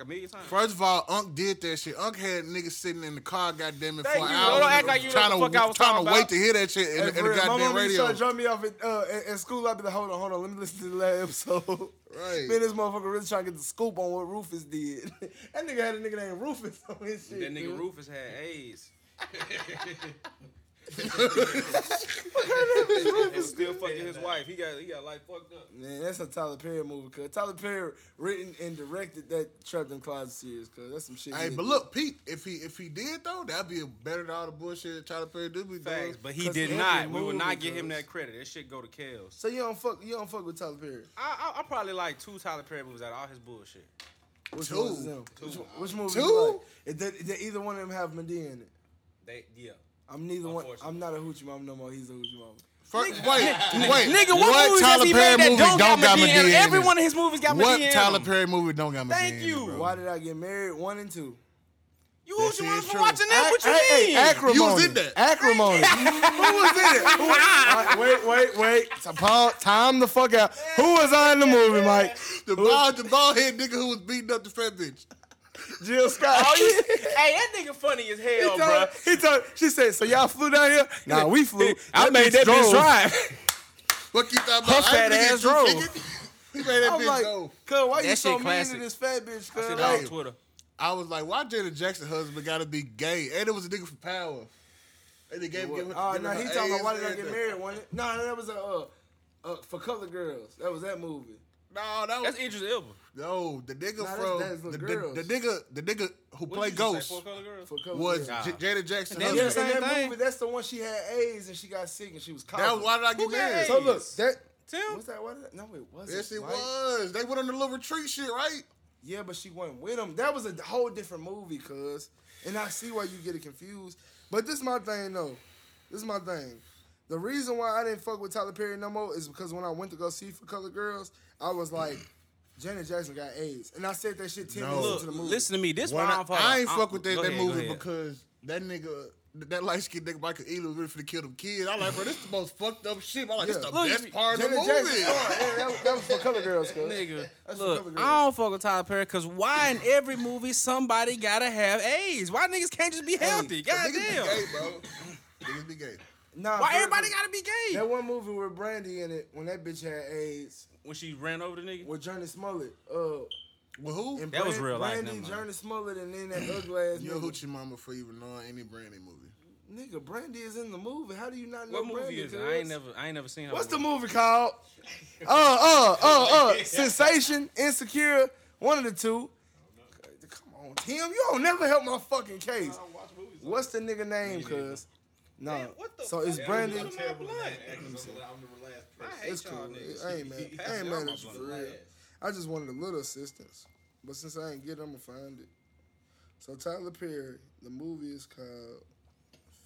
a million times. First of all, Unc did that shit. Unc had niggas sitting in the car, goddamn it, for Thank an hour. Don't act like you trying to, fuck I was trying talking to wait about. to hear that shit in, Hey, in for the real, my goddamn used radio. try to drop me off at, uh, at, at school. I'd be like, hold on, hold on, let me listen to the last episode. Right. Me and this motherfucker really trying to get the scoop on what Rufus did. that nigga had a nigga named Rufus on his shit. That nigga dude. Rufus had AIDS. Rufus still fucking his wife. He got he got like fucked up. Man, that's a Tyler Perry movie, cuz. Tyler Perry written and directed that Trapped in Closet series, cuz. That's some shit. Hey, but did. look, Pete, if he if he did though, that'd be a better than all the bullshit that Tyler Perry do be doing. Facts, but he did not. We would not give him that credit. That shit go to Kels. So you don't fuck you don't fuck with Tyler Perry. I, I I probably like two Tyler Perry movies out of all his bullshit. Which Two. ones is them? Which, which movie Two? like? If they, did either one of them have Madea in it? They yeah. I'm neither one. I'm not a hoochie mama no more. He's a hoochie mama. First, wait, wait, Nigga, what, movies Tyler has he Perry made that movie don't, got Madea in in Every one of his movies got What Madea in Tyler. Perry movie don't got Madea Thank in it, you. bro? Why did I get married? One and two. You That who's shit you for watching that? What you Hey, hey, mean? acrimony. You was in that. Acrimony. Who was in it? Who was, wait, wait, wait. So, Paul, time the fuck out. Who was I in the movie, Mike? The bald, the bald head nigga who was beating up the fat bitch. Jill Scott. Oh, you, hey, that nigga funny as He hell, told, bro. he told, she said, so y'all flew down here? Nah, we flew. I made that bitch drive. What you thought Her about? I fat ain't ass forget you drove. He made that I'm bitch like, go. cuz, why That you so shit mean classic. to this fat bitch? Shit Cuz, on like, Twitter. I was like, why Janet Jackson husband gotta be gay? And it was a nigga from Power. And they gave, him. Oh, no, he talking about why AIDS did I get married? Wasn't it? No, no, that was a uh, uh, for color girls. That was that movie. No, that was That's Idris Elba. no the nigga Nah, from that's the the, the, girls. the nigga the nigga who What played did you say, Ghost Four Color Girls? For color was girls. J- Janet Jackson Damn, Yeah, husband. Same that thing. movie, that's the one she had AIDS and she got sick and she was That was why did I get Who got married? AIDS? So look, that Tim? what's that? What? No, it wasn't. Yes, it right? was. They went on the little retreat shit, right? Yeah, but she went with him. That was a whole different movie, cuz. And I see why you get it confused. But this is my thing, though. This is my thing. The reason why I didn't fuck with Tyler Perry no more is because when I went to go see For Color Girls, I was like, Janet Jackson got AIDS. And I said that shit 10 No. minutes Look, into the movie. listen to me. This When why I, I'm I ain't I'm- fuck with that, that ahead, movie because that nigga, that light skinned nigga Michael Ealy was really finna kill them kids. I'm like, bro, this the most fucked up shit. I'm like, this Yeah. the Look, best part of the movie. Jackson, yeah, that, was, that was For Color Girls, cuz. Nigga, That's look, for cover I don't fuck with Tyler Perry because why in every movie somebody gotta have AIDS? Why niggas can't just be healthy? Cause God niggas be gay, bro. niggas be gay. Nah, Why everybody gotta be gay? That one movie with Brandy in it, when that bitch had AIDS, When she ran over the nigga? with Jurnee Smollett. Uh, Well, who? and That was real life, Brandy, never mind. Smollett, and then that ugly ass You're a nigga. hoochie mama for even knowing any Brandy movie. Nigga, Brandy is in the movie. How do you not know What movie Brandy? is it? I ain't never, I ain't never seen her. What's the movie. movie called? Uh, uh, uh, uh. Sensation, Insecure, one of the two. Come on, Tim. You don't never help my fucking case. What's the nigga name, cuz? No. what the So it's fuck? Brandy. Yeah, I'm terrible at I hate It's y'all cool. niggas. I ain't mad. I ain't mad at you for real. I just wanted a little assistance. But since I ain't get it, I'm gonna find it. So Tyler Perry, the movie is called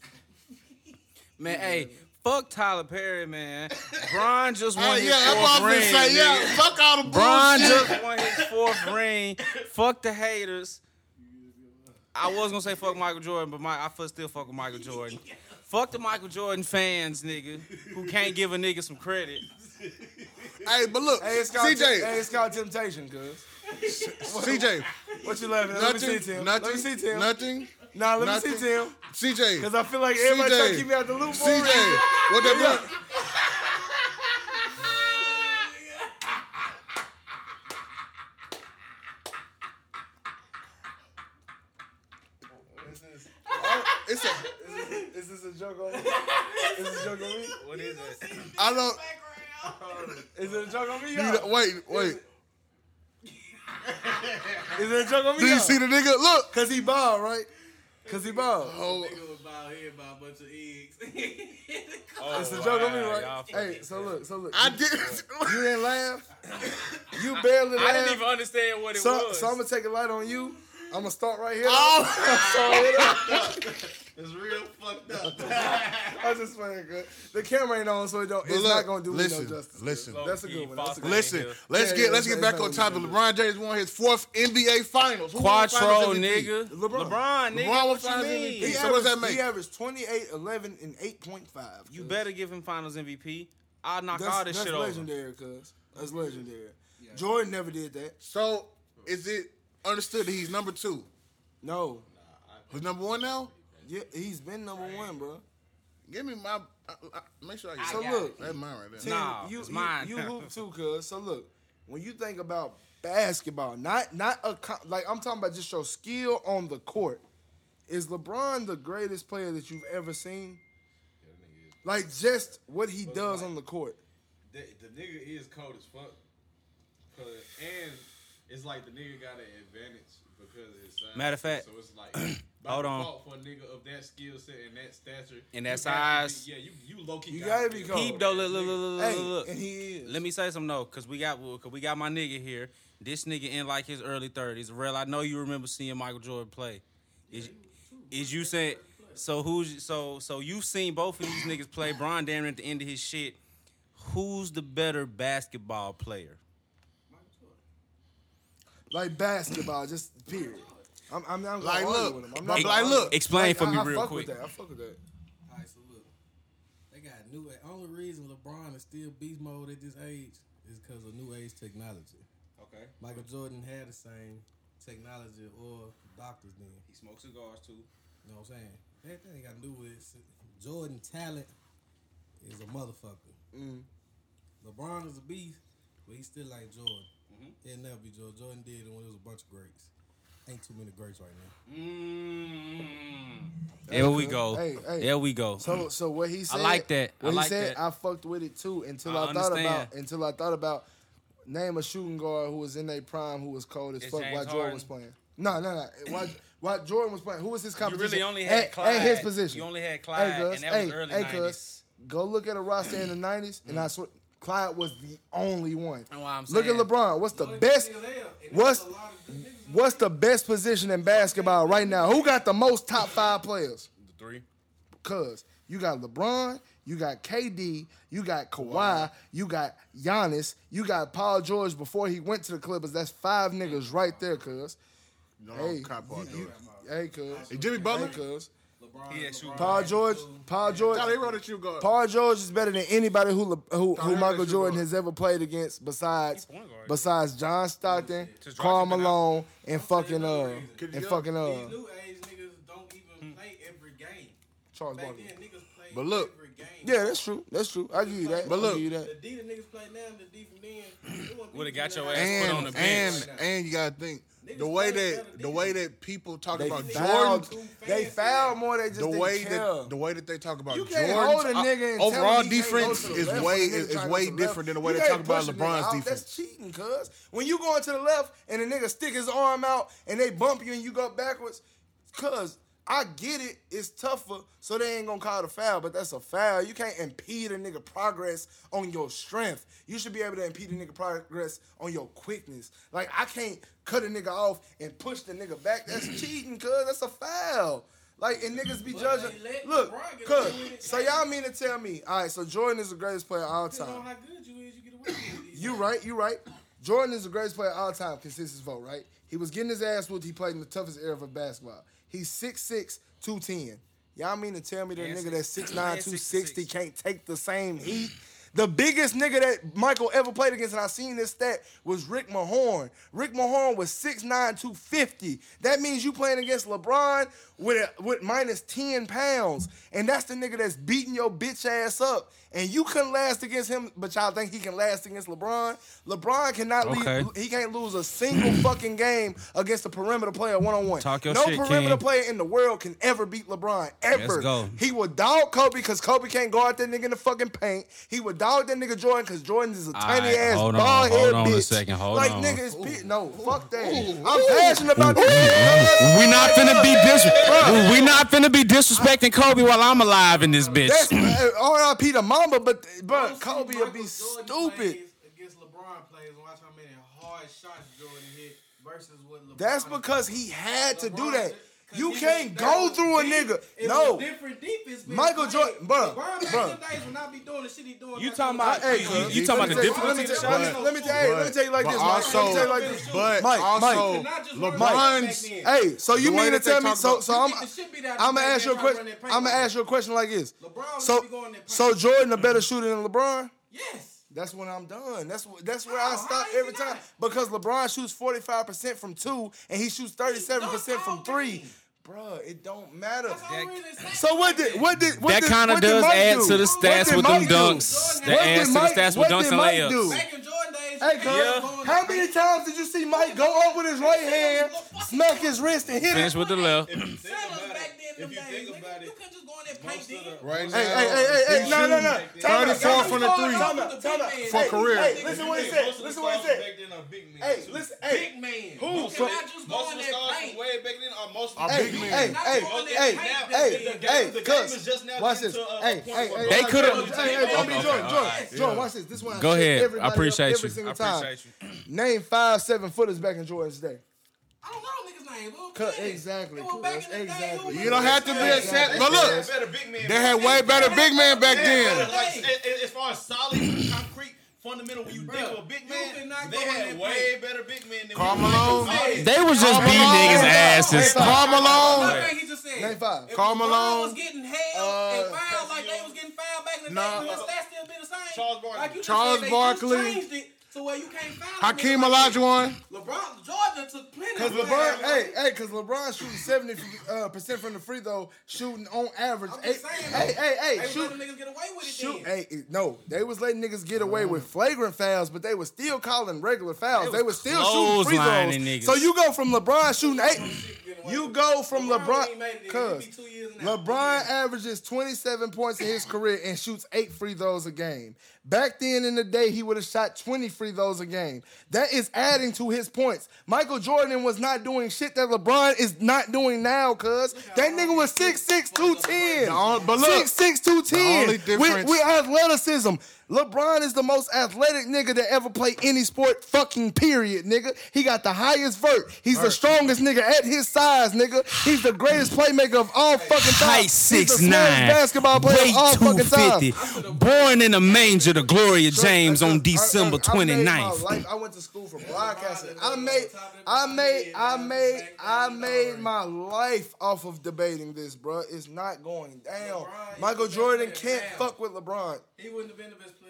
Man, hey, fuck Tyler Perry, man. Bron just won Oh, his yeah, that's fourth ring. finna say. nigga. Yeah, fuck all the Bron bullshit. just won his fourth ring. Fuck the haters. I was gonna say fuck Michael Jordan, but my, I fuck- still fuck with Michael Jordan. Fuck the Michael Jordan fans, nigga, who can't give a nigga some credit. Hey, but look, Hey, it's called, hey, CJ, it's called Temptation, cuz. CJ, What you laughing at? Let me see, nothing, Tim. nothing, Let me see, Tim. nothing. Nah, let nothing. me see, Tim. CJ, Because I feel like everybody CJ. trying to keep me out the loop. for a CJ, reason. what that Yeah. boy? It's a, Is this a joke on me? Is this a joke on me? What is it? I don't. Is it a joke on me? You y'all? know, wait, wait. Is it a joke on me? Do you y'all? see the nigga? Look. Cause he bald, right? Cause he bald. Oh, Nigga was bald head by a bunch of eggs. Oh, it's a joke on me, right? Hey, so look, so look. I you, did. you didn't laugh. You barely laughed. I didn't even understand what it so, was. so I'm gonna take a light on you. I'm gonna start right here. Oh, it's real fucked up. I just playing good. The camera ain't on, so it don't. But It's look, not gonna do me no justice. listen. That's a good one. That's a good one. listen. Let's Yeah, get yeah, let's it's get back on topic. LeBron James won his fourth NBA Finals. Who Quattro, nigga. LeBron. LeBron, nigga. LeBron what you mean? He So what does that averaged- make? He averaged 28, 11, and 8.5. You better give him Finals MVP. I'll knock That's, all this shit over. That's legendary, cuz. That's legendary. Jordan never did that. So is it understood that he's number two. No, Who's number one now? yeah, he's been number one, bro. Give me my. I, I, make sure I get. So it. look, that's mine right there. Tim, Nah, you, it's you- mine. You, hoop too, cuz. So look, when you think about basketball, not not a like I'm talking about just your skill on the court. Is LeBron the greatest player that you've ever seen? Like just what he does on the court. The, the nigga is cold as fuck. Cause, and it's like the nigga got an advantage because of his size. Matter of fact- so it's like by Hold on. default for a nigga of that skill set and that stature And that gotta be- size. yeah, you you low key You gotta be be cold. Peep though, look, look, look, look, Hey, look, look. and he is. Let me say something though, cause we got cause we got my nigga here. This nigga in like his early thirties. Real, I know you remember seeing Michael Jordan play. Is is you saying so? Who's so so? You've seen both of these niggas play. Bron damn near at the end of his shit. Who's the better basketball player? Like basketball, just period. I'm, I'm not gonna Like, look, with him. I'm but not like, look. argue. Explain for me I, I real fuck quick. With that. I fuck with that. All right, so look, they got new. Only reason LeBron is still beast mode at this age is because of new age technology. Okay. Michael Jordan had the same technology or doctors then. He smokes cigars too. You know what I'm saying? That thing got to do with Jordan talent is a motherfucker. Mm. LeBron is a beast, but he still like Jordan. Mm-hmm. He'll never be Jordan. Jordan did it when it was a bunch of greats. Ain't too many greats right now. Mm. There we go. Hey, hey. There we go. So, so what he said, I like that. I What like he said, that. I fucked with it too until I I, thought about until I thought about name a shooting guard who was in their prime who was cold as It's fuck James while Jordan Harden. was playing. No, no, no. While, while Jordan was playing, who was his you competition? really only had at, Clyde. at his position. You only had Clyde, cuz, and that hey, was early hey, 90s. cuz, Go look at a roster in the nineties, and I swear Clyde was the only one. That's I'm Look at. LeBron. What's the best? What's what's the best position in basketball right now? Who got the most top five players? The three. Cause you got LeBron, you got KD, you got Kawhi, you got Giannis, you got Paul George before he went to the Clippers. That's five niggas right there, cuz. No, Hey, Kai you- Hey, cuz. Hey, Jimmy Butler. Hey, cuz. He had shooting Paul George, Paul George, Tyler, he wrote at you guard. Paul George is better than anybody who Le- who, who Michael Jordan go? has ever played against besides besides John Stockton, Just Karl dropping it out. Malone, and fucking uh Could and fucking uh These new age niggas don't even play every game. Charles Back Barkley. then, But look- every game. Yeah, that's true. That's true. I give you that. But look- give you The. D that niggas play now, the D from then. Would've got your ass had- put on the bench. and bench. and you gotta think the way that the way that people talk They about fouled. Jordan, They fouled more. They just the way care. that the way that they talk about Jordan, can't hold a nigga and tell overall him he can't go defense is way when the nigga is, is way go to the different than the way You they talk about push a nigga LeBron's out. defense. That's cheating, cuz. When you going to the left and the nigga stick his arm out and they bump you and you go backwards, cuz I get it, it's tougher, so they ain't gonna call it a foul, but that's a foul. You can't impede a nigga progress on your strength. You should be able to impede a nigga progress on your quickness. Like I can't cut a nigga off and push the nigga back. That's cheating, cuz that's a foul. Like and niggas be But judging. Look, cuz away with it. so y'all mean to tell me, all right? So Jordan is the greatest player of all time. how good you is, you get away with it. You right, you right. Jordan is the greatest player of all time, consensus vote, right? He was getting his ass whooped. He played in the toughest era of basketball. He's 6'6", 210. Y'all mean to tell me that And nigga that's 6'9", and 260 can't take the same heat? The biggest nigga that Michael ever played against, and I seen this stat, was Rick Mahorn. Rick Mahorn was 6'9", 250. That means you playing against LeBron with a, with minus 10 pounds. And that's the nigga that's beating your bitch ass up. And you couldn't last against him, but y'all think he can last against LeBron? LeBron cannot Okay. leave, he can't lose a single fucking game against a perimeter player one on one. Talk your no shit, perimeter King. player in the world can ever beat LeBron ever. Let's go. He would dog Kobe because Kobe can't go out that nigga in the fucking paint. He would dog that nigga Jordan because Jordan is a tiny right, ass hold on, bald head hold on a bitch. second, hold like on. nigga is pe- no fuck that. I'm passionate about that. We're not finna be dis- We not finna be disrespecting Kobe while I'm alive in this bitch. That's uh, R.I.P. to Mamba, but but Kobe will be Jordan stupid. Against LeBron plays and watch how many hard shots Jordan hit versus what LeBron. That's because he had to do that. Did- 'cause You can't go through a was nigga. It No. different defense. being Michael. Jordan- bruh, LeBron back bruh. in the days when I be doing the shit he doing. You talking about- Hey, You- you talking about the let me difference tell- in the let me- shots? Let me tell you, let me tell you like but this, Mike. also, Let me tell you like this. but Mike, also, Mike. Not just run LeBron's. Hey, so you mean to tell me? So, so I'm, get the shit beat out I'm gonna ask you a question. run that paint I'm gonna ask you a question like this. So, used to be going that so. Jordan a better shooter than LeBron? Yes. That's when I'm done. That's that's where I stop every time because LeBron shoots 45 percent from two and he shoots 37 percent from three. Bruh, it don't matter. So what did what did what That kinda does Mike add do? to the stats with them dunks. What That adds to the stats with what dunks and layups. do? Back in Jordan days, Hey, cuz, Yeah. how many times did you see Mike go up with his right hand, smack his wrist, and hit Finish it? with the left. If you think about back it, them you days, think nigga, about you it, couldn't just go in there and paint of the Right now, Hey, hey, hey, hey, hey, no, no, no. 34 from the three. Time out, time out. For Hey, career. Hey, listen what he said. Most of the Listen what he said. back then are big men, Hey, listen. Hey, Big man. Who? You From- cannot just go Most in of the there and stars paint. from way back then are most Are Hey, big men. hey, Not hey, going there hey, and paint hey, them. The game- hey, the cuz, game is just now watch getting this. to uh, a- a Hey, point hey, where hey, They watch coulda- this. Hey, hey, don't be Okay, Jordan, okay, Jordan, alright. Jordan, watch this. This one. Go ahead. Everybody I appreciate up every you. single I time. appreciate you. Name five, seven footers back in Jordan's day. I don't know niggas' names. Cuz, exactly, It was back cuz, day, exactly. who You don't have to be a set, but look, better big men they had way better big men back then. like, a- a- as far as solid, concrete, fundamental, when you think of a big man, they go in had way and better big men than Karl Malone. They was just Karl beating niggas' asses. Karl Malone. He just said. Name five. If Karl LeBron Malone. was getting held Uh, and fouled like they was getting fouled back in the Nah. day, would his stats still be the same? Charles Barkley. Like Charles said, Barkley. changed it to where you can't foul. a Hakeem nigga like Olajuwon. LeBron, Jordan took plenty. Cause of LeBron, fouls. hey, hey, cause LeBron shooting seventy uh, percent from the free throw, shooting on average. I'm Hey, just saying. hey, hey, hey, They shoot, letting niggas get away with it shoot. then. Hey, no, they was letting niggas get away with flagrant fouls, but they was still calling regular fouls. They, They was was still shooting free throws. niggas. So you go from LeBron shooting eight, you go from LeBron LeBron, ain't made it, he cause be two years and a half. LeBron averages 27 points in his career and shoots eight free throws a game. Back then in the day, he would have shot 20 free throws a game. That is adding to his points. Michael Jordan was not doing shit that LeBron is not doing now, cuz. That nigga was 6'6", 210. But look, 6'6", 210. With, with athleticism. LeBron is the most athletic nigga that ever played any sport fucking period, nigga. He got the highest vert. He's the strongest nigga at his size, nigga. He's the greatest playmaker of all fucking time. Height He's six the smallest nine, basketball player weight of all fucking time. Born in a manger to Gloria James I- I- on I- December I- I made my 29th. life- I went to school for broadcasting. I made, I made, I made, I made my life off of debating this, bro. It's not going down. Michael Jordan can't fuck with LeBron. He wouldn't have been the best player with Jordan.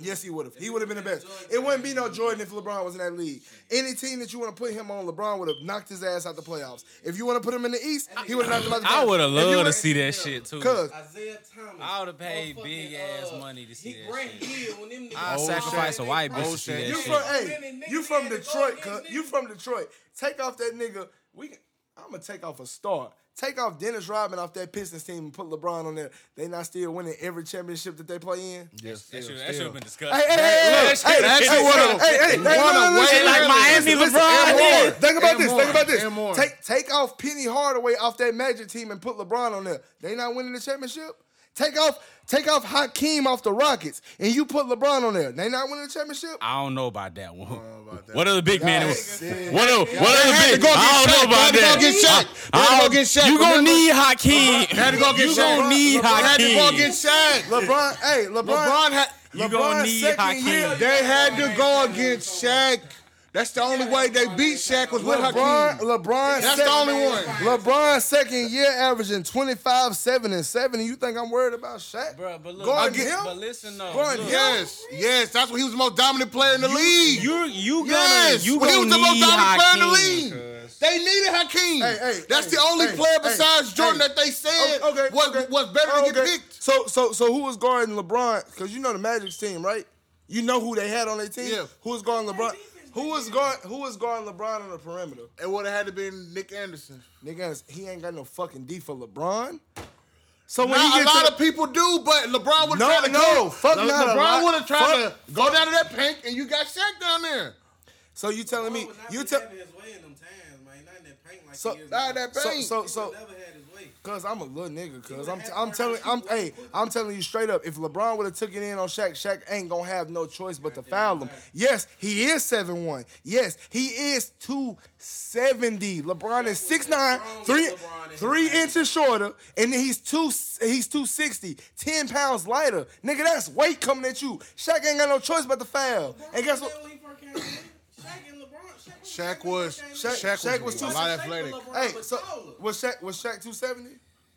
Yes, he would have. He would have been the best. It wouldn't be no Jordan if LeBron was in that league. Any team that you want to put him on, LeBron would have knocked his ass out the playoffs. If you want to put him in the East, he would have knocked him out the playoffs. I would have loved to see that shit too. Cause Isiah Thomas. I would've paid big ass uh, money to see that shit. Hill, when them niggas I'd sacrifice all a white in bitch to see that you shit. from hey, you from had to go Detroit, cuz. You from Detroit. Take off that nigga. We can, I'm gonna take off a star. Take off Dennis Rodman off that Pistons team and put LeBron on there. They not still winning every championship that they play in. Yes, That should have been discussed. Hey, hey, hey, That shit- hey, that hey, shit hey, would've- hey, hey, hey, would've no, no, way listen, like listen, Miami listen, LeBron and did. more. Think about And this. more. Think about this. And more. Take take off Penny Hardaway off that Magic team and put LeBron on there. They not winning the championship. Take off take off Hakeem off the Rockets and you put LeBron on there. They not winning the championship. I don't know about that one. about that. What other big man? What other, what other big? I don't know about that. go get Shaq. They had to I- go get Shaq. You gonna need Hakeem. Had to go get You Shaq. gonna need They had to go Hakeem. get Shaq. LeBron, hey, LeBron, LeBron had. You gonna need Hakeem. year, They had to go against Shaq. That's the only way they beat Shaq was with LeBron, Hakeem. LeBron, That's the only one. LeBron second year averaging 25, 7, and 7. You think I'm worried about Shaq? Bro, but look, Guard but, him? but listen though. Guard look. Yes, yes, that's when he was the most dominant player in the league. You you gonna yes, you when he was gonna the most need dominant player in the Hakeem. league. They needed Hakeem. Hey, hey, that's hey, the only hey, player hey, besides Jordan hey. that they said okay, was, okay. was better Oh, to get okay. picked. So, so, so who was guarding LeBron? Because you know the Magic's team, right? You know who they had on their team. Yeah. Who was guarding LeBron? Who was guard? Who was guarding LeBron on the perimeter? It would have had to been Nick Anderson. Nigga, he ain't got no fucking D for LeBron. So when Not he a get lot to of people do, but LeBron would No, have tried to no, go. fuck Le- not a lot. LeBron would have tried Fuck- to go down to that paint, and you got Shaq down there. so you telling me LeBron would you tell having his way in them times, man. Not in that paint like so he is Not that so paint. so He so would never had his way. Cause I'm a little nigga. Cause I'm, would've I'm telling, I'm, hey, I'm telling you straight up. If LeBron would have took it in on Shaq, Shaq ain't gonna have no choice but to foul him. Yes, he is seven one. Yes, he is two seventy. LeBron is six nine, three, LeBron in three his inches shorter, and then he's two, he's two sixty, ten pounds lighter. Nigga, that's weight coming at you. Shaq ain't got no choice but to foul. And guess what? Shaq and LeBron. Shaq was Shaq- Shaq, Shaq was was, too- a lot athletic. Hey, so was Shaq was Shaq two seventy?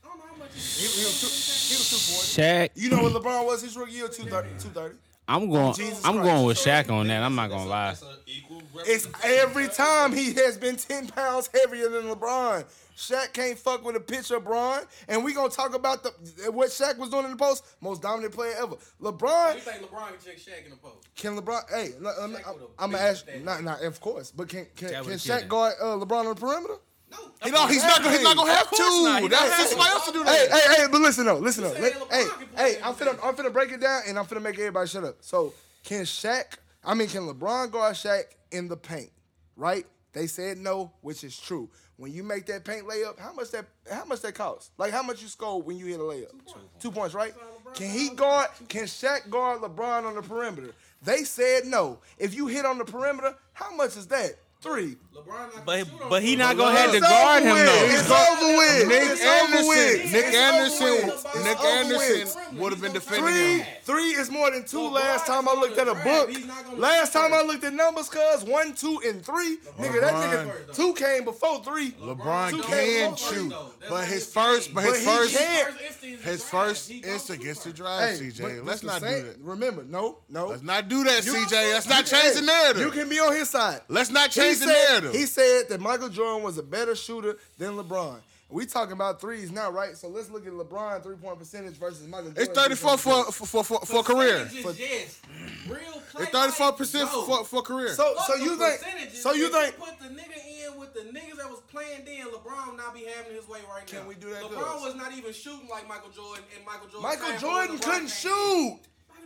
I don't know how much He, he was two, he was two forty. Shaq. You know what LeBron was his rookie year? 230. 230. I'm going. Jesus I'm Christ. going with Shaq on that. I'm not gonna lie. That's an equal It's every time he has been 10 pounds heavier than LeBron. Shaq can't fuck with a picture of Bron. And we gonna talk about the what Shaq was doing in the post. Most dominant player ever. LeBron You think LeBron can check Shaq in the post? can LeBron hey, let- let me- Shaq I'm, I'm gonna ask not not of course, but can can, Shaq can Shaq him. guard uh, LeBron on the perimeter? No. He don't, he's not gonna, he's not gonna have Of course not. to. That's don't somebody else to do Hey, that. hey, hey, but listen though, listen though. Let- LeBron hey, hey, I'm the finna, I'm finna break it down and I'm finna make everybody shut up. So, can Shaq, I mean, can LeBron guard Shaq in the paint? Right? They said no, which is true. When you make that paint layup, how much that how much that cost? Like how much you score when you hit a layup? Two points, right? Can he guard? Can Shaq guard LeBron on the perimeter? They said no. If you hit on the perimeter, how much is that? Three. LeBron not But shoot but he not perimeter. gonna have to It's guard him though. It's over with. Nick It's Anderson, with. Nick It's Anderson, with. Nick Anderson would have been defending Three, him. three is more than two. LeBron last time I looked at a book. He's not gonna Last time I looked at numbers, cuz one, two, and three. Nigga, that nigga two came before three. LeBron Two can came shoot, but his his first, but But his first, can't. First instinct is his first He instinct gets to drive, CJ. Let's not do that. Remember, no, no. Let's not do that, CJ. Let's not change the narrative. You can be on his side. Let's not He change the said- narrative. He said that Michael Jordan was a better shooter than LeBron. We talking about threes now, right? So let's look at LeBron three point percentage versus Michael Jordan. It's 34 three-point for percentage. for for, for career. Percentages, yes. Real play It's thirty four percent for for career. So Fuck so you think so you think put the nigga in with the niggas that was playing then, LeBron would not be having his way right now. Can we do that, LeBron cuz? was not even shooting like Michael Jordan, and Michael Jordan. Michael Jordan couldn't LeBron shoot?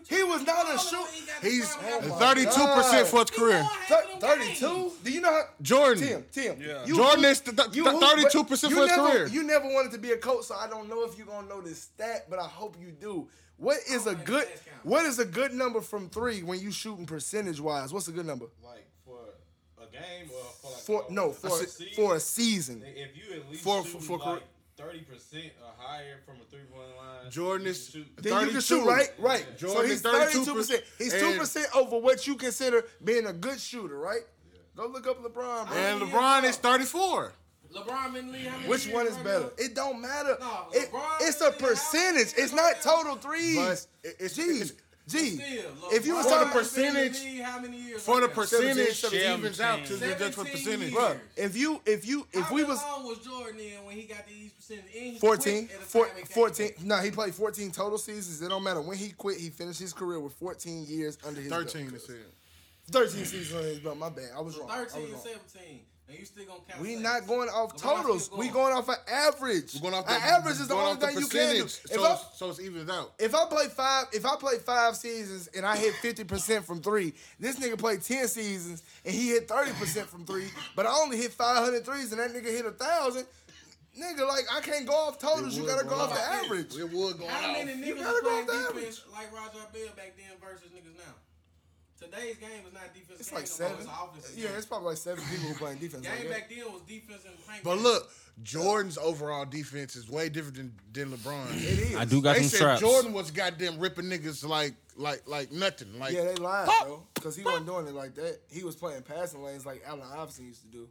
Came He was not a in. shoot. He got the He's prime half of my 32 percent for his career. Thirty-two? Do you know how? Jordan. Tim, Tim. Yeah. you Jordan is th- th- you th- hoop, 32% for you his never- career. You never wanted to be a coach, so I don't know if you're gonna know this stat, but I hope you do. What is a good? What is a good number from three when you shooting percentage wise? What's a good number? Like for a game or for like For a, no, for a a, season, for a season. If you at least For- shoot for- for- like thirty percent or higher from a three point line, Jordan is- can shoot. Then you can shoot, right? Right. Jordan so he's 32%. 32%. He's 2% over what you consider being a good shooter, right? Go look up LeBron, bro. And LeBron is 34. LeBron been in league how many Which one is better? now? It don't matter. No, It- LeBron it's a percentage. It's not total threes. But it- it's- G, it's- G. Still, If you was LeBron talking the been in the percentage- league how many years For the right now? percentage, 17, it evens out to the 17 just for percentage. years. Bruh, if you if you if How we was long was Jordan in when he got these percentage? And he 14, quit at a four- time and came 14 no, he played 14 total seasons. It don't matter when he quit. He finished his career with 14 years under his 13 belt. it said. 13 seasons under his belt. My bad. I was wrong. I was 13 and wrong. 17. And you still gonna count We seconds. not going off LeBron still totals. We going. going off an average. We're going off an the average is the only off the thing you can do. If so, I, it's- so it's evens out. if I play five, if I play five seasons and I hit fifty percent from three, this nigga played ten seasons and he hit thirty percent from three, but I only hit 500 threes and that nigga hit a thousand. Nigga, like I can't go off totals. You gotta go go off off. the average. It would go How out. many niggas gotta was go playing off the average. defense like Raja Bell back then versus niggas now? Today's game is not defense. It's game like seven. It's an offensive Yeah, game. it's probably like seven people playing defense. game Like back then was defense and paint. But look, Jordan's overall defense is way different than, than LeBron. It is. I do got They some said traps. Jordan was goddamn ripping niggas like like like nothing. Like Yeah, they lied, Pop. bro. Because he wasn't doing it like that. He was playing passing lanes like Allen Iverson used to do.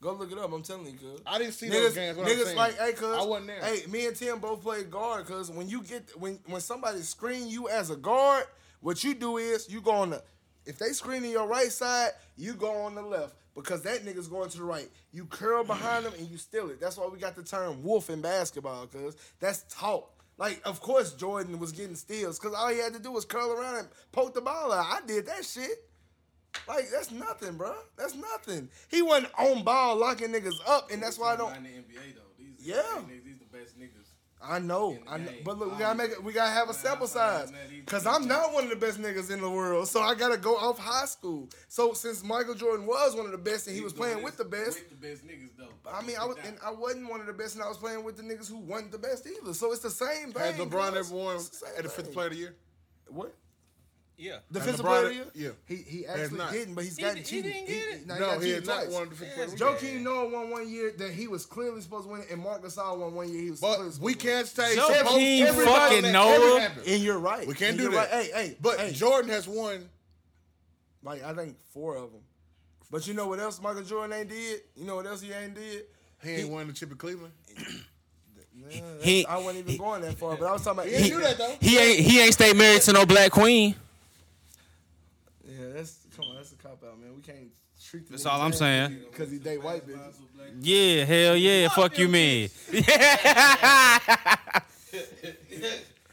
Go look it up. I'm telling you, cuz. I didn't see Niggas, those games. What I'm niggas like, hey, cuz. I wasn't there. Hey, me and Tim both played guard, cuz when you get when when somebody screen you as a guard, what you do is you go on the if they screen in your right side, you go on the left. Because that nigga's going to the right. You curl behind them and you steal it. That's why we got the term wolf in basketball, cuz that's taught. Like, of course Jordan was getting steals, cause all he had to do was curl around and poke the ball out. I did that shit. Like, that's nothing, bro. That's nothing. He wasn't on ball locking niggas up, and that's why I don't in the NBA though. These Yeah. these, these the best niggas. I know, I know, but look, we gotta make it. We gotta have a sample size, cause I'm not one of the best niggas in the world. So I gotta go off high school. So since Michael Jordan was one of the best and he was playing with the best, With the best niggas though. I mean, I was and I wasn't one of the best, and I was playing with the niggas who wasn't the best either. So it's the same thing. Has LeBron cuz. ever won It's the same at the fifth player of the year? What? Yeah. Defensive LeBron- player of the year? yeah. He he actually not. didn't, but he's He gotten di- he cheated. didn't get it? no, he No, got he cheated has not twice. won the fifth player of the year. Joakim Noah won one year that he was clearly supposed to win, and Marc Gasol won one year he was But supposed we to win. can't say Joakim supposed- everybody fucking that Noah. And you're right. We can't do that. Right. Hey, hey, But hey. Jordan has won. Like I think four of them. But you know what else Michael Jordan ain't did? You know what else he ain't did? He ain't won the chip in Cleveland. Nah, He- I wasn't even going that far, but I was talking about. He ain't do that though. He ain't he ain't stay married to no black queen. Yeah, that's come on, that's a cop out, man. We can't treat. That's all I'm saying. Because he date white bitches. Yeah, hell yeah. Fuck you, man.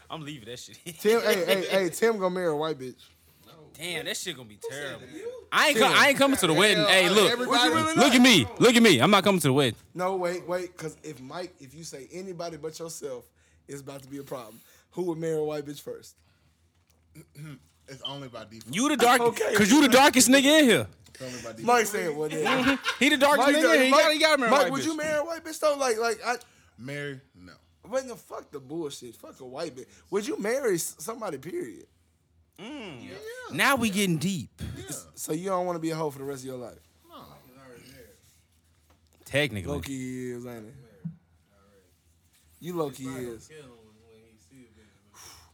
I'm leaving that shit. Tim, hey, hey, hey, Tim gonna marry a white bitch. Damn, that shit gonna be terrible. I ain't, co- I ain't coming to the wedding. Hey, look, Everybody- look at me, look at me. I'm not coming to the wedding. No, wait, wait, because if Mike, if you say anybody but yourself, it's about to be a problem. Who would marry a white bitch first? It's only by default. You the darkest, Okay. cause you the darkest nigga in here. It's only by default. Mike said, what? "Well, then, He the darkest Mike, nigga. in here. He Mike, gotta, he gotta marry a Mike, white would bitch. you marry a white bitch though? Like, like, I, Mary, no. wait, the fuck the bullshit. Fuck a white bitch. Would you marry somebody? Period. Mm. Now we getting deep. So you don't want to be a hoe for the rest of your life. No. Technically, Low key is, ain't it? You low key is.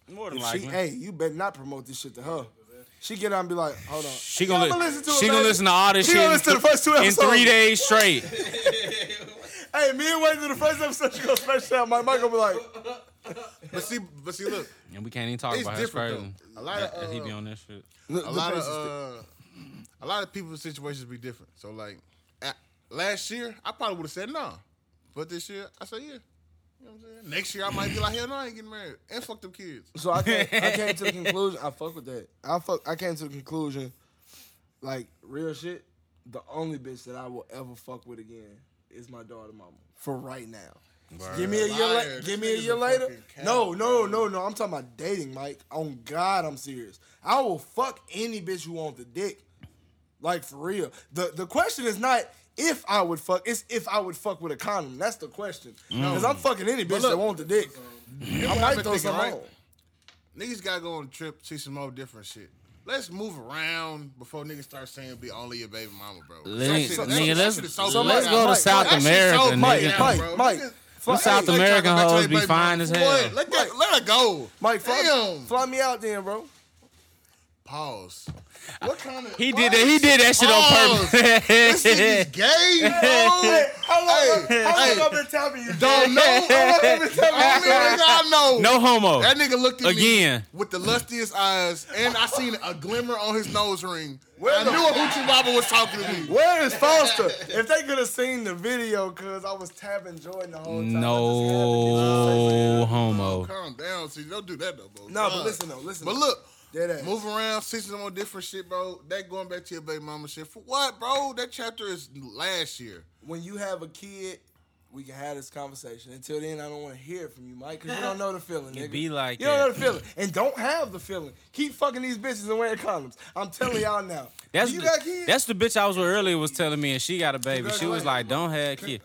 More than If she, likely. hey, you better not promote this shit to her. She get out and be like, hold on. She gonna, li- listen to it, she gonna listen to all this She shit gonna listen to the first two in episodes. three days straight. Hey, me and Wayne to the first episode. She gonna smash out. My Mike gonna be like, But see, but see, look, And we can't even talk it's about his different crazy. though. A lot of that he be uh, on that shit. a lot of uh, a lot of people's situations be different. So like, at, last year I probably would have said no, but this year I said yeah. You know what I'm saying? Next year I might be like, hell no, I ain't getting married and fuck them kids. So I came, I came to the conclusion. I fuck with that. I fuck. I came to the conclusion, like real shit. The only bitch that I will ever fuck with again is my daughter, mama. For right now. Give me a year. Liar. La- give me a year a later. fucking No, no, no, no. I'm talking about dating, Mike. On God, I'm serious. I will fuck any bitch who wants the dick. Like for real. The the question is not if I would fuck. It's if I would fuck with a condom. That's the question. Because I'm fucking any bitch look, that want the dick. I what might I've throw been some thinking, on. Niggas gotta go on a trip, see some more different shit. Let's move around before niggas start saying be only your baby mama, bro. Let- That shit- that nigga, shit- let's- that shit is so so let's go to Mike, South that America, so nigga. Mike, bad, Mike, bro. Mike. Niggas- South Like, American hoes be fine mama. as Boy, hell. Let, that, let her go. Mike, fly, Damn. fly me out then, bro. Pause. What kind of He did that. He did that shit on Pause. This nigga's gay, bro. How long, Hey, how long hey. I've been telling you? Don't know. How long I been telling you? Only nigga I know. no homo. That nigga looked at me Again. me with the lustiest eyes, and I seen a glimmer on his nose ring. Where I the- knew a hoochie baba was talking to me. Where is Foster? if they could have seen the video, cause I was tapping Jordan the whole time. I No Oh, homo. calm down. See, don't do that though, bro. just had No, but listen though, listen. But though. look, Dead ass. move around, see some more different shit, bro. That going back to your baby mama shit. For what, bro? That chapter is last year. when you have a kid, we can have this conversation. Until then, I don't want to hear it from you, Mike, because you don't know the feeling. It nigga. be like you don't know the feeling, and don't have the feeling. Keep fucking these bitches and wearing condoms. I'm telling y'all now. That's you the, got kids. that's the bitch I was with earlier was telling me, and she got a baby. She was like, "Don't have a kid."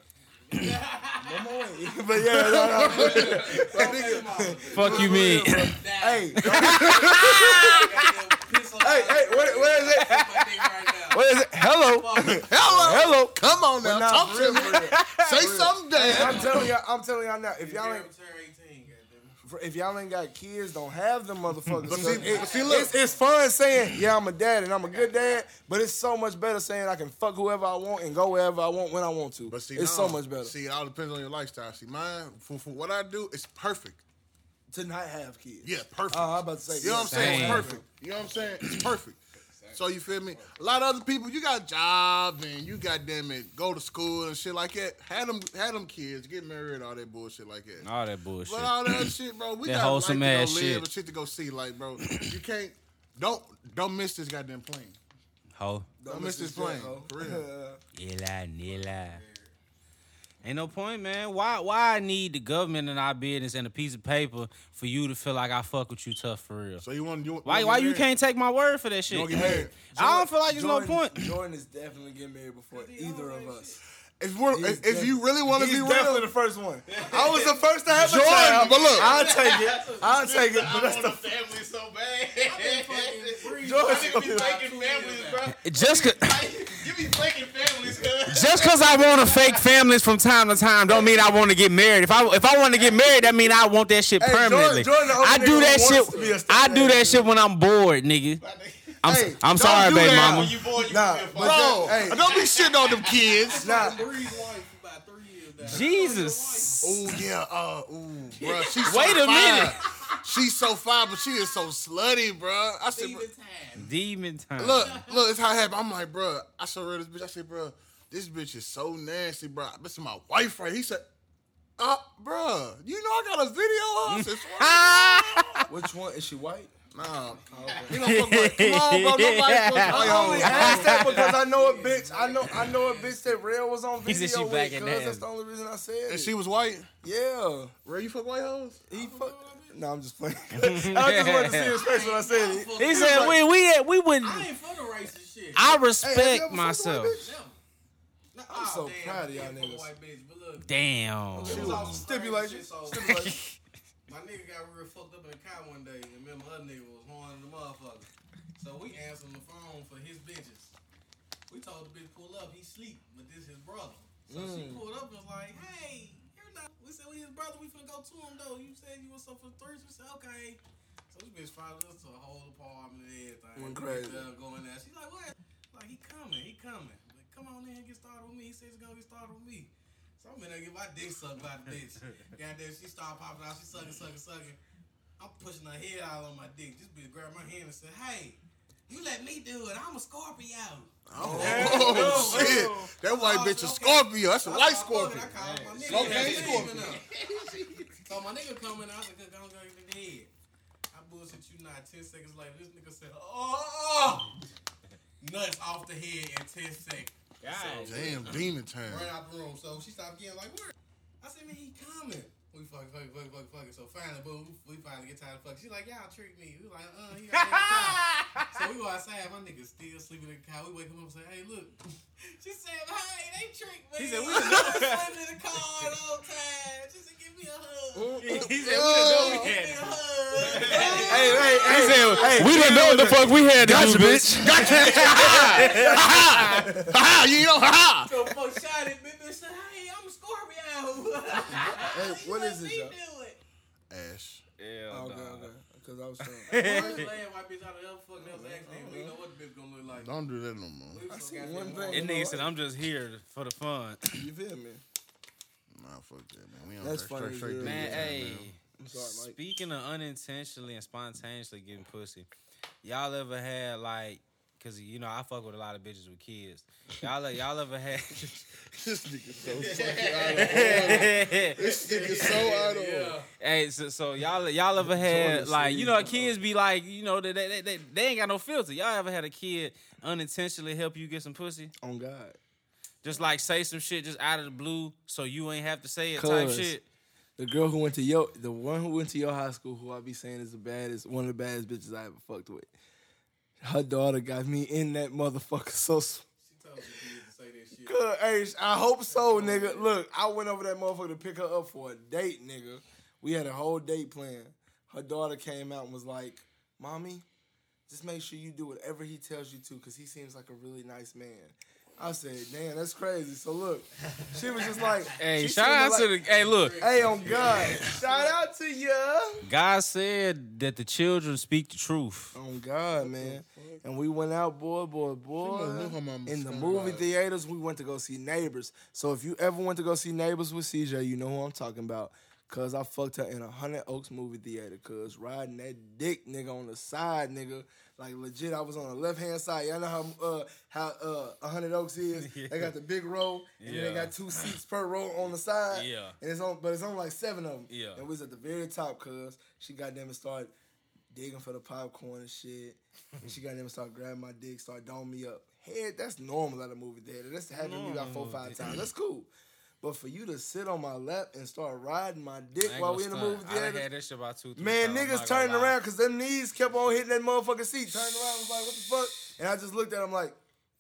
but yeah, no, no. Fuck you, me. hey, hey, hey, what, what is it? What is it? Hello, Hello, hello. Come on now, talk to me. for real. Say something, I'm telling y'all, I'm telling y'all now. If y'all ain't, if y'all ain't got kids, don't have them motherfuckers. But see- It- see, look. it's, it's fun saying, yeah, I'm a dad and I'm a good dad, but it's so much better saying I can fuck whoever I want and go wherever I want when I want to. But see, it's no. so much better See, it all depends on your lifestyle. See, mine for, for what I do, it's perfect. to not have kids. Yeah, perfect. Oh, I'm about to say, You know what I'm saying? It's perfect. You know what I'm saying? It's perfect. So you feel me? A lot of other people, you got jobs and you got damn it, go to school and shit like that. Had them, had them kids, get married, all that bullshit like that. All that bullshit. But all that shit, bro, we That got wholesome life to ass go live shit. and shit to go see. Like, bro, you can't, don't, don't miss this goddamn plane. Ho. Don't miss this plane. For real. Nilla, nilla. Ain't no point, man. Why why I need the government in our business and a piece of paper for you to feel like I fuck with you tough for real? So you want you Why why you can't take my word for that shit? You wanna get married? I don't feel like there's no point. Jordan is definitely getting married before either of us. If, we're, He's if, if you really want to He's be definitely real, the first one. I was the first to have a Jordan, child. but look. I'll take it. I'll take it. But that's the family so bad. Jordan. Give me faking families, bro. Just cause, Give me faking families, just cause I want to fake families from time to time don't mean I want to get married. If I if I want to get married, that mean I want that shit Hey, Jordan- permanently. Jordan I do that wants to be a shit. I do that shit when I'm bored, nigga. I'm Hey, I'm don't sorry, baby mama. You boy, you Nah, be a bro, Hey. don't be shitting on them kids. Nah, Jesus. Oh yeah, uh, ooh, bro, she's Wait a minute. She's so fine, but she is so slutty, bro. I said, bro, Demon time. look, look, it's how it happened. I'm like, bro, I showed her this bitch. I said, bro, this bitch is so nasty, bro. This is my wife, right? He said, uh, bro, you know I got a video of. I said, Which one is she white? Nah, you don't fuck with. Come on, bro. Nobody I only asked that because I know a bitch. I know I know a bitch that Rail was on He video said she with. back in Cause that's the only reason I said And it. she was white. yeah, Where you fuck white hoes? he fuck. No, I'm just playing. I just wanted to see his face when I said it. he said we we we wouldn't." I ain't for the racist shit. I Hey, have you respect ever fucked a white myself. bitch? Nah, I'm so damn, proud of y'all ain't niggas. Bitch, look, Damn. it was all Stipulation. so- Stipulation. My nigga got real fucked up in the car one day, and remember her nigga was horning the motherfucker. So we answered the phone for his bitches. We told the bitch pull up, he sleep, but this is his brother. So she Mm. pulled up and was like, "Hey, you're not." We said his brother. We finna go to him though. You said you was up for three. We said okay. So this bitch followed us to a whole apartment and everything. Went crazy. there, Going there. She's like, "What?" Like he coming, he coming. Like, come on in, and get started with me. He says he's gonna get started with me. So I'm in there get my dick sucked by the bitch. Goddamn, she started popping out. She sucking, sucking, sucking. I'm pushing her head out on my dick. This bitch grabbed my hand and said, "Hey, you let me do it. I'm a Scorpio." Oh, oh shit. Oh, that white bitch oh. a Scorpio. That's a white Scorpio. I called my nigga. Scorpio. He. So my nigga coming out and go go to the head. I bullshit you not. Ten seconds later, this nigga said, "Oh, nuts off the head in ten seconds." So, Damn, demon time. Ran out the room. So she stopped getting like, where? I said, man, he coming. We fucking, fucking, fucking, fucking, fucking. So finally, boom, we finally get tired of fucking. She's like, y'all tricked me. We like, uh, he got So we go outside. My nigga still sleeping in the car. We wake him up and say, hey, look. She said, hey, they tricked me. He said, we I done was sleeping in the car the whole time. She said, give me a hug. He said we done know we had me it. a hug. Hey, hey, He said we done know what the fuck we had to do, bitch. Ha ha! ha. You know, ha ha! So fuck shot it, bitch. Said, hey, I'm a Scorpio. Hey, what is this, y'all? Ash. Yeah, Okay, dog. okay. Because I was trying. First lad white bitch out of hell fuck that was accident. We know what the bitch gonna look like. Don't do that no more. We I so see goddamn one hard. thing. That nigga said I'm just here for the fun. You feel me? Nah, fuck that, man. We on That's that funny straight, straight. Man, demon time, hey. man. I'm sorry, Speaking of unintentionally and spontaneously getting pussy, y'all ever had like, cause you know I fuck with a lot of bitches with kids. Y'all uh, y'all ever had? This nigga so fucking out of order. This nigga so out of order. hey, so, so y'all y'all ever had like you know kids be like you know they, they, they, they ain't got no filter. Y'all ever had a kid unintentionally help you get some pussy? On God. Just like say some shit just out of the blue so you ain't have to say it type Cuz. shit. The girl who went to your, the one who went to your high school, who I be saying is the baddest, one of the baddest bitches I ever fucked with. Her daughter got me in that motherfucker so. She told you to say that shit. Good, hey, I hope so, nigga. Look, I went over that motherfucker to pick her up for a date, nigga. We had a whole date plan. Her daughter came out and was like, "Mommy, just make sure you do whatever he tells you to, cause he seems like a really nice man." I said, "Damn, that's crazy." So look, she was just like, Hey, shout out there to like, the hey look. Hey, on God, shout out to you. God said that the children speak the truth. On God, man. And we went out, boy, boy, boy. must know her mama In the movie theaters, we went to go see Neighbors. So if you ever went to go see Neighbors with CJ, you know who I'm talking about. Cause I fucked her in a Hundred Oaks movie theater. Cause riding that dick nigga on the side, nigga. Like legit, I was on the left hand side. Y'all know how uh how uh a Hundred Oaks is. They got the big row, and then they got two seats per row on the side. Yeah. And it's on, but it's on like seven of them. Yeah. And we was at the very top, cause she goddamn it started digging for the popcorn and shit. and she got them start grabbing my dick, start doming me up. Head, that's normal at a movie theater. That's happened to me about four, five times. That's cool. But for you to sit on my lap and start riding my dick while we in the stunt. movie I had that shit about two, three man, times. Niggas turning around because them knees kept on hitting that motherfucking seat. Turning around, was like, what the fuck? And I just looked at him like,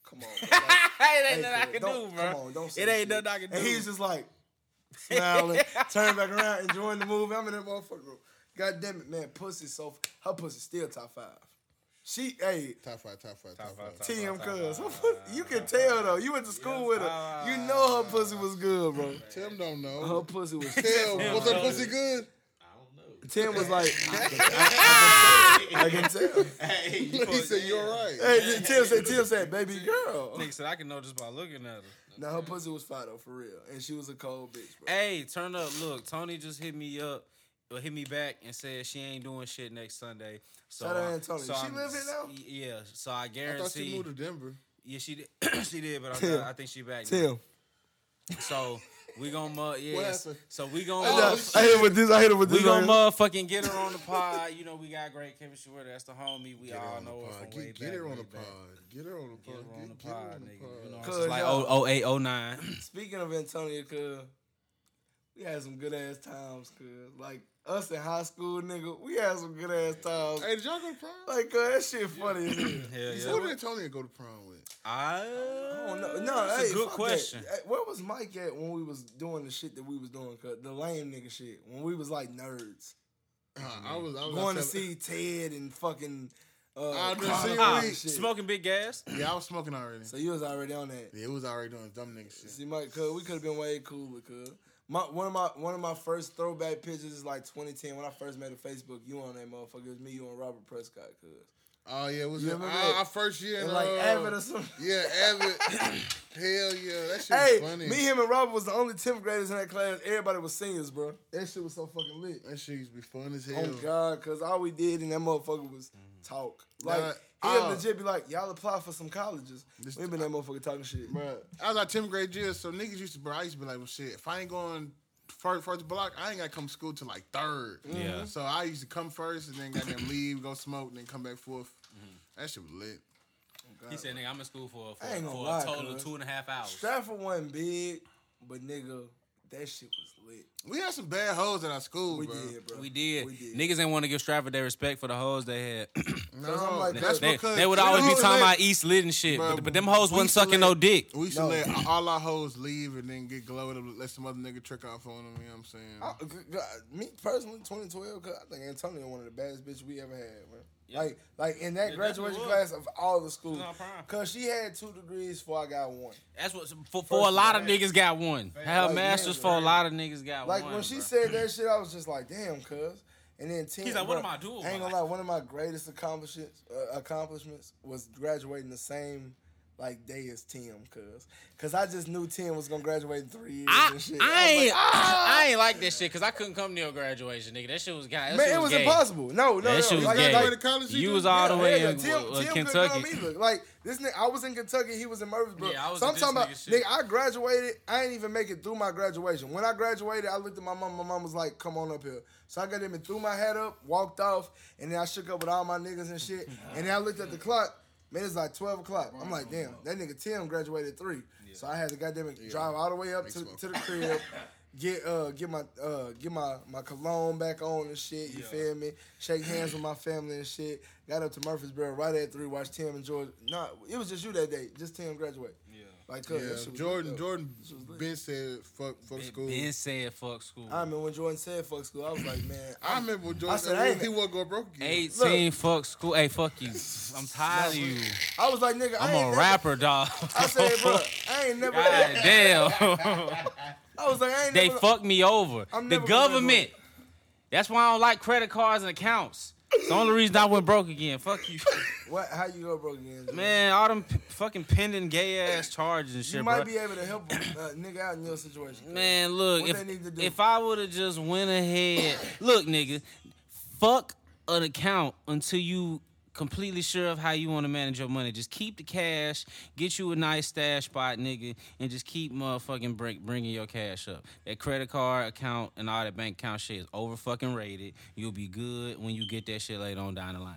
come on. bro. Like, it ain't hey, nothing I can do, bro. Come on, don't it ain't nothing I can do. And he's just like smiling, turning back around, enjoying the movie. I'm in that motherfucker room. God damn it, man, pussy so her pussy still top five. She, hey, Top five, top five, top, Top five. five, Tim, cuz top her five. pussy- you can tell though. You went to school with her. You know her pussy was good, bro. Tim don't know. Her pussy was. Tim, was her pussy good? I don't know. Tim was like, I can, I, I can tell. Hey, he said you're right. Hey, Tim said, Tim said, baby girl. Nigga said I can know just by looking at her. Now her pussy was fire though, for real, and she was a cold bitch, bro. Hey, turn up. Look, Tony just hit me up uh, hit me back and said she ain't doing shit next Sunday. So Shout out I- Antonio. so She I'm- live here now? Yeah. So I guarantee. I thought guarantee. she moved to Denver. yeah, she did. she did, but I, I think she back. now. Tim. So we gonna uh, yeah. What? So we gonna Oh, I hit him with this. I hit him with this. we gonna right motherfucking get her on the pod. You know we got great chemistry with her. That's the homie. We Get all on know her pod. from way Get, back. get her on way the back. pod. Get her on the Get pod. her on the Get- get her pod, on the nigga. pod. You know, Cause it's like y'all- oh, 08, 09. Speaking of Antonio, cuz we had some good ass times, cuz like us in high school, nigga, we had some good ass times. Hey, did y'all go to prom? Like, cuz that shit funny as hell. Hell yeah. Who did Antonio go to prom with? I I don't know. No, That's hey, a good question. That. Hey, Where was Mike at when we was doing the shit that we was doing? Cause the lame nigga shit. When we was like nerds, Uh, I was. I was going to see Ted and fucking. Uh, I done Carter seen and Ah, smoking big gas. Yeah, I was smoking already. So you was already on that. Yeah, it was already doing dumb nigga shit. See, Mike, cuz we could have been way cooler, cuz. My, one of my one of my first throwback pictures is like 2010 when I first made a Facebook. You on that motherfucker? It was me, you, and Robert Prescott, cuz. Oh yeah, it was it, remember our, our first year in And like uh, Avid or something. Yeah, Avid. Hell yeah, that shit Hey, was funny. me, him, and Robert was the only 10th graders in that class. Everybody was seniors, bro. That shit was so fucking lit. that shit used to be fun as hell. Oh God, cause all we did in that motherfucker was talk. Like Nah, he'll uh, legit be like, y'all apply for some colleges. This- we been that motherfucker talking shit. Bruh, I was like 10th grade year, so niggas used to, bro, I used to be like, well, shit, if I ain't going first, first block, I ain't got to come to school till like third. Yeah. So I used to come first and then goddamn leave, go smoke, and then come back fourth. That shit was lit. He said, "Nigga, I'm in school for, for, I ain't gonna for lie, a total of two and a half hours." Stratford wasn't big, but nigga, that shit was lit. We had some bad hoes at our school, We bro. did, bro. We did. We did. Niggas ain't want to give Stratford their respect for the hoes they had. No, I'm like, that's they, because they would always be talking let- about East Lit and shit, Bro, but, but them hoes we wasn't sucking let- no dick. We should No. let all our hoes leave and then get glowed up, let some other nigga trick off on them. You know what I'm saying? I, g- g- me personally, 2012, cause I think Antonio one of the baddest bitches we ever had, man. Yeah. Like, like in that Yeah, graduation class of all the schools, It was on prime. cause she had two degrees before I got one. That's what for, for a lot of niggas got one. Have Like, masters yeah, for a lot of niggas got Like one. Like when she bro. said that shit, I was just like, damn, cuz. And then 10, He's like, what am I doing with I ain't gonna lie, one of my greatest accomplishments uh, accomplishments was graduating the same like day as Tim, cuz. Cause I just knew Tim was gonna graduate in three years I, and shit. I was like, ain't "Ah!" I ain't like that shit because I couldn't come to your graduation, nigga. That shit was guy. Man, shit it was was gay. impossible. No, no, That no. shit was like, gay. like, Like, college you you was do? all the way yeah, in Tim, uh, Tim couldn't Kentucky. come either. Like this nigga, I was in Kentucky. He was in Murfreesboro. Yeah, I was so in I'm talking about, nigga shit. nigga. I graduated. I didn't even make it through my graduation. When I graduated, I looked at my mom. My mom was like, "Come on up here." So I got him and threw my hat up, walked off, and then I shook up with all my niggas and shit. And then I looked at the clock. Man, it's like 12 o'clock. I'm like, damn, that nigga Tim graduated at 3. So I had to goddamn it drive all the way up to, smoke. to the crib, get uh get my uh get my, my cologne back on and shit, you feel me? Shake hands with my family and shit. Got up to Murfreesboro right at 3, watched Tim and George. Nah, it was just you that day. Just Tim graduate. Yeah. Like, cuz Yeah, was Jordan. Jordan. This was lit. Ben said, "Fuck, fuck school." Ben said fuck school. I remember when Jordan said fuck school, I was like, man, I remember when Jordan said, said I ain't- he wasn't going broke again. 18 fuck school. Hey, fuck you. I'm tired of you. I was like, nigga, I I'm ain't a never- rapper, dog. I said, bro, I ain't never. God damn. I was like, I ain't they never. fucked me over. I'm The government. That's why I don't like credit cards and accounts. It's the only reason I went broke again. Fuck you. What? How you go broke again? Man, all them p- fucking pending gay ass charges and shit, you might bro. be able to help a uh, nigga out in your situation. Man, look, if, they need to do? if I would have just went ahead, look, nigga, fuck an account until you completely sure of how you want to manage your money. Just keep the cash, get you a nice stash spot, nigga, and just keep motherfucking bring, bringing your cash up. That credit card account and all that bank account shit is over fucking rated. You'll be good when you get that shit later on down the line.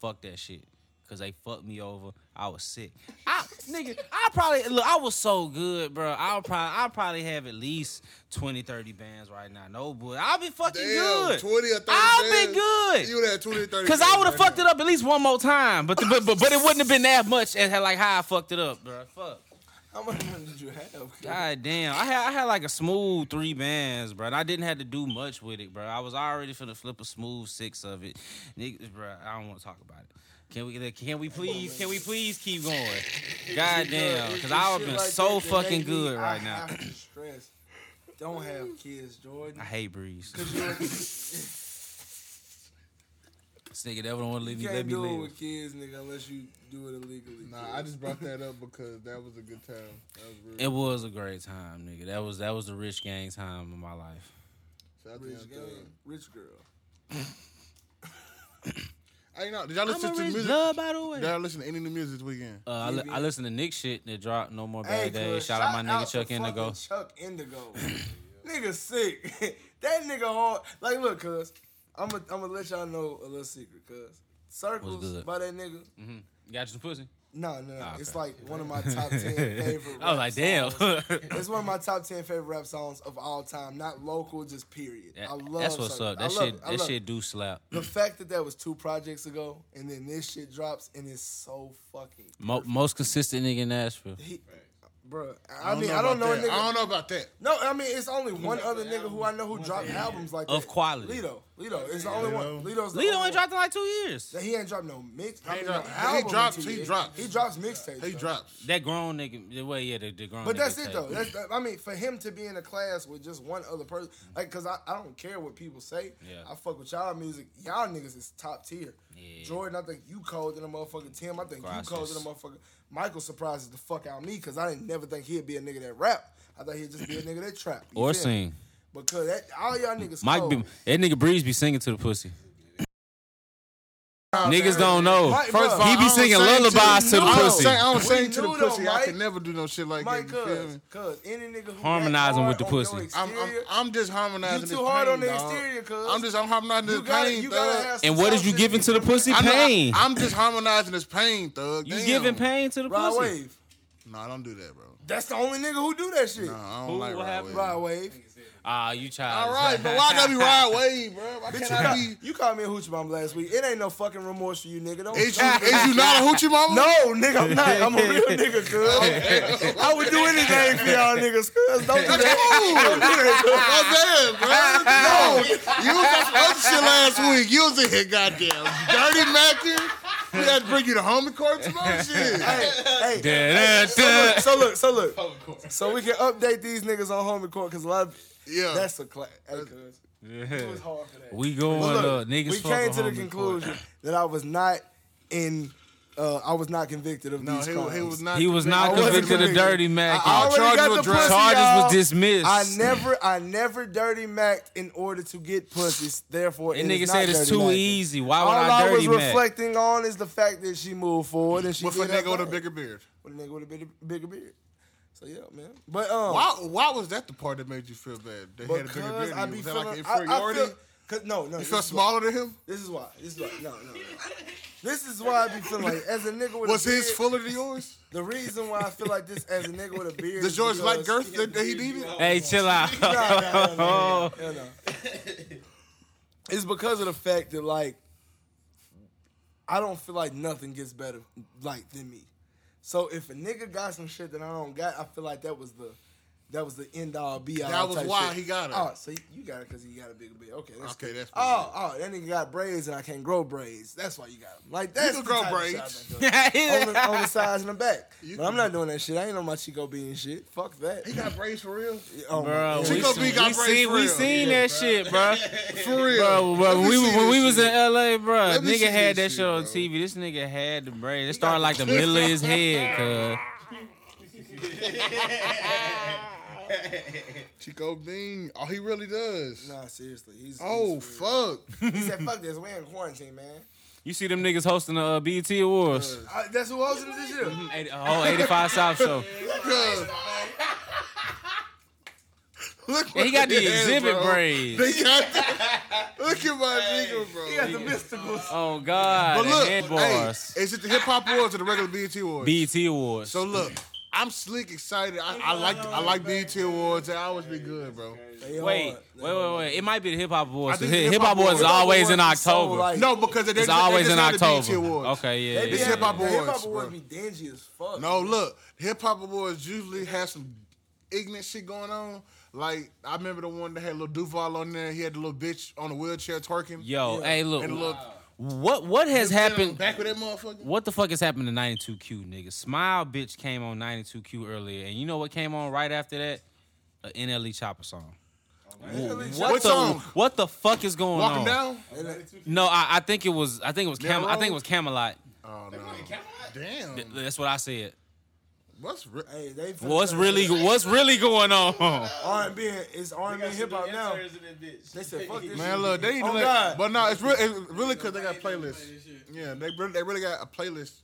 Fuck that shit. Cause they fucked me over. I was sick. I nigga, I probably look, I was so good, bro. I'll probably I'll probably have at least 20, 30 bands right now. No boy. I'll be fucking Damn, good. 20 or 30 I'll be good. You would have 20 or 30 Cause I would have right fucked now. it up at least one more time. But the, but, but but it wouldn't have been that much as like how I fucked it up, bro. Fuck. How much did you have? God damn. I had I had like a smooth three bands, bro. And I didn't have to do much with it, bro. I was already finna flip a smooth six of it. Niggas, bro, I don't want to talk about it. Can we can we please can we please keep going? God damn. Cause I would shit been like so that that fucking make me- good I right now. have to stress. Don't have kids, Jordan. I hate Breeze. Cause you're, This nigga never want to leave you me. Let can't me do it live. with kids, nigga, unless you do it illegally. Nah, I just brought that up because that was a good time. That was real. It was a great time, nigga. That was that was the rich gang time of my life. Shout out to Rich Young game, Thug. rich girl. Hey, no, did y'all listen I'm a to rich music? blood, by the way. Did y'all listen to any new music this weekend? Uh, I, li- I listen to Nick shit that dropped No More Hey, Bad Days. cuz, Shout out my nigga to Chuck Indigo. Chuck Indigo. nigga sick. that nigga hard. Like, look, cuz, I'm gonna I'm let y'all know a little secret, cuz. Circles by that nigga. Mm-hmm. Got you some pussy? No, no, no. Ah, It's like one of my top ten favorite. I was like, damn. songs. It's one of my top ten favorite rap songs of all time. Not local, just period. I love That's what's Circles. up. That shit, that shit do slap. The fact that that was two projects ago, and then this shit drops, and it's so fucking. Mo- most consistent nigga in Nashville. He, bruh. I, mean, I don't know a about that. nigga. I don't know about that. No, I mean it's only one other nigga who I know who dropped albums like that. Of quality. Lito. Lito is the only one. Lito's the Lito only ain't dropped in like two years. one. He ain't dropped no mix. I He mean, dropped- no he album drops- in two he years. drops. He drops mixtapes. He though. drops. That grown nigga, the way yeah, the, the grown. But nigga that's it though. That's that, I mean, for him to be in a class with just one other person, like, cause I, I don't care what people say. Yeah. I fuck with y'all music. Y'all niggas is top tier. Yeah. Jordan, I think you cold than a motherfucker. Tim, I think Gracias. you cold than a motherfucker. Michael surprises the fuck out of me because I didn't never think he'd be a nigga that rap. I thought he'd just be a nigga that trap. You or me? sing. Because that, all y'all niggas Mike, cold. be, that nigga Breeze be singing to the pussy. Niggas don't know. Mike, First of all, He be singing sing lullabies to the know. I don't pussy. sing, I don't sing to the knew though, pussy. I can never do no shit like Mike, that. You feel cuz, me? cuz any nigga who Harmonizing with the hard pussy. your I'm, I'm, I'm just harmonizing. You this too hard pain, on the dog. exterior, cuz. I'm just I'm harmonizing you this gotta, pain, you thug. And what is you giving to the pussy? Pain. I, am just harmonizing this pain, thug. You giving pain to the Rod pussy. Wave. No, I don't do that, bro. That's the only nigga who do that shit. No, I don't Who- like what Rod happened? Wave. Rod Wave. Ah, you child. All right, but why gotta be Rod Wave, bro? Why Bitch, can't you, I got, be? you called me a hoochie mom last week. It ain't no fucking remorse for you, nigga. Don't Is you, is you not a hoochie mama? No, nigga, I'm not. I'm a real nigga, cuz. I would do anything for y'all niggas, cuz. Don't do that. Don't do that, I'm saying, bro. No, you was on some other shit last week. You was in here, goddamn dirty macking. We had to bring you to homie court some other shit. cuz. Hey, hey, Da, da, so look, so look, so look. So we can update these niggas on home court, because a lot of, Yeah, that's a class. Hey, cuz. It was hard for that. We going But up. Niggas we came to the homie conclusion that I was not in. Uh, I was not convicted of no, these he, crimes. he was not. He was I not wasn't convicted of dirty Mac. I already Charges got were the dropped. pussy, Charges y'all. was dismissed. I never, I never dirty mac in order to get pussies. Therefore, and it nigga is said it's too macking. easy. Why would All I I was dirty Mac? reflecting on is the fact that she moved forward and she with a nigga with a bigger beard. with a nigga with a bigger, bigger beard. So yeah, man. But um, Why? Why was that the part that made you feel bad? They had a bigger because beard. I be you. Was that feeling, like I, I inferiority? feel, cause no, no. you felt is why- smaller than him? This is why. This is why. No, no, no. This is why I be feeling like as a nigga with Was a beard. his fuller than yours? The reason why I feel like this as a nigga with a beard. Does is yours like girth that, that he needed? Hey, chill out. It's because of the fact that like I don't feel like nothing gets better like than me. So if a nigga got some shit that I don't got, I feel like that was the that was the end all be all. That was type why shit. he got it. Oh, so you- you got it because he got a bigger beard. Okay, that's Okay, cool. that's oh, oh, that nigga got braids and I can't grow braids. That's why you got him. Like that's can the grow type of braids. shit I think of. on, the, on the sides and the back. You but I'm not doing that shit. I ain't on my Chico bean shit. Fuck that. He got braids for real? Oh, Bro, God. we, Chico seen- B got we braids seen, for we real. seen that shit, bro. For real. Bro, bro, when we, when we was in LA, bro, Let nigga had that this shit shit, on. TV. This nigga had the braids. It started like the middle of his head, cuz. Chico Bean. Oh, he really does. Nah, seriously. He's Oh, he's fuck. He said, "Fuck this, We're in quarantine, man." You see them niggas hosting the uh, BET Awards. Uh, that's who hosted it this year. 80, oh, 85 South show. Look And he got the exhibit bro. braids. They got the, Look at my nigga, bro. He got the mysticals. Oh, God. But the look, handbars. hey, is it the hip hop awards or the regular BET awards? BET Awards. So look, I'm slick excited. I, I like I like BET awards. They always be good, bro. Wait, wait, wait, wait. It might be the Hip Hop Awards. I think The the Hip Hip-Hop Awards is always in Awards is so, October. like- No, because they, they, It's they always just in had the BET October. awards. Okay, yeah. They be It's yeah. hip-hop the hip hop awards, awards bro. be dingy as fuck. No, look, hip hop awards usually have some ignorant shit going on. Like I remember the one that had Lil Duval on there. He had the little bitch on a wheelchair twerking. Yo, Yeah. hey, look. And a little What what has happened? back with that motherfucker. What the fuck has happened to 92Q, nigga? Smile bitch came on 92Q earlier, and you know what came on right after that? A NLE Chopper song. What What the song? what the fuck is going Walking on? down. No, I, I think it was I think it was Cam, I think it was Camelot. Oh no. Damn. That's what I said. What's re- Hey, they What's really what's really going on? R&B? and- It's R&B They and got hip hop now. interns in that bitch. They said, fuck this man? Look, they need to Oh, let- God. but no, it's really it's really because they got playlists. Yeah, they really, they really got a playlist.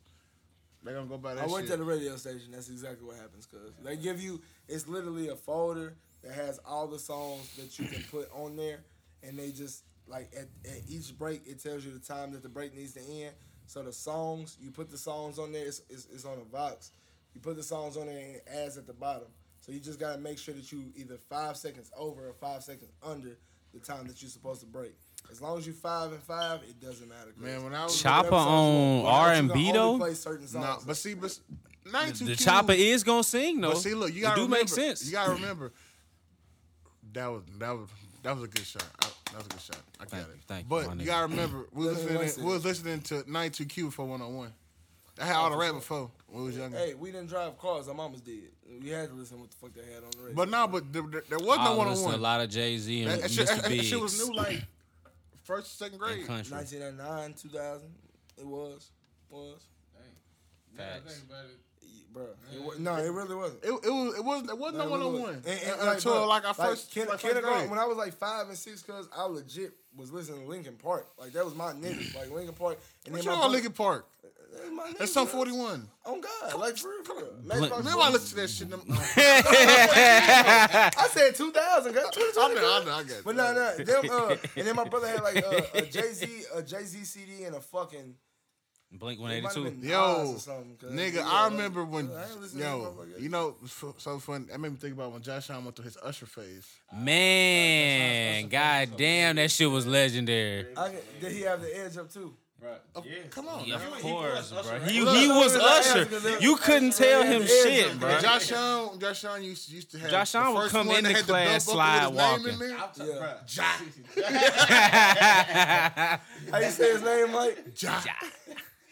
They gonna go by that I worked shit. at a radio station. That's exactly what happens. Cause they give you, it's literally a folder that has all the songs that you can put on there, and they just like at, at each break it tells you the time that the break needs to end. So the songs you put the songs on there. It's, it's, it's on a box. You put the songs on there and it adds at the bottom. So you just gotta make sure that you either five seconds over or five seconds under the time that you're supposed to break. As long as you five and five, it doesn't matter. 'cause Man, when I was Chopper whatever songs you on want, but you R&B though? play certain songs. no, but see, but ninety The two. chopper is gonna sing though. But see, look, you gotta do remember, make sense. You gotta remember that was that was that was a good shot. I, that was a good shot. I got Thank it. you, thank you, but my you gotta remember, we was listening. listen. We was listening to ninety two Q for one on one. I had all the oh, rap before when we was younger. Hey, we didn't drive cars. Our mamas did. We had to listen to what the fuck they had on the radio. But no, but there, there, there was no one oh on listen to a lot of Jay Z and That, that shit, Mr. that, that shit was new, like first, second grade. country. 1999, 2000, it was, was, Now I Facts. it. bro. It wa- no, it really wasn't. It, it was it wasn't it wasn't no It one really on one wasn't. And- and, until bro, like our first kin- like first kindergarten. When I was like five and six, cause I legit was listening to Linkin Park. Like that was my nigga. Like Linkin Park. And What then you my know Linkin Park? That's my niggas, That's some forty one. On God, like for real, for real. Blink- Matchbox Man, I Boys. listen to that shit. Them, I said 2000, guys. 2020, I know, I know, I got you. But no, no, them. Uh, and then my brother had like uh, a Jay Z, a Jay Z CD, and a fucking. Blink it might have 182. been Yo, or something, 'cause, nigga, yeah, I like, remember when, I ain't listening to yo, motherfuckers. you know, f- so fun. That made me think about when Josh Allen went through his Usher phase. Man, god damn, that shit was legendary. I can, did he have the edge up too? Right. yeah. Come on, Yeah, man. of he course, was Usher, bro. right? He, Look, he was look, look, Usher. look, look, You couldn't tell him Yeah, shit, yeah, bro. yeah. Josh Allen, Josh Allen used, used to have. Josh the Allen would come one in the class belt slide his name in walking. there. I'm t- Yeah. bruh. How you say his name, Mike? Josh.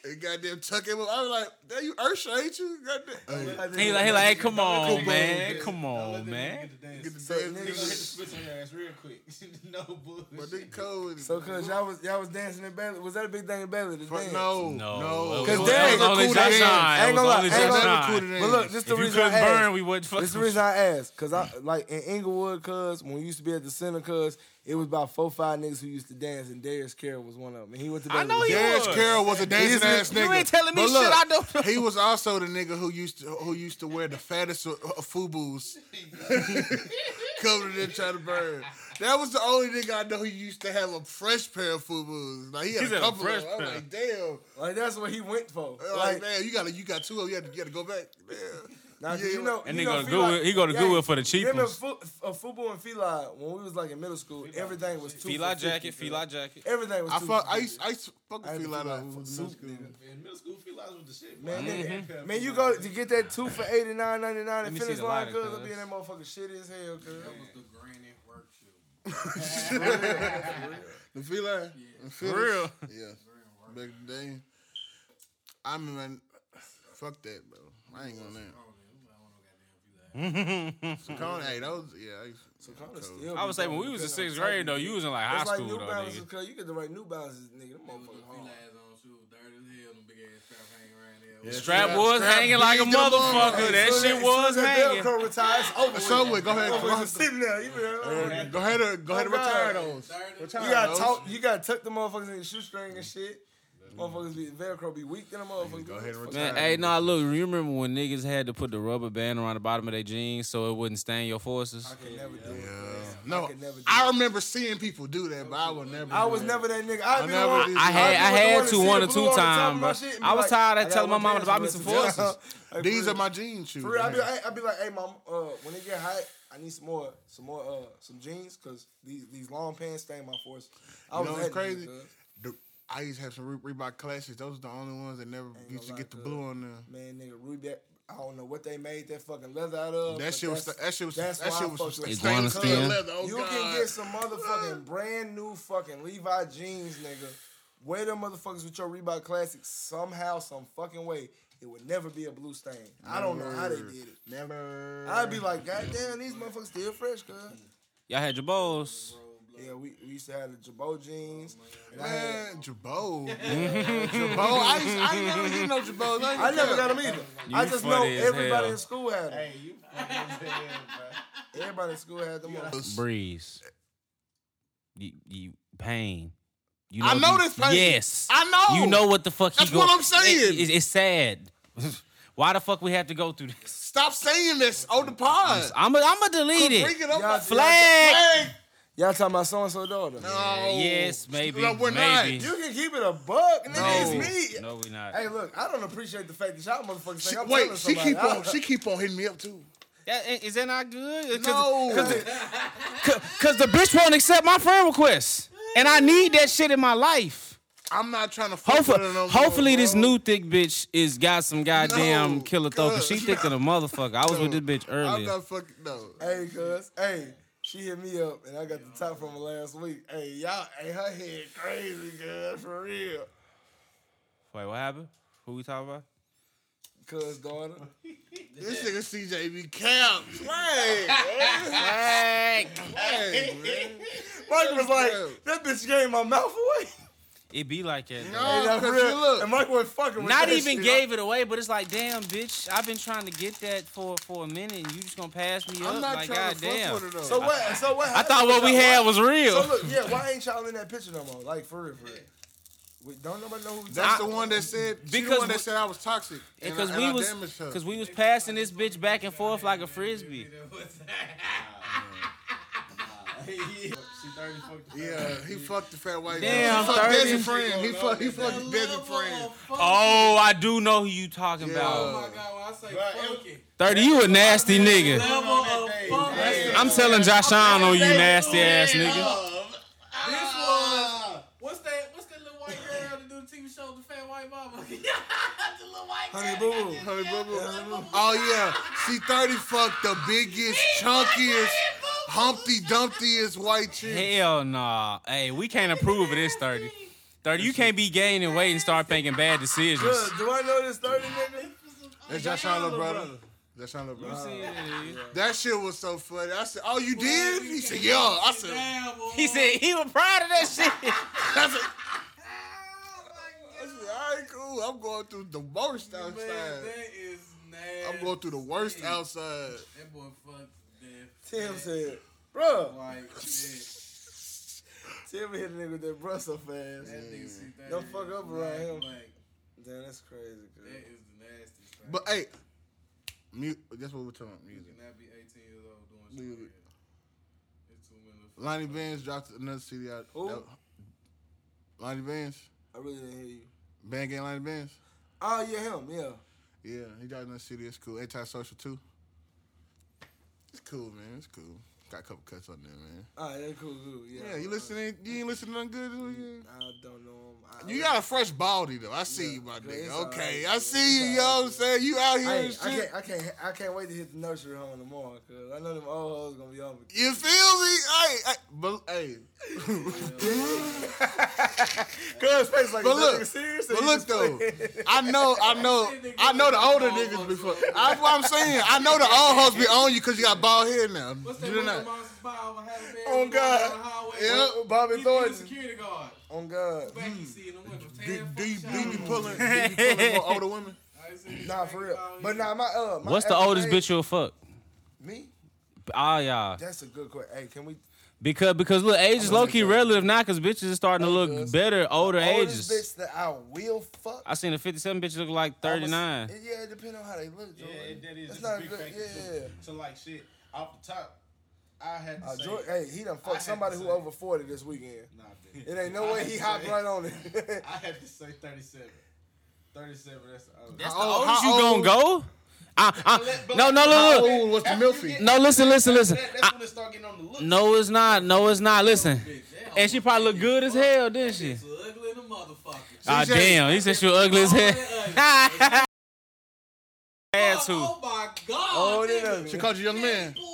And goddamn tuck him up. I was like, "Damn, you Usher, ain't you?" Goddamn. He like, he like, hey, come on, Come man, on, come on, man. get the dance. Get the So, nigga, hit the switch on your ass real quick. no bullshit. But they cold. So, cause y'all was y'all was dancing in Belly. Was that a big thing in Belly? The Fuck dance? no, No, no. Cause was, damn, was only cool Josh dance. I ain't gonna lie, ain't gonna- cool Shine. dance. But look, this the reason I couldn't asked. burn, we wouldn't. This the reason I asked, cause I like in Inglewood, cause when we used to be at the center, cause it was about four five niggas who used to dance, and Darius Carroll was one of them. And he went to I know he Darius was. Carroll was a dancing He's- ass nigga. You ain't telling me But shit look, I don't know. He was also the nigga who used to who used to wear the fattest of, of FUBUs, covered in trying to burn. That was the only nigga I know who used to have a fresh pair of FUBUs. Like he had He a said a couple fresh of them. I'm like, damn. Like that's what he went for. Like, Like, man, you got you got two of them. You had to, you had to go back. Damn. Now, 'cause Yeah. you know, And you he know, go to Fila- Goodwill- he go to Goodwill for the cheapest. remember cheapest. Fu- uh, Fubu and Feli when we was like in middle school, everything was two. Fila jacket, cuz. Fila jacket. Everything was. I fuck. I used, I used to fuck with used Fila like in middle school. nigga. In middle school, Feliz was the shit. Man, bro. nigga, man, you go to get that two for eighty nine ninety nine and me finish line, cuz I'll be in that motherfucker shitty as hell, cuz. That was the granny work shoe. The Fila. The For real. Yeah. Back in the day. I mean, man, fuck that, bro. I ain't gonna that. So hey, those, yeah. I used to- So kinda Cold. still I would be say when we was in sixth grade though, you was in like high It's like school New though, Balances, nigga. cuz you get the right New Balances, nigga. Them It was the motherfuckers hard. On shoes, dirty as hell. Them big ass straps hanging around there. Yeah, Strap strap- was strap hanging like a big to the motherfucker. motherfucker. That As soon shit was as hanging. Velcro retires, it's over So with. with, go ahead, go ahead, sitting there. You, know, go ahead, and- go ahead and retire those. Retire you gotta talk. You gotta tuck the motherfuckers in your shoestring and shit. Motherfuckers be Velcro be weak than a motherfucker. Go ahead and Fuck retire. Man, hey, nah, look, you remember when niggas had to put the rubber band around the bottom of their jeans so it wouldn't stain your forces? I could never do it. Yeah. I No, could never do I it. remember seeing people do that, but I would never. I do was that. never that nigga. I'd I never the I had I'd be I the one had to to one or two on the top times, bro. my shit and be I was like, tired of telling my gotta mama to buy me some the rest of forces. the time. These Like, are my jean shoes. For real, I'd be like, be like, hey mom, uh, when it get hot, I need some more, some more, uh, some jeans, cause these these long pants stain my force. I You was know what's crazy? nigga, cuz. The- I used to have some Re- Reebok classics. Those are the only ones that never Ain't used to get the blue on them. Man, nigga, Reebok. I don't know what they made that fucking leather out of. That shit was that's- that shit was that's that shit was fuck some with stained color leather. Oh you god. can get some motherfucking brand new fucking Levi jeans, nigga. Wear them motherfuckers with your Reebok Classics somehow, some fucking way. It would never be a blue stain. I don't know how they did it. Never. I'd be like, God damn, these motherfuckers still fresh, cuz. Y'all had your balls. Yeah, we, we used to have the Jabot jeans. Oh and I, had, Man, Jabot. Jabot. I, used, I never get no Jabot. I, I never got them either. I just know everybody hell. in school had them. Hey, you fucking as hell. Everybody in school had them. on. Breeze. You, you pain. You I know you- this pain. Yes. I know. You know what the fuck That's he what go- I'm saying. It- it- it's sad. Why the fuck we have to go through this? Stop saying this on the pod. I'm gonna I'm delete Bring it. it up. Y'all- Flag. Flag. Y'all talking about so and so daughter? No. Yes, maybe, No, we're maybe. You can keep it a buck, nigga. No. It's me. No, we not. Hey, look, I don't appreciate the fact that y'all motherfuckers She, think I'm wait, she keep on. She keep on hitting me up too. That- eh, is that not good? No. Because the bitch won't accept my friend request. And I need that shit in my life. I'm not trying to. fuck with her Hopefully, no more, hopefully this bro. new thick bitch is got some goddamn No, killer throat. Cause she cuz. thick than a motherfucker. I was with this bitch earlier. I'm earlier. not fucking no. Hey, cuz, hey, she hit me up and I got the top from her last week. Hey, y'all, hey, her head crazy, cuz, for real. Wait, what happened? Who we talking about? Cuz daughter. This nigga CJ be camp. Flag. Flag, man. Mike was like, Yeah. that bitch gave my mouth away. It be like that. though. No, Hey, that's real. look. And Mike was fucking with Not even shit. gave it away, but it's like, damn, bitch, I've been trying to get that for for a minute, and you just gonna pass me I'm up? not Like, trying to fuck with it though. So what? So what? I thought what we had was real. So look, yeah, why ain't y'all in that picture no more? Like for real, for real. We, don't nobody know who. That's I- the one that said. She the Because one that we- said I was toxic. Because we I was, because we was passing this bitch back and forth like a frisbee. She 30 fucked the Yeah, he fucked the fat white Damn, girl. He fucked 30. Desi friend. He fucked. He fucked Desi friend. Oh, I do know who you talking Yeah. Oh about. my god, when I say Right, funky. Thirty, you a nasty nigga. Level of funky. I'm telling Josh on on you, nasty ass nigga. This ah. was what's that? What's that little white girl that do the TV show, the fat white mama? the little white Honey girl. Boo Boo. Honey Boo Boo. Oh yeah, C thirty fucked the biggest, chunkiest, Humpty Dumpty is white chick. Hell nah. Hey, we can't approve of this 30. 30, you can't be gaining weight and start making bad decisions. Good. Do I know this 30 nigga? That's Josh little brother. That's your little brother. That shit was so funny. I said, "Oh, you did?" He said, "Yeah." I said, Damn. He said he was proud of that shit. I said, I said, all right, cool. I'm going through the worst outside. Man, outside. that is nasty. I'm going through the worst outside. That boy fucked death. Tim said, bruh. White shit. Tim hit a nigga with that bruh so fast. That nigga see that. Don't fuck up around him. Like, Damn, that's crazy. that Cause. is the nastiest thing. But hey, mu- that's what we're talking about. you Music. cannot be 18 years old doing shit like Music. It's too many. Lonnie Bands dropped another CD out. Who? that- Lonnie Bands. I really didn't hear you. Band Gang Lonnie Bands. Oh, yeah, him, yeah. Yeah, he dropped another CD. It's cool. Antisocial too. It's cool, man. It's cool. Got a couple cuts on there, man. All right, that's cool, cool. Yeah, Yeah, you listening? You ain't listening to nothing good? I don't know You got a fresh baldy though. I see Yeah, you, my good. nigga. Okay, alright. I see you. It's You know what I'm saying? You out here I, and ain't- I can't, I can't, I can't wait to hit the nursery home tomorrow, cause I know them old hoes gonna be on me. You feel me? Hey, hey, but hey, Cuz face like, But is that look, nigga serious? but look though, I know, I know, I know the older niggas before. That's what I'm saying. I know the old hoes be on you because you got bald head now. What's that they one not? monster spy over Halle Berry? Oh, God. down the highway? Yeah. Bobby He, he Thornton. security guard. On God. Back you see them with Do, do, you, do you be pulling? Do you be pulling more older women? Nah, for real. But nah, my uh, my What's the oldest age- bitch you'll fuck? Me? Ah, y'all. That's a good question. Hey, can we? Because because look, age is low key relative now because bitches is starting to look cuz. better older Oldest ages. bitch that I will fuck. I seen a 57 bitch look like 39. Yeah, it depends on how they look. Yeah, Jordan. it, that is That's just a not big good. factor Yeah. too. So like shit, off the top, I had to Uh, say. Jordan, hey, he done I fucked somebody who say- over forty this weekend. Nah, bitch. It ain't no I way he to hopped say- right on it. I had to say 37. 37, that's the oldest. That's the oldest how you gonna go? I, I, But no, no, How look, look. old was the After get- No, listen, listen, listen. That, that's when it start getting on the look. No, it's not. No, it's not. Listen. And she probably look good as hell, didn't she? hoe ugly than a motherfucker. Ah, damn. He said she was ugly as hell. Had oh, to. Oh my god. Oh, they nigga. She called you young man.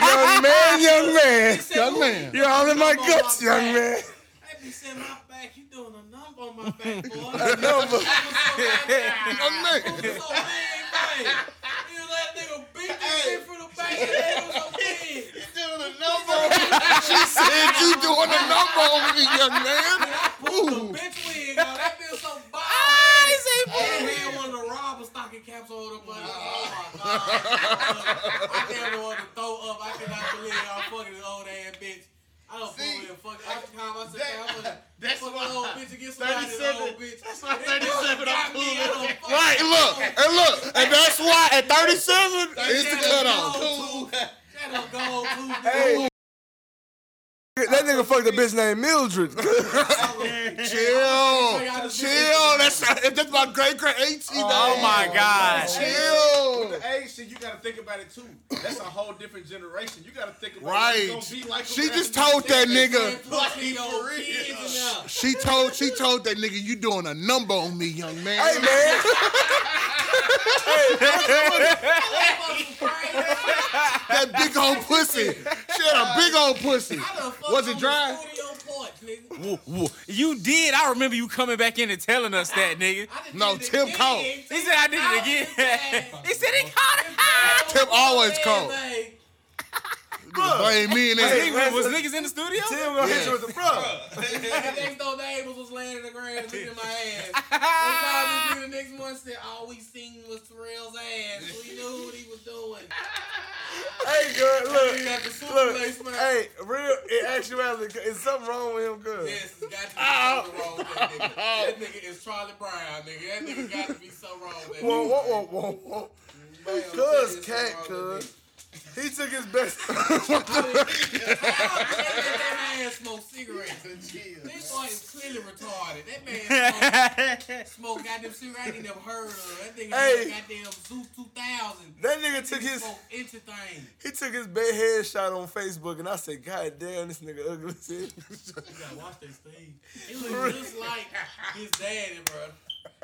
Young man, young man, said, Young man. you're all in my guts, my young man. That bitch said my back, you doing a number on my back, boy. a number. Young man. It so big. You know that nigga beat this shit from the back and it was so big. She said you doing a number on me, young man. Put Ooh. the bitch wig on. That feels so bad. Ah, he say And he had one of the robber stocking caps on up under. Oh my god. I never want to throw up. I cannot believe I'm fucking this old ass bitch. I don't See, fool with fuck. Every time I sit that- down, I'm gonna that's fuck why- old bitch and get somebody this 37 old bitch. that's why 37 I'm cool at with a it. Right, look, and look, and that's why at 37 it's the cutoff. Cool. That a gold tooth. Hey. That nigga fucked a bitch named Mildred. Chill, chill. That's if that's my great great auntie. Oh my god. Chill. With the age shit, you gotta think about it too. That's a whole different generation. You gotta think about it. Right. what gonna be like. She just told that nigga. Like for real. She told she told that nigga you doing a number on me, young man. hey man, That big old pussy. She had a big old pussy. Was it dry? Woo, woo. You did. I remember you coming back in and telling us that, nigga. No, Tim called. He said I did it again. he said he called it. Tim always called. Blame me and that. was niggas in the studio? Tim gonna hit you with the bro. The next door neighbors was laying in the ground looking at my ass. They called me the next morning said, all we seen was Terrell's ass. We knew what he was doing. Hey, girl, He got the look, look. Hey, real. In actuality, is something wrong with him, girl? Yes, it's got to be ah. something wrong with that nigga. That nigga is Charlie Brown, nigga. That nigga got to be so wrong with that Whoa, nigga. whoa, whoa, whoa, whoa. Man, Cuz cat, something wrong with cuz. He took his best. that nigga. How that man smoke cigarettes? This boy is clearly retarded. That man smoke, smoke goddamn cigarette I ain't never heard of. That nigga Hey. goddamn Zoo 2000. that nigga took his anything. he took his bad headshot on Facebook, and I said, God damn, this nigga ugly as hell." You gotta watch that Steve. He looks just like his daddy, bro.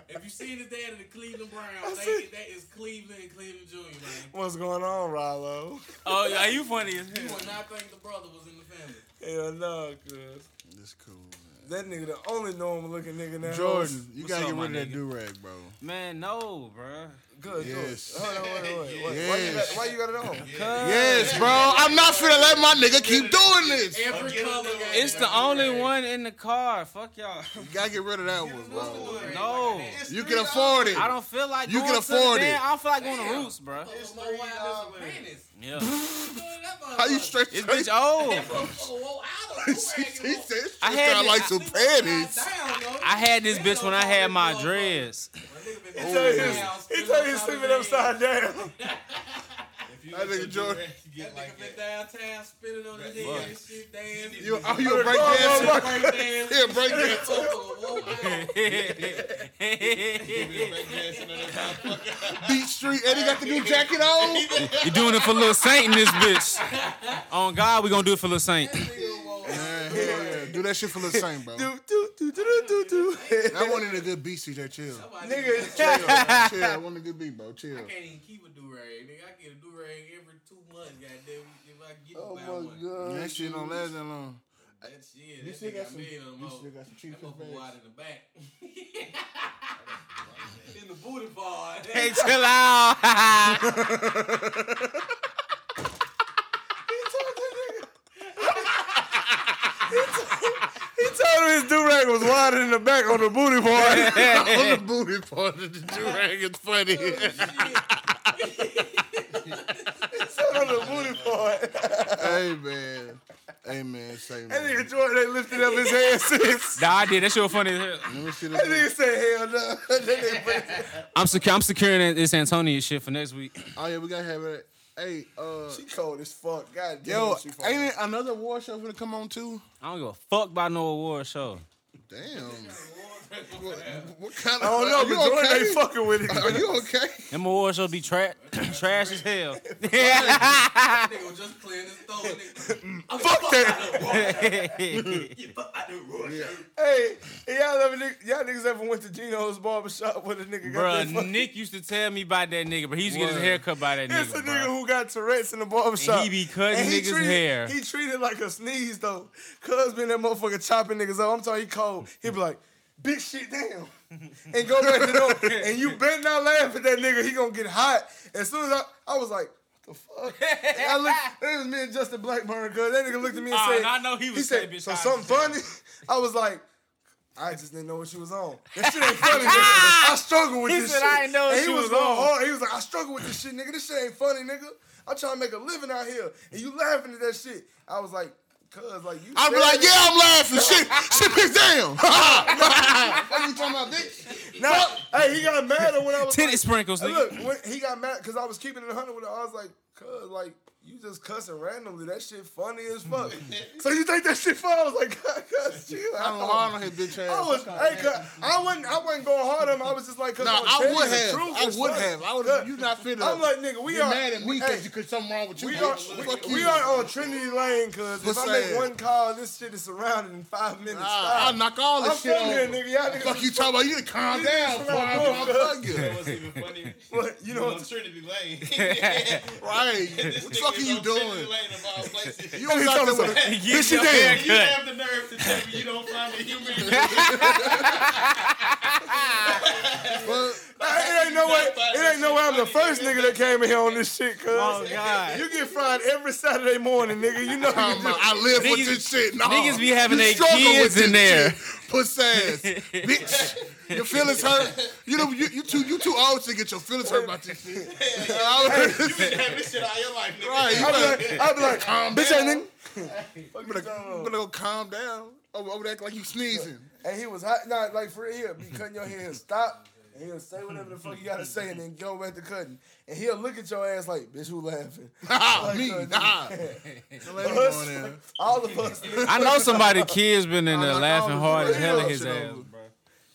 If you see his of the Cleveland Browns, they, that is Cleveland and Cleveland Junior, man. What's going on, Rollo? Oh, yeah, you funny as hell. You hell. would not think the brother was in the family. Hell no, cuz. It's cool, man. That nigga the only normal looking nigga in that Jordan, you What's gotta up, get rid of that nigga? do rag, bro. Man, no, bruh. Good, Yes. Hold on, wait, wait, wait. Why, you Yes. got, why you got it on? Yes, bro. I'm not finna let my nigga keep doing this. Every color It's the only one in the car. Fuck y'all. You gotta get rid of that one, bro. No. You can afford it. I don't feel like You going can afford damn- it. I don't feel like going to Damn. Roots, bruh. It's no why this is. Yeah. How you straight? This bitch old. she, she said I had sound like some panties. I had this bitch when I had my dreads. He tell you he tell you sleeping upside down. That nigga Jordan. That nigga been downtown spinning on his head and shit, dancing. You, oh, you a break dancer? break dance. Yeah, break dancer. Oh, oh, oh, Beat Street. Eddie got the new jacket on. You doing it for Lil Saint in this bitch. On God, we gonna do it for Lil Saint. Man, hell yeah. Do that shit for the Saint, bro. Do do do do do do. That one in a good beat, CJ. Chill. Nigga, Chill. Chill. That one in a good beat, bro. Chill. I can't even keep a do-rag, nigga. I get a do-rag every two months, goddamn. If I get oh about my one. god. That shit don't last that long. That shit, You that still got got some. me in them You still got some cheese That for motherfucker wide in the back. in the booty part. Hey, chill out. He told him his do rag was wider in the back on the booty part. On the booty part of the durag is funny. Oh, on the booty part. hey man. Hey man, say That man. nigga Jordan ain't lifted up his hand since. nah, I did. That shit was funny as hell. Let me see That nigga this. said hell no. That nigga put- I'm secure. I'm securing this Antonio shit for next week. Oh yeah, we gotta have it. Hey, uh, She cold as fuck. God damn. yo, she fuck. ain't it another war show gonna come on too? I don't give a fuck about no award show. Damn. What, what kind of? I don't know, are but you Jordan okay? ain't fucking with it. Are you okay? Them award will be tra- trash as hell. That nigga was just clearing his throat. nigga. I'm Fuck that. You fuck out the road. Hey, y'all ever y'all niggas ever went to Gino's barbershop where the nigga got Bruh, that fuck- Nick used to tell me about that nigga, but he used to get his Word. hair cut by that nigga. It's nigga. a nigga who got Tourette's in the barbershop. And he be cutting And he niggas' treated- hair. He treated like a sneeze though. Cuz been that motherfucker chopping niggas up. I'm talking he cold. He be like, big shit down. and go back to the door. And you better not laugh at that nigga. He gonna get hot. As soon as I, I was like, what the fuck? And I looked, it was me and Justin Blackburn, cuz that nigga looked at me and Oh, said, and I know he was he said, bitch, so something funny? I was like, I just didn't know what she was on. That shit ain't funny, nigga. I struggle with He this said, shit. "I ain't know and he she was was on." hard. He was like, I struggle with this shit, nigga. This shit ain't funny, nigga. I'm trying to make a living out here. And you laughing at that shit. I was like, cuz, like, you I'd be like, yeah, I'm laughing. shit, shit pissed down. what you talking about, bitch? Nah, hey, he got mad at when I was Titty like, sprinkles, Hey. Look, when he got mad because I was keeping it 100 with her. I was like, cuz, like, you just cussing randomly. That shit funny as fuck. so you think that shit funny? I was like, cuz, cuz, chill I don't out. hard on his bitch ass. I was, hey, cuz, I wasn't, I wasn't going hard on him. I was just like, cuz, Nah, I'm I telling would you the have. truth I as would fuck. have. I would. Cuz, You not fit I'm like, nigga, we Get are mad at me hey, because cause something wrong with you. we bitch. are, Fuck we, you. we are on Trinity Lane, cuz if What's I make one call, this shit is surrounded in five minutes. Nah, I'll knock all this I'm shit from over. here, nigga. Y'all niggas Fuck you is talking about? You need to calm down niggas before I fuck you. That was even funny. You know on? Trinity Lane. Right. This What fuck are you doing? Lane of all places. You was out there with a Get bitch your you hair. You have the nerve to tell me you don't find a human. Well, It ain't no way. It ain't no way. I'm the first nigga that came in here on this shit, cuz. Oh, God. You get fried every Saturday morning, nigga. You know you I'm just, I live Niggas- with this shit. Nah, niggas be having you their kids in there. shit. Puss ass, bitch. Your feelings hurt. You know you, you too you too old to get your feelings hurt about this shit. You been having this shit all your life, nigga. right, you I'll be like, I'll be like, Calm bitch, down. ain't nigga. you better, you better go calm down. Over, over there like you sneezing. And he was hot, not like for real. He'll be cutting your hair, he'll stop, and he'll say whatever the fuck you gotta say, and then go back to cutting. And he'll look at your ass like, bitch, who laughing? Nah, Like, me, uh, nah. Don't me go in there. All of us. I know somebody kids been in there like, laughing hard as hell at his ass, over. bro.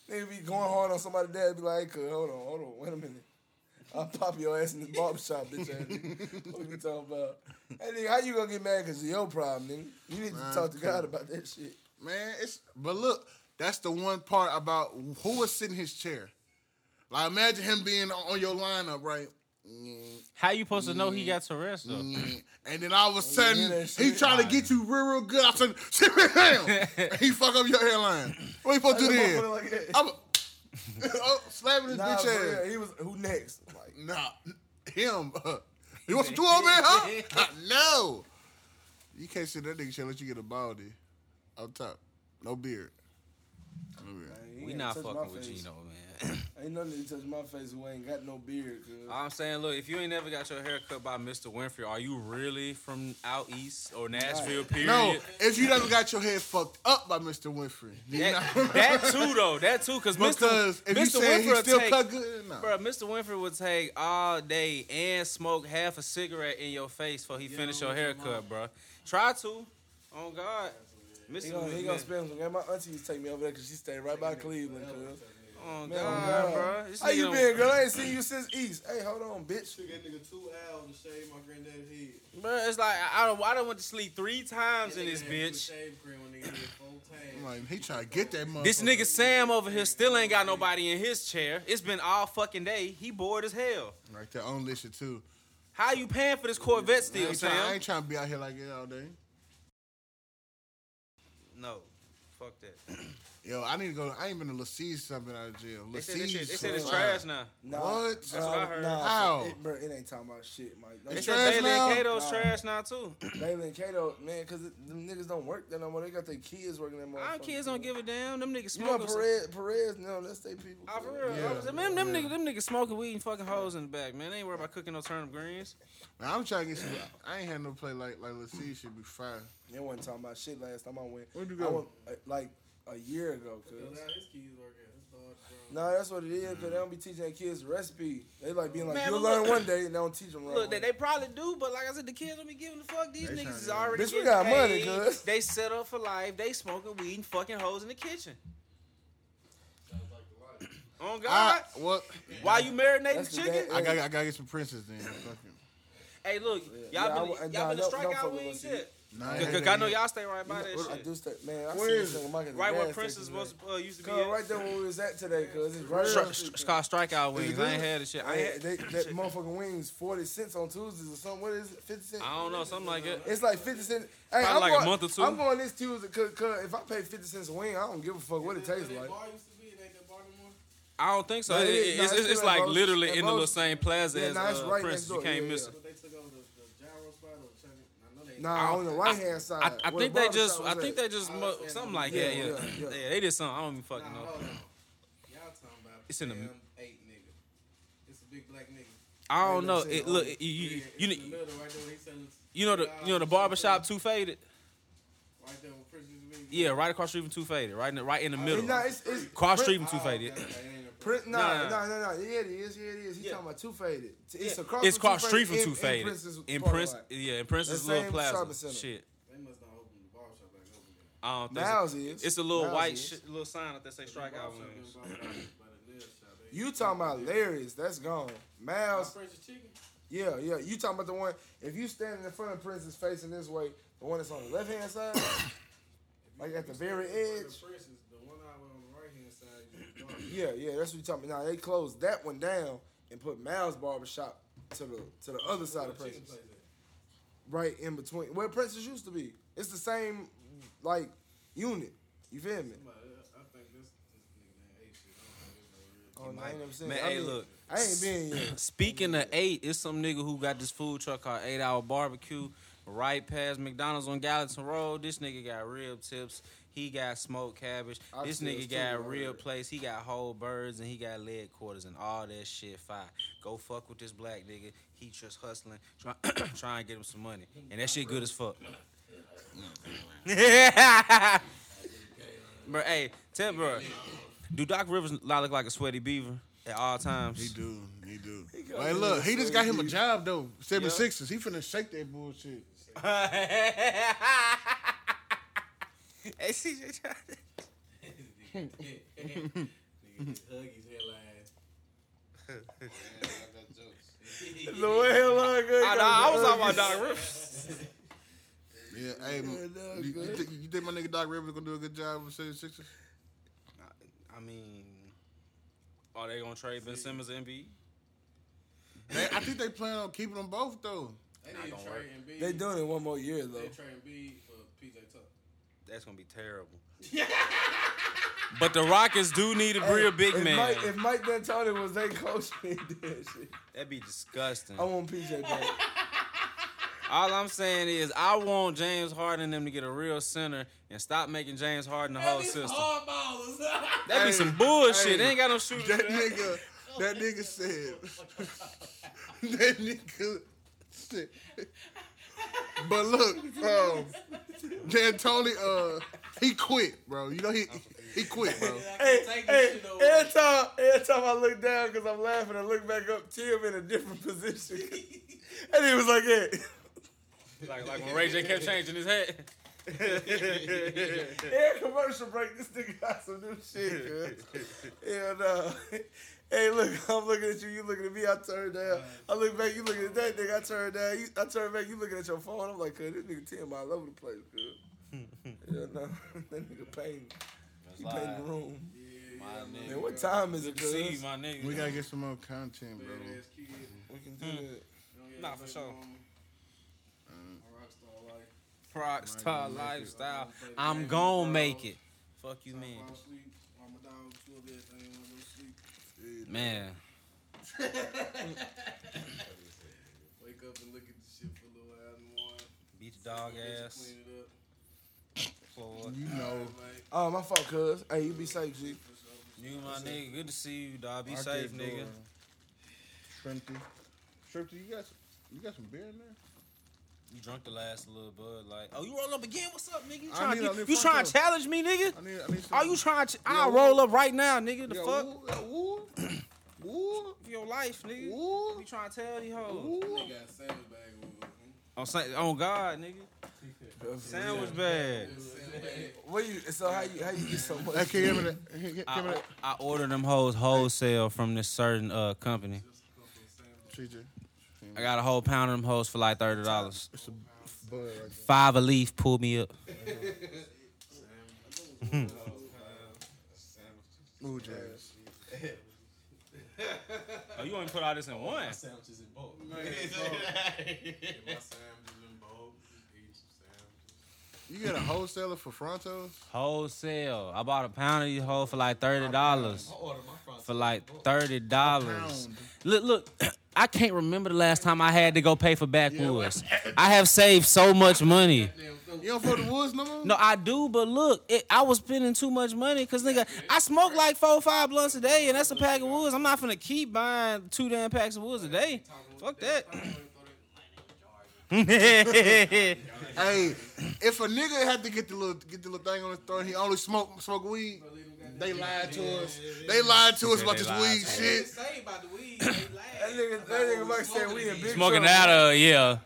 They be going hard on somebody's dad. Be like, hey, hold on, hold on, wait a minute. I'll pop your ass in the barber shop, bitch ass nigga. What you talking about? Hey, nigga, how you gonna get mad because of your problem, nigga? You need to Man, talk to it's God about that shit. Man, it's but look, that's the one part about who was sitting in his chair. Like imagine him being on your lineup, right? Mm. How you supposed to know he mm. got Tourette's though? Mm. And then all of a sudden, that he trying to get you real, real good. I said, sit me down. He fuck up your hairline. What you supposed to do That then? like that. I'm oh, slapping his Nah, bitch for ass. real, he was who next? Like, Nah, him. you want some two old man, huh? no. You can't sit that nigga shit unless you get a baldy up top. No beard. No beard. he We not fucking with face. Gino, man. Ain't nothing to touch my face who ain't got no beard, cuz. I'm saying, look, if you ain't never got your hair cut by Mr. Winfrey, are you really from out east or Nashville? Period. No, if you never got your head fucked up by Mr. Winfrey, That, that too though, that too, cause Mr. because if you Mr. say he Winfrey still take, cut good, no. Bro, Mr. Winfrey would take all day and smoke half a cigarette in your face before he finish your haircut, bro. Try to. Oh God. Mr. He gonna, he gonna spend some. Man, my auntie used to take me over there because she stayed right by Cleveland, cuz. Oh Man, God, God. bro. This How you nigga been, girl? I ain't seen you since East. Hey, hold on, bitch. Took that nigga two hours to shave my granddad's head. Bro, it's like I don't. I don't went to sleep three times in this nigga had two bitch. Shave cream when nigga I'm like, he trying to get that motherfucker. This nigga Sam over here still ain't got nobody in his chair. It's been all fucking day. He bored as hell. Right there on listen too. How you paying for this Corvette I still, ain't, trying, I ain't trying to be out here like that all day. No, fuck that. Yo, I need to go. I ain't been to Lassise something out of jail. They said, this shit, they said it's trash now. Nah, What? That's what I heard. Nah, How? It, bro, it ain't talking about shit, Mike. They They said trash Bailey now? and Cato's Nah. trash now too. Bailey and Kato, man, because them niggas don't work there no more. They got their kids working there. Our kids don't give a damn. Them niggas smoking. You know. Perez, Perez, no, that's they people. Ah, for real. Yeah. I Man, them niggas, them niggas smoking weed and fucking hoes in the back, man. They ain't worried about cooking no turnip greens. Man, I'm trying to get some. I ain't had no play like like Lassise should be fire. They wasn't talking about shit last time I went. Where'd you I go? went, uh, like a year ago, cuz. Now his kids work at his daughter's grown. No, that's what it is, because they don't be teaching their kids the recipe. They like being like, Man, you'll but learn look- one day, and they don't teach them right. Look, they, they probably do, but like I said, the kids don't be giving the fuck. These They niggas is already Bitch, we getting got money, paid. cuz. They set up for life. They smoking weed and fucking hoes in the kitchen. Oh God! I, what? Why you marinating That's the the chicken? day- I got I gotta get some princes then. Fuck it. Hey, look, y'all I been wa- y'all nah, been to don't- don't strikeout fuck with wings us, yet? Nah, I Cause, ain't cause had I know y'all stay right by that I shit. do start, man. I Where see is this it? nigga Mike at the Right where gas Prince is supposed to uh, used to be. Cuz, at. right there where we was at today, cuz it's right Stri- there. It's called strikeout wings. I ain't had the shit. I, Hey, ain't, they, that motherfucking wings, 40 cents on Tuesdays or something. What is it? 50 cents? I don't know, something like that. It's like 50 cents. Hey, Probably I'm like a month or two. I'm going this Tuesday because if I pay 50 cents a wing, I don't give a fuck what it tastes like. bar used to be, ain't that bar no? I don't think so. It- it is- it- it's, it's it's, like literally At in the little same plaza as uh, right Prince. next You can't miss it. But they took over the Nah, on the right hand side. I, I where think the they just, I think at. they just, I mu- something the- like Yeah, that. Yeah, yeah, yeah, yeah. they did something. I don't even fucking Nah, know. hold on. Y'all talking about It's in the- damn eight nigga. It's a big black nigga. I don't know. It, look, it. you, you, you, it's you, in the know- right there where he selling you know the, you know the barbershop two faded. Right there where Prince used. Yeah, right across the street from two faded, right in the, right in the middle. It's it's, it's, Cross Prince- street from two Oh, faded. Okay, okay, ain't no Print, Nah, nah, nah, nah, nah, nah. Yeah, it is. Yeah, it is. He Yeah. talking about two faded. It's Yeah, across. it's from Two street from Faded two in- faded. Prince's In Prince, yeah, in Prince's The little plaza. Shit, They must not open the barbershop back open yet. I don't think Miles so. is. It's a little Miles white is. shit, little sign up that say strikeout Barbershop wings. been bought by the nail shop. They- You talking about Larry's? That's gone. Miles. Yeah, yeah. You talking about the one? If you standing in front of Prince's facing this way, the one that's on the left hand side, like at the very edge. The Prince's, the one out on the right hand side. you can go. Yeah, yeah. That's what you're talking about. Now they closed that one down and put Miles Barbershop to the to the other side of Where the chicken Prince's, place at? right in between where Prince's used to be. It's the same like unit. You feel me? I think this, this nigga named shit. I Oh, don't no, I ain't never seen Man, it. I hey, mean, look. I ain't been yet. Speaking of eight, it's some nigga who got this food truck called Eight Hour Barbecue right past McDonald's on Gallatin Road. This nigga got rib tips. He got smoked cabbage. I this nigga this too, got I rib heard. He got whole birds and he got leg quarters and all that shit fire. Go fuck with this black nigga. He just hustling, try, trying to get him some money. And that shit good as fuck. bro, hey, tell bro, do Doc Rivers not look like a sweaty beaver at all times? He do, he do. got Hey, look, he just got him a job though. Seven sixes. He finna shake that bullshit. hey, CJ, try- Nigga just hug his hairline. I got jokes. The way hell I go. I, I was talking about Doc Rivers. Yeah, hey, no, you, you, good. think, you think my nigga Doc Rivers gonna do a good job with Seven Sixers? I mean, are they gonna trade Ben Simmons and Embiid? They, I think they plan on keeping them both though. They need to gonna trade. Embiid. They doing it one more year though. They trade Embiid for PJ Tucker. That's gonna be terrible. but the Rockets do need a real big if man. Mike, if Mike D'Antoni was their coach, he did that shit. That'd be disgusting. I want PJ back. All I'm saying is, I want James Harden and them to get a real center and stop making James Harden the whole system. That'd be Hey, some bullshit. hey, they ain't got no shooters. That for that. nigga, that nigga said, that nigga said. But look, um, D'Antoni, uh, he quit, bro. You know he he quit, bro. hey, Take this hey, every time, every time I look down because I'm laughing, I look back up, Tim in a different position, and he was like, "Hey, Like, like when Ray J kept changing his head. Air commercial break. This nigga got some new shit, cuz. Hell no. Hey, look, I'm looking at you. You looking at me. I turn down. I look back. You looking at that nigga. I turn down. You, I turn back. You looking at your phone. I'm like, cuz this nigga Tim all over the place, cuz. Hell no. that nigga painting. He painting the room. Man, what time is it, Good to see my nigga. We gotta get some more content, bro. Badass. We can do hmm. that. Nah, for sure. Rockstar life. Rock lifestyle. I'm gonna make it. Fuck you, man. Man. Wake up and look at the shit for a little while in the morning. Beat the dog ass. Clean it up. Floor. You know, Alright, Oh, my fault, cuz. Hey, you be safe, G. You my nigga. Good to see you, dog. Be I safe, nigga. going. Shrimpy, Shrimpy, you got some, you got some beer in there? You drunk the last little bud, like. Oh, you roll up again? What's up, nigga? You I trying need- to need you trying to challenge me, nigga? I need, I need. Are you trying to? Yeah, I'll roll up right now, nigga. The Yeah, fuck? Woo, yeah, woo, woo, your life, nigga. woo, You trying to tell these hoes? woo. They got sandwich bag with them. On, Sa- on God, nigga. Sandwich bag. What you? So how you? How you get so much? Hey, can you give me that? Give me I, that. I ordered them hoes wholesale from this certain uh company. CJ. I got a whole pound of them hoes for like thirty dollars. It's a bud right there. Five a leaf, pulled me up. Ooh, James. Oh, you want to put all this in one? Sandwiches in bulk. My sandwiches in bulk. Eat some sandwiches. You got a wholesaler for Frontos? Wholesale. I bought a pound of these hoes for like thirty dollars. I ordered my front For like thirty dollars. Look, look. I can't remember the last time I had to go pay for backwoods. I have saved so much money. You don't fuck the woods no more? No, I do, but look, it, I was spending too much money because nigga, I smoke like four, or five blunts a day, and that's a pack of woods. I'm not gonna keep buying two damn packs of woods a day. Fuck that. Hey, if a nigga had to get the little get the little thing on his throat, he only smoke smoke weed. They lied to us. They lied to us about this lied weed to us. shit. Say about the weed. They lied. That nigga, that nigga Mike said we in big Smoking trouble. out of uh, yeah,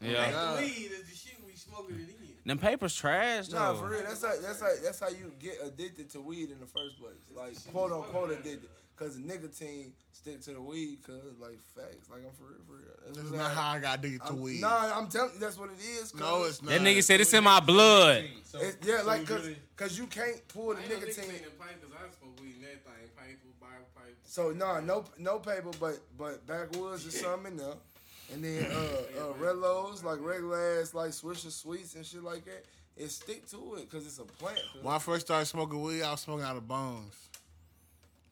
yeah. God. The weed is the shit we smoking it in. Them papers trash though. Nah, for real. That's how that's how that's how you get addicted to weed in the first place. Like quote unquote addicted. Cause the nicotine stick to the weed. Cause like facts. Like I'm for real, for real. That's This is not up. how I got addicted to I'm- weed. Nah, I'm telling you, that's what it is. No, it's not. That nigga said it's in my blood. So, It's, yeah, so like cause, really- cause you can't pull the I ain't no nicotine. nicotine in I smoke weed and everything. Paper, Bible paper. So no, no, no paper, but but backwoods or something in there, and then uh, uh Relos like regular ass like Swisher sweets and shit like that. It stick to it because it's a plant. cuz. When I first started smoking weed, I was smoking out of bones.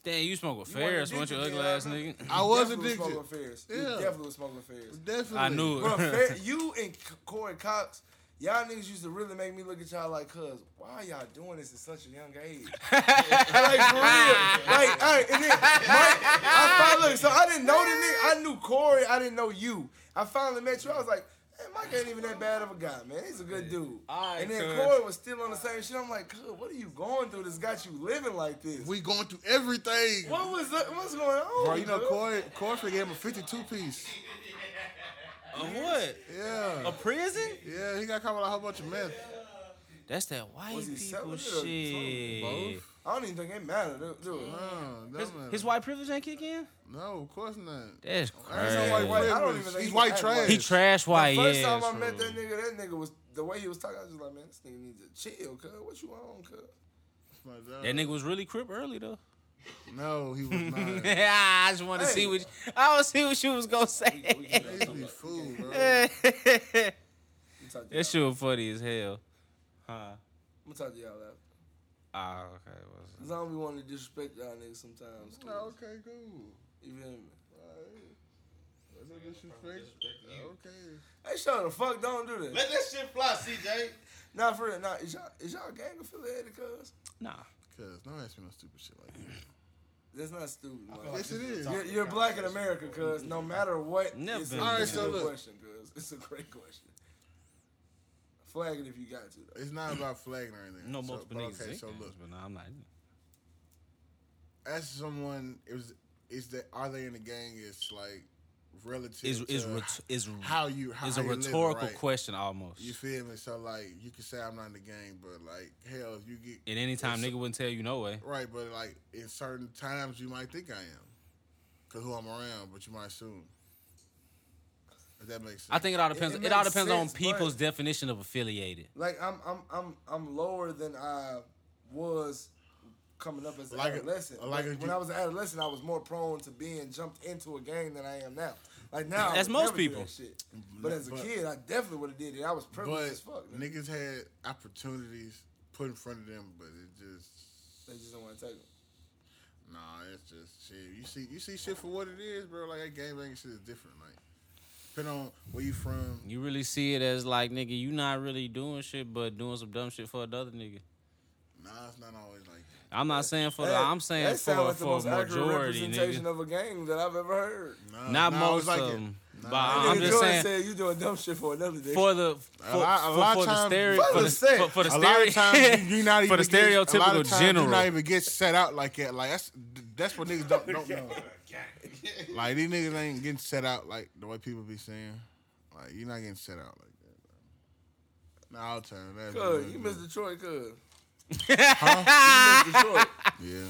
Damn, you smoke with You wasn't Ferris, weren't you, addicted ugly then, ass nigga? I was Definitely addicted. smoking Ferris. You Yeah. definitely was smoking Ferris. Definitely. I knew it. Bro, Fer- you and Corey Cox, y'all niggas used to really make me look at y'all like, cuz, why are y'all doing this at such a young age? like, for real. Like, all right, and then, Mike, I finally, so I didn't know the nigga. I knew Corey, I didn't know you. I finally met you, I was like, man, Mike ain't even that bad of a guy, man. He's a good dude. Alright, and then cuz. Corey was still on the same shit. I'm like, cuz, what are you going through that's got you living like this? We going through everything. what was that? What's going on? Bro, you know? Corey, Corey gave him a 52 piece. A what? Yeah. A prison? Yeah, he got caught with a whole bunch of meth. That's that white Was he people selling it or shit. Both. I don't even think it mattered, do do it. No, His, that his white privilege ain't kick in? No, of course not. That's Ain't no crazy. white White- I don't even think He's white act trash. white. He trash white, the first yeah. time I met that nigga, that nigga was the way he was talking. I was just like, man, this nigga needs to chill, cuz. What you on, cuz? My. That nigga was really crip early though. No, he was not. I just want to Hey. see what you, I want to see what you was gonna say. can He get used be fool, bro. that I'm gonna talk to shit was funny as hell. Huh? I'm gonna talk to y'all after. Ah, okay. What's Cause I don't be wanting to disrespect y'all niggas sometimes. cuz. Oh, okay, cool. You feel me? Alright. What's that disrespect? Okay. Hey, shut the fuck, don't do that. Let that shit fly, CJ. Nah, for real, nah. Is y'all, is y'all gang affiliated, cuz? Nah. Cuz, don't ask me no stupid shit like that. That's not stupid, man. Yes, it is. You're, you're black in America, cuz. No matter what, Never it's, a, Alright, so good look. question, cuz. It's a great question. Flag it if you got to, though. It's not about flagging or anything. No so, multiple but niggas. Okay, so look. but nah, I'm not. As someone, is is that are they in the gang? Is like relative Is is ret- is how you how is a you living, rhetorical right? question almost. You feel me? So like you can say I'm not in the gang, but like hell, if you get And anytime It's- nigga wouldn't tell you no way. right, but like in certain times you might think I am, cause who I'm around, but you might assume. If that makes sense. I think it all depends. it It, all makes depends on people's definition of affiliated. Like I'm I'm I'm I'm lower than I was coming up as an Like a- adolescent. like a- when I was an adolescent, I was more prone to being jumped into a gang than I am now. Like now, I That's would most people. that shit. Mm, but as a But- kid, I definitely would have did it. I was privileged but as fuck. nigga. niggas had opportunities put in front of them, but it just They just don't want to take them. nah, it's just shit. You see, you see shit for what it is, bro. Like that gang banging shit is different. Like depending on where you from. You really see it as like nigga, you not really doing shit, but doing some dumb shit for another nigga. Nah, it's not always like. that. I'm not saying for the. I'm saying that sound for like the for most majority, representation nigga. of a gang that I've ever heard. Nah, Not nah, most like of them, Nah, but nah, I'm just Jordan saying said you doing dumb shit for another day. for the for, lot- a for, lot for of the times- stereo For for the the for, for the a lot of times stereo. you, you not even For even the get- a lot stereotypical of times general. You not even get set out like that. Like that's that's what niggas don't, don't know. Like these niggas ain't getting set out like the way people be saying. Like you're not getting set out like that. Nah, I'll turn that. Cuz, you missed Detroit, cuz. Huh? You missed Detroit. Yeah.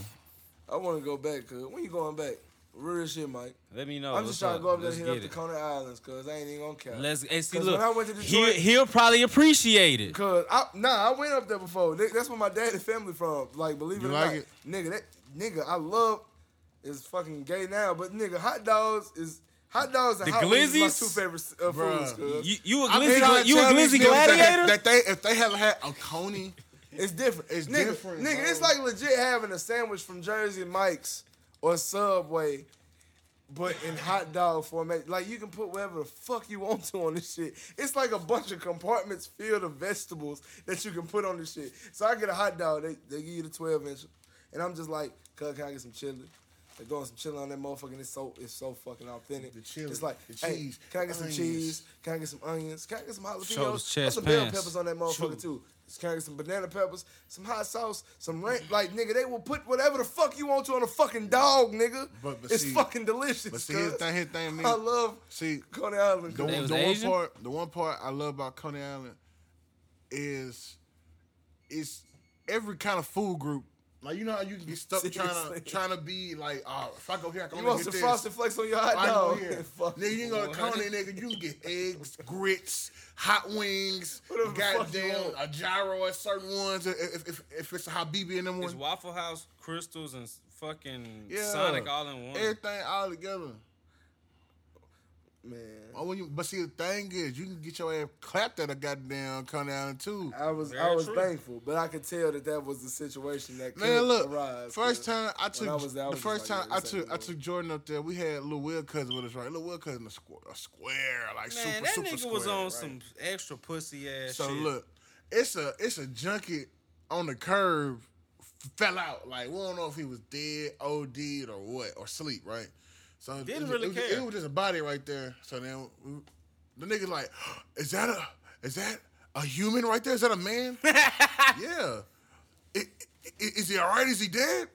I want to go back, cuz. When you going back? Real shit, Mike. Let me know. I'm what's just trying to go up there and hit up get the it. Coney Islands, cuz I ain't even gonna count. Let's and see. 'Cause Look, when I went to he, Detroit- he'll probably appreciate it. Cause I nah, I went up there before. That's where my daddy family from. Like, believe it You or like not, it? nigga, that nigga, I love is fucking gay now, but nigga, hot dogs is hot dogs and The hot wings is my two favorite uh, Bruh. foods. Cause You, you a I glizzy? been you a glizzy niggas that- gladiator? That, they if they haven't had a coney, it's different. It's nigga, different, Nigga, bro. it's like legit having a sandwich from Jersey Mike's or Subway but in hot dog format. Like you can put whatever the fuck you want to on this shit. It's like a bunch of compartments filled of vegetables that you can put on this shit. So I get a hot dog, they, they give you the 12 inch, and I'm just like, cuz can I get some chili? They throwing some chili on that motherfucker. and It's so it's so fucking authentic. The chili, It's like, the hey, cheese, can I get some onions. cheese? Can I get some onions? Can I get some jalapenos? Shoulders, Put chest, some bell peppers on that motherfucker too. Can I get some banana peppers? Some hot sauce? Some ranch? Like nigga, they will put whatever the fuck you want to on a fucking dog, nigga. But- but it's see- fucking delicious. But see, here's the cuz. thing, here's the thing, man. I love See, Coney Island. the, cuz. The one part, the one part I love about Coney Island is, is every kind of food group. Like you know how you can get stuck trying to trying to be like, oh, if I go here, I can You only want get some this. frosted flakes on your hot If I go dog? here, Fuck. nigga, you can go to Coney, nigga. You can get eggs, grits, hot wings, Whatever the goddamn a gyro at certain ones. If if, if it's a Habibi in them It's ones, Waffle House, Krystals, and fucking Yeah. Sonic all in one. everything all together. Man, Oh, you, but see, the thing is, you can get your ass clapped at a goddamn Coney Island too. I was I was true. thankful, but I could tell that that was the situation that could Man, look, arise. first time I took I was I the was first like, time yeah, I took I took Jordan up there. We had Lil Will cousin with us, right? Lil Will cousin a, squ- a square, like Man, super that super nigga square. was on right? some extra pussy ass So shit. look, it's a it's a junkie on the curb f- fell out. Like we don't know if he was dead, OD'd, or what, or sleep, right? So it Didn't was- really it care. It was just a body right there. So then we, the nigga like, is that a is that a human right there? Is that a man? yeah. I- I- Is he all right? Is he dead?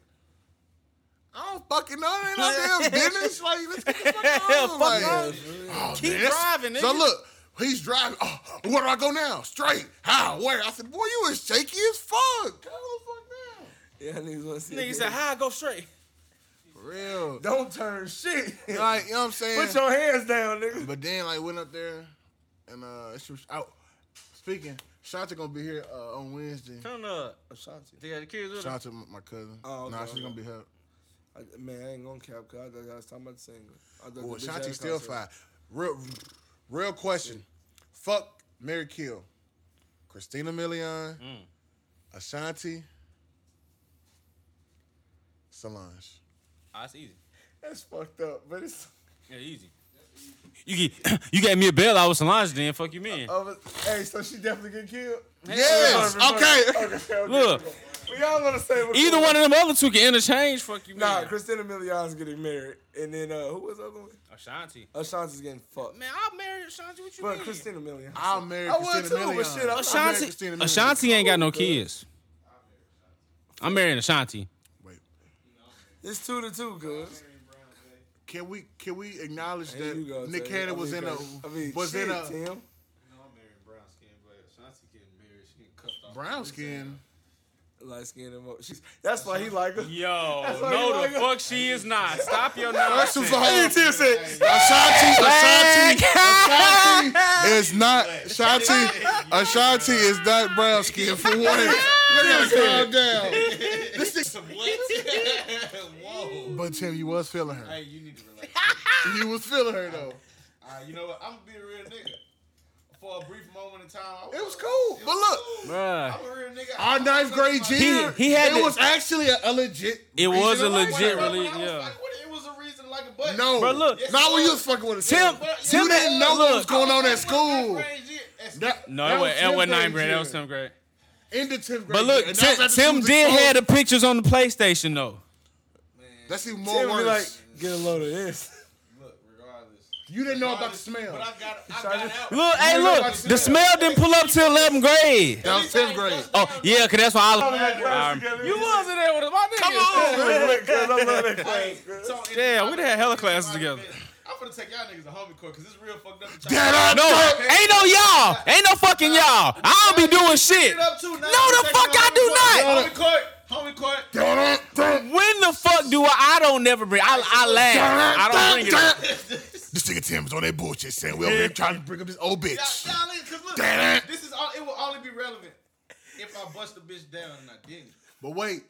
I don't fucking know. It ain't no damn business. Like, let's get the fuck on. Fuck like, oh, Keep man, that's- driving, So look, he's driving. Oh, where do I go now? Straight. How? Where? I said, boy, you is shaky as fuck. Calm the fuck down. yeah, niggas want to see. Nigga said, "How I go straight?" For real. Don't turn shit. Like, you know what I'm saying? Put your hands down, nigga. But then, like, went up there, and uh, she was out. Speaking, Shanta gonna be here uh, on Wednesday. Turn up. Ashanti. They got the kids with her. Shanta, my cousin. Oh, okay, nah, she's okay. gonna be here. I, man, I ain't gonna cap, cause I thought I was talking about the single. I Well, Shanti still fine. Real, real question. Fuck Mary Kill. Christina Milian, Ashanti, Solange. Ah, it's easy. That's fucked up, but it's. Yeah, easy. You get, you gave me a bail. I was Solange. Then fuck you, man. Over, hey, so she definitely get killed. Yes. Okay, Okay. okay, okay. Look, we all gonna say what either one of them other two can interchange. Fuck you, Nah, man. Christina Milian's getting married, and then uh, who was the other one? Ashanti. Ashanti's getting fucked. Man, I'll marry Ashanti. What you But mean? Christina Milian. I'll marry I would Christina too, but Milian. shit, I'm- I'll marry Ashanti, Christina Milian. Ashanti ain't got no kids. I'm marrying Ashanti. Wait. It's two to two, cuz. Can we can we acknowledge There that go, Nick Cannon I was in a I mean, was shit, in a Tim. You know brown skin, but Ashanti getting married, she getting cuffed off. brown skin? Light skin and mo- she's That's why he like her. Yo, no, the like her. fuck she is not. Stop your First of nonsense. all, Tim said, Ashanti, Ashanti, Ashanti is not Ashanti. Ashanti is not brown skin for one. You gotta calm down. This is, Whoa. But Tim, you was feeling her. Hey, you need to relax. You was feeling her though. All right, you know what? I'm gonna be a real nigga. For a brief moment in time, I It was cool, but look, Bruh. I'm a real nigga. our ninth grade year, he had it to- was actually a, a legit. It was a to like legit her. But when rele- I was yeah. fucking with it, it was a reason like a butt. No, but look. Yes, not it when you was. was fucking with a Tim, Tim. Tim, You didn't know what was look. going on at school. grade year, that's- That- No, that it wasn't, it wasn't ninth grade. That was 10th grade. Into tenth grade. But look, Tim, was after Tim she was did have the pictures on the PlayStation though. That's even more Tim be like, get a load of this. Look, regardless. you didn't know about the smell. But I got, I got out. Look, hey, look, the the smell didn't pull up till 11th grade. That was tenth grade. Oh, yeah, cause that's why I. Um, together. you wasn't there with us, my nigga. Come on. Cuz I love Hey, so Yeah, my we done had hella classes together. I'm gonna take y'all niggas to homie court because it's real fucked up. to Dad, try- I No, ain't no y'all. Ain't no fucking y'all. I don't be doing shit. Get up too, now. No, the fuck I do not. Homie court. Homie court. When the fuck do I? I don't never bring. I, I laugh. I don't bring it. up. This nigga Tim's on that bullshit saying we over here trying to bring up this old Y'all, bitch. y'all cause look, this is all. It will only be relevant if I bust the bitch down and I didn't. But wait,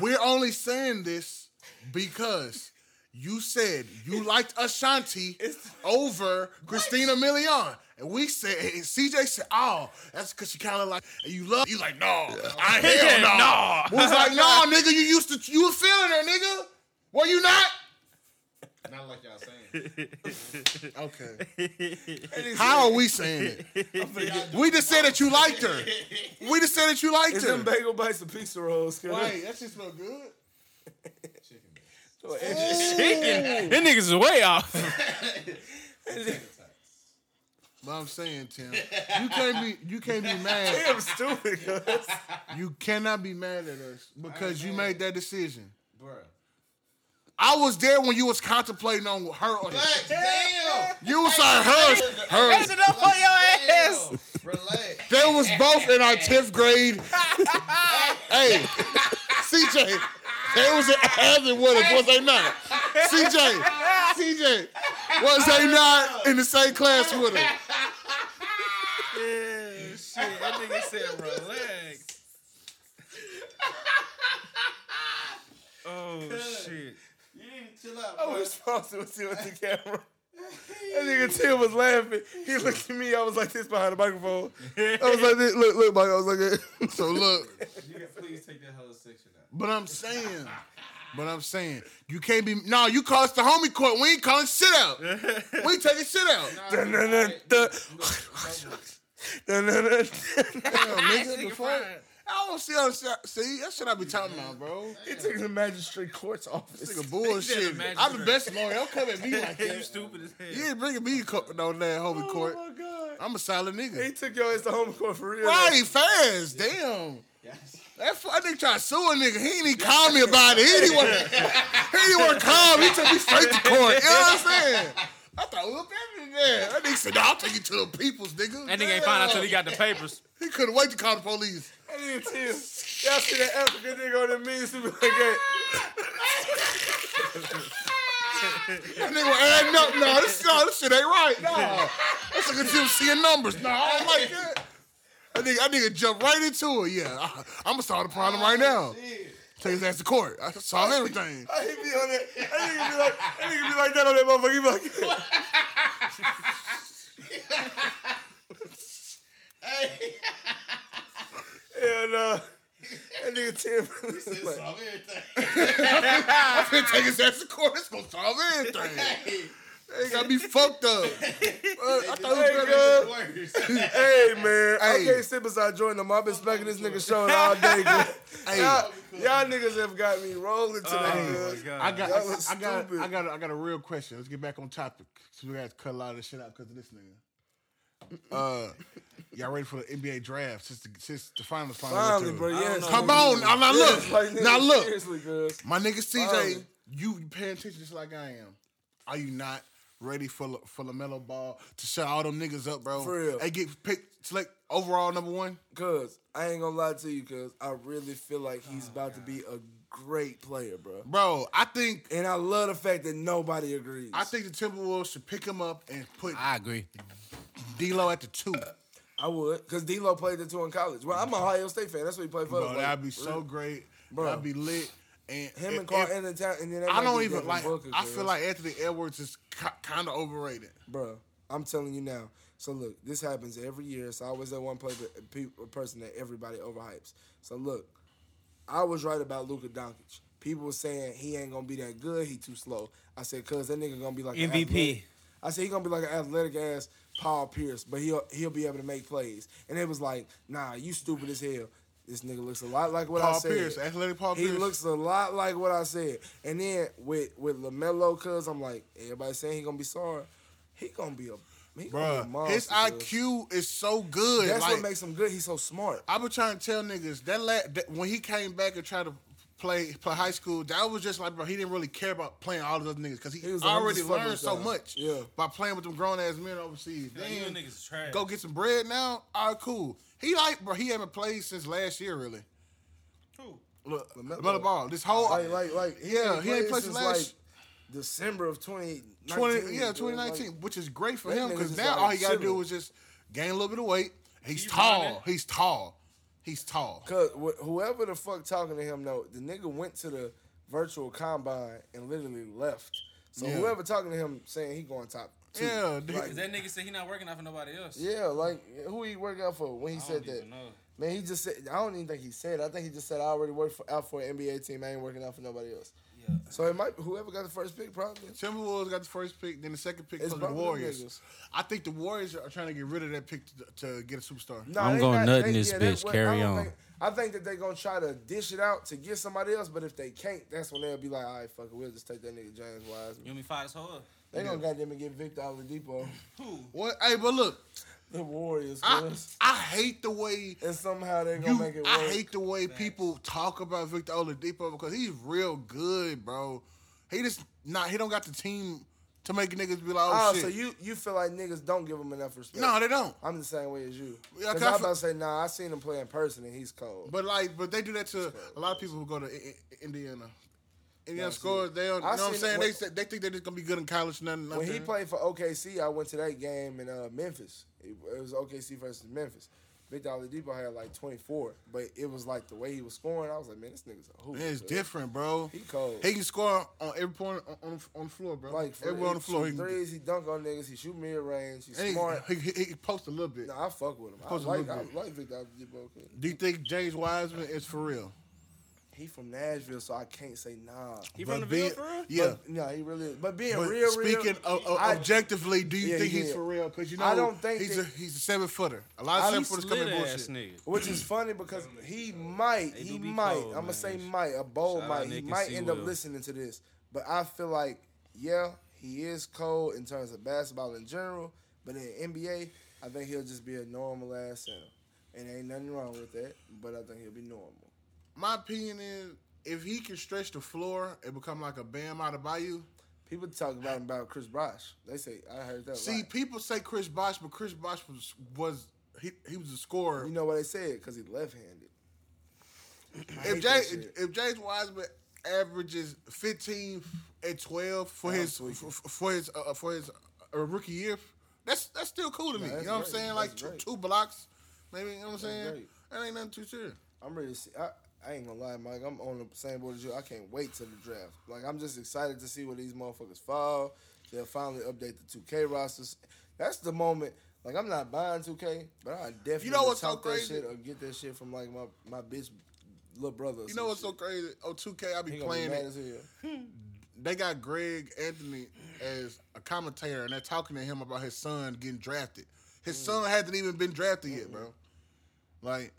we're only saying this because you said you liked Ashanti over Christina Milian. And we said, and CJ said, oh, that's because she kind of like, and you love, you like, no, I hell no. Nah. We was like, no, nigga, you used to, you was feeling her, nigga. Were you not? Not like y'all saying. Okay. How are we saying it? We just said that you liked her. We just said that you liked It's her. them bagel bites and pizza rolls. cuz. Right, that shit smell good. Oh, Chicken. Them niggas is way off. But I'm saying, Tim, you can't be you can't be mad. I'm stupid, cuz. You cannot be mad at us because you made that decision. Bruh. I was there when you was contemplating on her. Damn! You was like her, her. Raise it up on your ass. Relax. They was both in our tenth grade. hey, CJ, they was having with us, was they not? CJ, CJ, was they not in the same class with us? Yeah, shit. That nigga said relax. Oh shit. You need to chill out, I oh, was supposed to see with the camera. That nigga Tim was laughing. He looked at me. I was like this behind the microphone. I was like this. Look, look, Mike. I was like this. So look, You can please take that whole section out. But I'm saying, but I'm saying, you can't be. No, you call us the homie court. We ain't calling shit out. We ain't taking shit out. Dun, dun, dun, dun. Dun, dun, dun. Damn, nigga, the fuck? I don't see, how- see, that shit I be talking about, bro. He took the magistrate court's office. This nigga bullshit. magistrate. I'm the best lawyer. Don't come at me like You stupid as hell. You ain't bringing me co- no damn homie Oh court. my god. I'm a solid nigga. He took your ass to home court for real. Right, fast. Damn. That fu- that nigga try to sue a nigga. He ain't even call me about it. He didn't want. he didn't want to call me. He took me straight to court. You know what I'm saying? I thought we were better than that. That nigga said, "No, I'll take you to the people's nigga." That nigga ain't find out till he got the papers. He couldn't wait to call the police. That nigga Tim. Y'all see that African nigga on the memes who be like that. That nigga was adding up. No, this, no, this shit ain't right. No, that's like until seeing numbers. No, I don't like that. That nigga, that nigga jumped right into it. Yeah, I, I'm gonna solve the problem right now. Oh, take his ass to court. I solve everything. I he be on that. That nigga be like, that nigga be like that on that motherfucker. He be like, hell no. That nigga Tim. He like, Solve everything. I'm finna take his ass to court. It's gonna solve everything. They got me fucked up. Uh, I thought Hey, it was better. Hey man, I can't sit beside Jordan. I've been smacking this nigga shoulder all day. Girl. Hey. Y'all, y'all niggas have got me rolling today. Oh my god. I got, That was I got. I got, a, I got a real question. Let's get back on topic. So we got to cut a lot of this shit out because of this nigga. Uh, y'all ready for the NBA draft? Since the, since the finals finally, Finally, bro. Yes. Come on, now, now Yes, look, like, nigga, now look. Seriously. My nigga CJ, Finally. you paying attention just like I am. Are you not ready for for LaMelo Ball to shut all them niggas up, bro? For real. They get picked select overall number one. Cuz, I ain't gonna lie to you, cuz I really feel like he's oh, about to be a great player, bro. Bro, I think And I love the fact that nobody agrees. I think the Timberwolves should pick him up and put I agree. D'Lo at the two. I would, because D'Lo played the two in college. Well, I'm a Ohio State fan. That's what he played for. Bro, Like, that'd be so great. Bro. That'd be lit. And Him if- and Karl if- Anthony Town, and then I don't even like. Booker, I feel like Anthony Edwards is kind of overrated. bro. I'm telling you now. So look, this happens every year. It's always that one play, pe- person that everybody overhypes. So look, I was right about Luka Doncic. People were saying he ain't gonna be that good. He too slow. I said, cause that nigga gonna be like an MVP. I said he gonna be like an athletic ass Paul Pierce, but he'll he'll be able to make plays. And it was like, nah, you stupid as hell. This nigga looks a lot like what I Paul said. Pierce, athletic Paul He Pierce. He looks a lot like what I said. And then with with LaMelo, cause I'm like, everybody saying he gonna be sorry. He gonna be a he gonna be a Bruh, monster, his. IQ is so good. That's like, what makes him good. He's so smart. I've been trying to tell niggas that, la- that when he came back and tried to play play high school, that was just like, bro, he didn't really care about playing all those other niggas because he, He was like, already learned so much Yeah. by playing with them grown ass men overseas. Yeah, you niggas trash. go get some bread now. All right, cool. He like, bro, he haven't played since last year, really. Who? Look, LaMelo. LaMelo Ball. This whole Like like like he Yeah, ain't he ain't played played since since last- like December of 2019. 20, yeah, 2019, Like, which is great for him because now like all he got to do is just gain a little bit of weight. He's Keep tall. running. He's tall. He's tall. Cause wh- whoever the fuck talking to him though, the nigga went to the virtual combine and literally left. So Yeah. whoever talking to him saying he going top two. Yeah, dude. like, that nigga said he not working out for nobody else. yeah, like who he work out for when he I said don't that? even know. Man, he just said I don't even think he said. it. I think he just said I already work for out for an NBA team. I ain't working out for nobody else. Yeah. So it might whoever got the first pick probably. Timberwolves got the first pick, then the second pick It's goes the Warriors. niggas. I think the Warriors are trying to get rid of that pick to, to get a superstar. No, I'm going not- nut they- in this yeah, bitch. well, Carry I on. Think, I think that they're gonna try to dish it out to get somebody else, but if they can't, that's when they'll be like, all right, fuck it, we'll just take that nigga James You Wiseman. want me to fire this hoe up? They gonna goddamn it get Victor Oladipo, Who? What? Hey, but look, the Warriors, I. I hate the way and somehow they're gonna you. make it work. I hate the way people talk about Victor Oladipo because he's real good, bro. He just not. He don't got the team to make niggas be like, oh, Oh, shit. so you you feel like niggas don't give him enough respect? no, they don't. I'm the same way as you. Yeah, Cause I I'm about to say, nah, I seen him play in person and he's cold. But like, but they do that to a lot of people who go to I- I- Indiana. Indiana scores. They don't. You know what I'm saying? They they think they're just gonna be good in college. Nothing. when he played for OKC, I went to that game in uh, Memphis. It, it was OKC versus Memphis. Big Victor Oladipo had like 24, but it was like the way he was scoring. I was like, man, this nigga's a hoop. Man, it's dude. different, bro. He cold. He can score on every point on, on, on the floor, bro. like everywhere on the floor. He, threes, he dunk on niggas. He shoot mid range. He's and smart. he, he, he, a little bit. Nah, I fuck with him. I Post like, I like Victor Oladipo. kid. Do you think James Wiseman is for real? He from Nashville, so I can't say nah. He But from the being- for real? Yeah. But, nah, he really. But being But real, speaking real. of, of- I- objectively, do you Yeah, think yeah. he's for real? Because you know, I don't think he's that- a he's a seven footer. A lot of seven footers come in bullshit. nigga. Which is funny because he might, he might, cold, I'm gonna say might, a bold Shout might, he might end up listening to this. But I feel like, yeah, he is cold in terms of basketball in general. But in NBA, I think he'll just be a normal ass center. And ain't nothing wrong with that. But I think he'll be normal. My opinion is, if he can stretch the floor and become like a Bam Adebayo. People talk about him about Chris Bosh. They say I heard that. See, people say Chris Bosh, but Chris Bosh was was he, he was a scorer. you know what they said because he left-handed. If hate Jay, if James Wiseman averages 15 and 12 for his for, for his uh, for his uh, rookie year, that's that's still cool to me. that's you know what I'm great. saying? Like two, two blocks, maybe. You know what I'm saying? great. That ain't nothing too serious. I'm ready to see. I, I ain't gonna lie, Mike. I'm on the same board as you. I can't wait till the draft. Like I'm just excited to see where these motherfuckers fall. They'll finally update the 2K rosters. That's the moment. Like I'm not buying 2K, but I definitely You know what's so talk that crazy? shit or get that shit from like my my bitch little brother. You know what's so crazy? Oh, 2K, I be He be playing mad it. They got Greg Anthony as a commentator, and they're talking to him about his son getting drafted. His Mm. son hasn't even been drafted yet, bro. Like,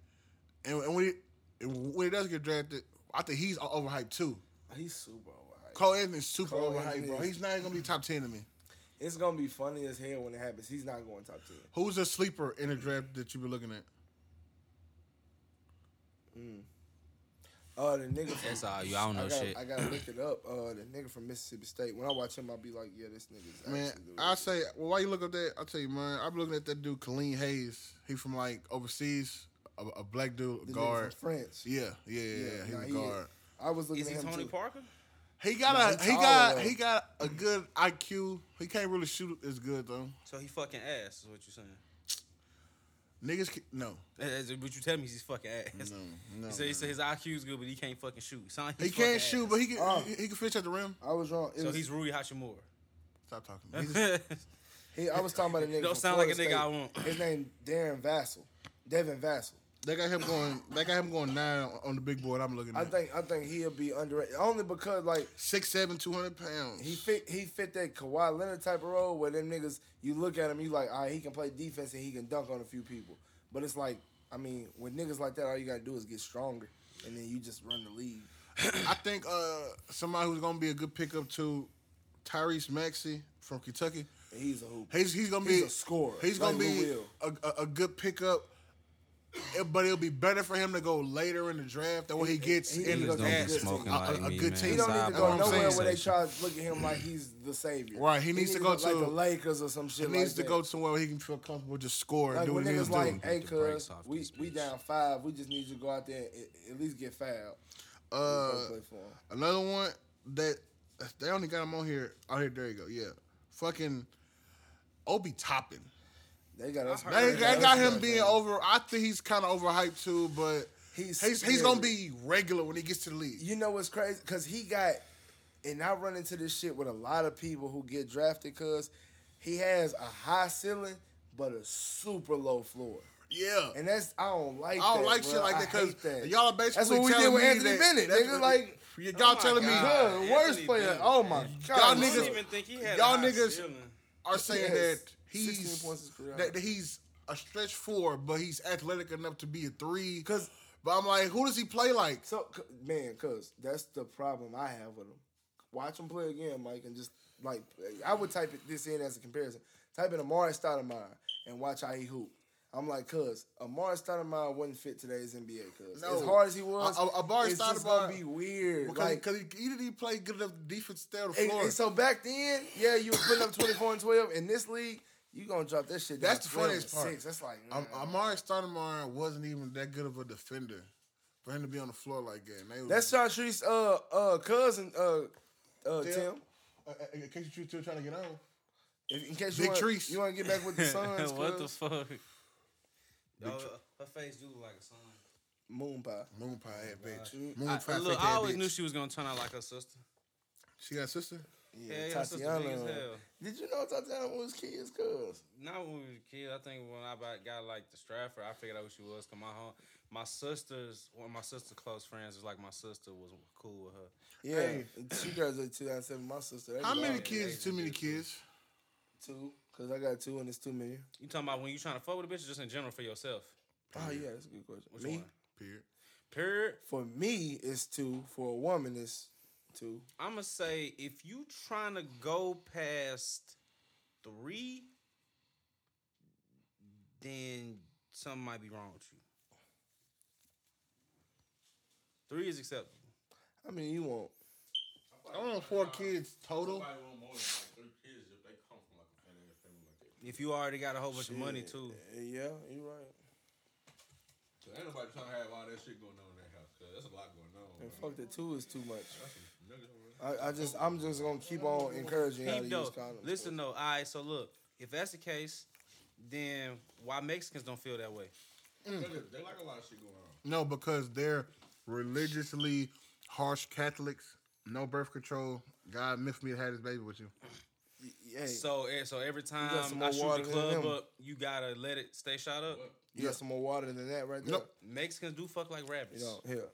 and, and when he and when he does get drafted, I think he's overhyped too. He's super overhyped. Cole Anthony's super Cole overhyped, Anthony bro. is- He's not even gonna be top ten to me. It's gonna be funny as hell when it happens. He's not going top ten. Who's a sleeper in the draft that you been looking at? Uh, the nigga. From, That's all you. I don't know I gotta, shit. I gotta look it up. Uh, the nigga from Mississippi State. When I watch him, I'll be like, yeah, this nigga's Man, I say, well, why you look up that? I'll tell you, man. I've been looking at that dude, Killian Hayes. He from like overseas, a, a black dude, the guard. from France. Yeah, yeah, yeah, yeah. He's nah, a he- guard. I was looking Is he at him Tony too. Parker? He got No, a he he got though. he got a good IQ. He can't really shoot as good though. So he fucking ass is what you saying. Niggas, ca- no, That's what you tell me. He's fucking ass. no, no. He said, he said his IQ is good, but he can't fucking shoot. Son, He can't fucking shoot, ass. but he can Oh. he, he can finish at the rim. I was wrong. It So was, he's Rui Hachimura. Stop talking. He's- he, I was talking about a nigga. Don't from sound like a Florida nigga I want. His name Darren Vassell, Devin Vassell. They got him going. They got him going nine on the big board. I'm looking I at. think I think he'll be underrated only because like Six seven, two hundred pounds. he fit he fit that Kawhi Leonard type of role where them niggas you look at him you like all right he can play defense and he can dunk on a few people but it's like I mean with niggas like that all you gotta do is get stronger and then you just run the league. I think uh, somebody who's gonna be a good pickup to Tyrese Maxey from Kentucky. He's a hoop. He's he's gonna He's be a scorer, He's gonna be a, a, a good pickup. But it'll be better for him to go later in the draft. That way he gets he- in he the gonna be draft. good like a, a me, good man. team. He don't need to go nowhere saying. where they try to look at him like he's the savior. Right, he needs to go like to- the Lakers or some shit. He needs like to that. go somewhere where he can feel comfortable, just score and Like do when what he was niggas like, hey, Get the brakes cuz we we down five. We just need you to go out there and at- at least get fouled. Uh, play for him. another one that they only got him on here. Oh, here, there you go. Yeah, fucking Obi Toppin. They got us. They, they got him us, being man. over. I think he's kind of overhyped too, but He's- he's he's, gonna be regular when he gets to the league. You know what's crazy? Because he got, and I run into this shit with a lot of people who get drafted because he has a high ceiling but a super low floor. Yeah. and that's I don't like. I don't that, like bro. shit like I that because hate y'all are basically That's what we did with Anthony that- Bennett, that's nigga, like- y'all Oh telling me God. Good, Anthony worst player. Bennett. Oh my Y'all god, niggas- even think he had y'all a niggas- are saying Yes. that 16 he's points that, that he's a stretch four, but he's athletic enough to be a three. 'Cause- but I'm like, who does he play like? So man, cause that's the problem I have with him. Watch him play again, Mike, and just like I would type it this in as a comparison. Type in Amar'e Stoudemire and watch how he hoop. I'm like, cuz Amar'e Stoudemire wouldn't fit today's NBA. Cuz No. as hard as he was, A- a- Amari it's just gonna Stoudemire- be weird. Because like, cause he, either he played good enough defense to stay on the and, floor. and so back then, yeah, you was putting up 24 and 12. In this league, you gonna drop this shit. That's the funniest part. Six. That's like, Um, mm. Amar'e Stoudemire wasn't even that good of a defender for him to be on the floor like that. And they was- that's Chartreuse uh uh cousin uh uh Tim. Tim. Uh, uh, in case you're still trying to get on. If, in case you Big want, Trees. you want to get back with the Suns, what the fuck? Yo, her face do look like a sun. Moon pie. Moon pie head bitch. Moon I, pie look, I always bitch. knew she was gonna turn out like her sister. She got a sister? Yeah, Yeah, yeah, sister big as Tatiana. hell. Did you know Tatiana was kids, cuz? Not when we was kids. I think when I got like the Stratford, I figured out who she was. Cause my home, my sister's one of my sister's close friends is like my sister was cool with her. Yeah, Hey. she graduated 2007. My sister. That's How many wild. kids is too many kids? Two, cause I got two and it's too many. You talking about when you trying to fuck with a bitch, or just in general for yourself? Oh yeah, that's a good question. Which me, one? Period. Period. for me, it's two. For a woman, it's two. I'm gonna say if you trying to go past three, then something might be wrong with you. Three is acceptable. I mean, you want. I don't know, four kids total. Somebody want more than like three kids if they come from like a family, family like that. If you already got a whole bunch of money too. Eh, yeah, you right. So ain't nobody trying to have all that shit going on in that house. Cause that's a lot going on. And man. fuck that two is too much. That's some niggas over there. I, I just, I'm just gonna keep on encouraging y'all to Peep use though. condoms. Listen though. All right. So look, if that's the case, then why Mexicans don't feel that way? Niggas, They like a lot of shit going on. No, because they're religiously harsh Catholics. No birth control. God miffed me to have this baby with you. Hey, So eh, so every time got some I more shoot water the than club them. up, you gotta let it stay shot up. you got some more water than that right there. Nope. Mexicans do fuck like rabbits. You know, here.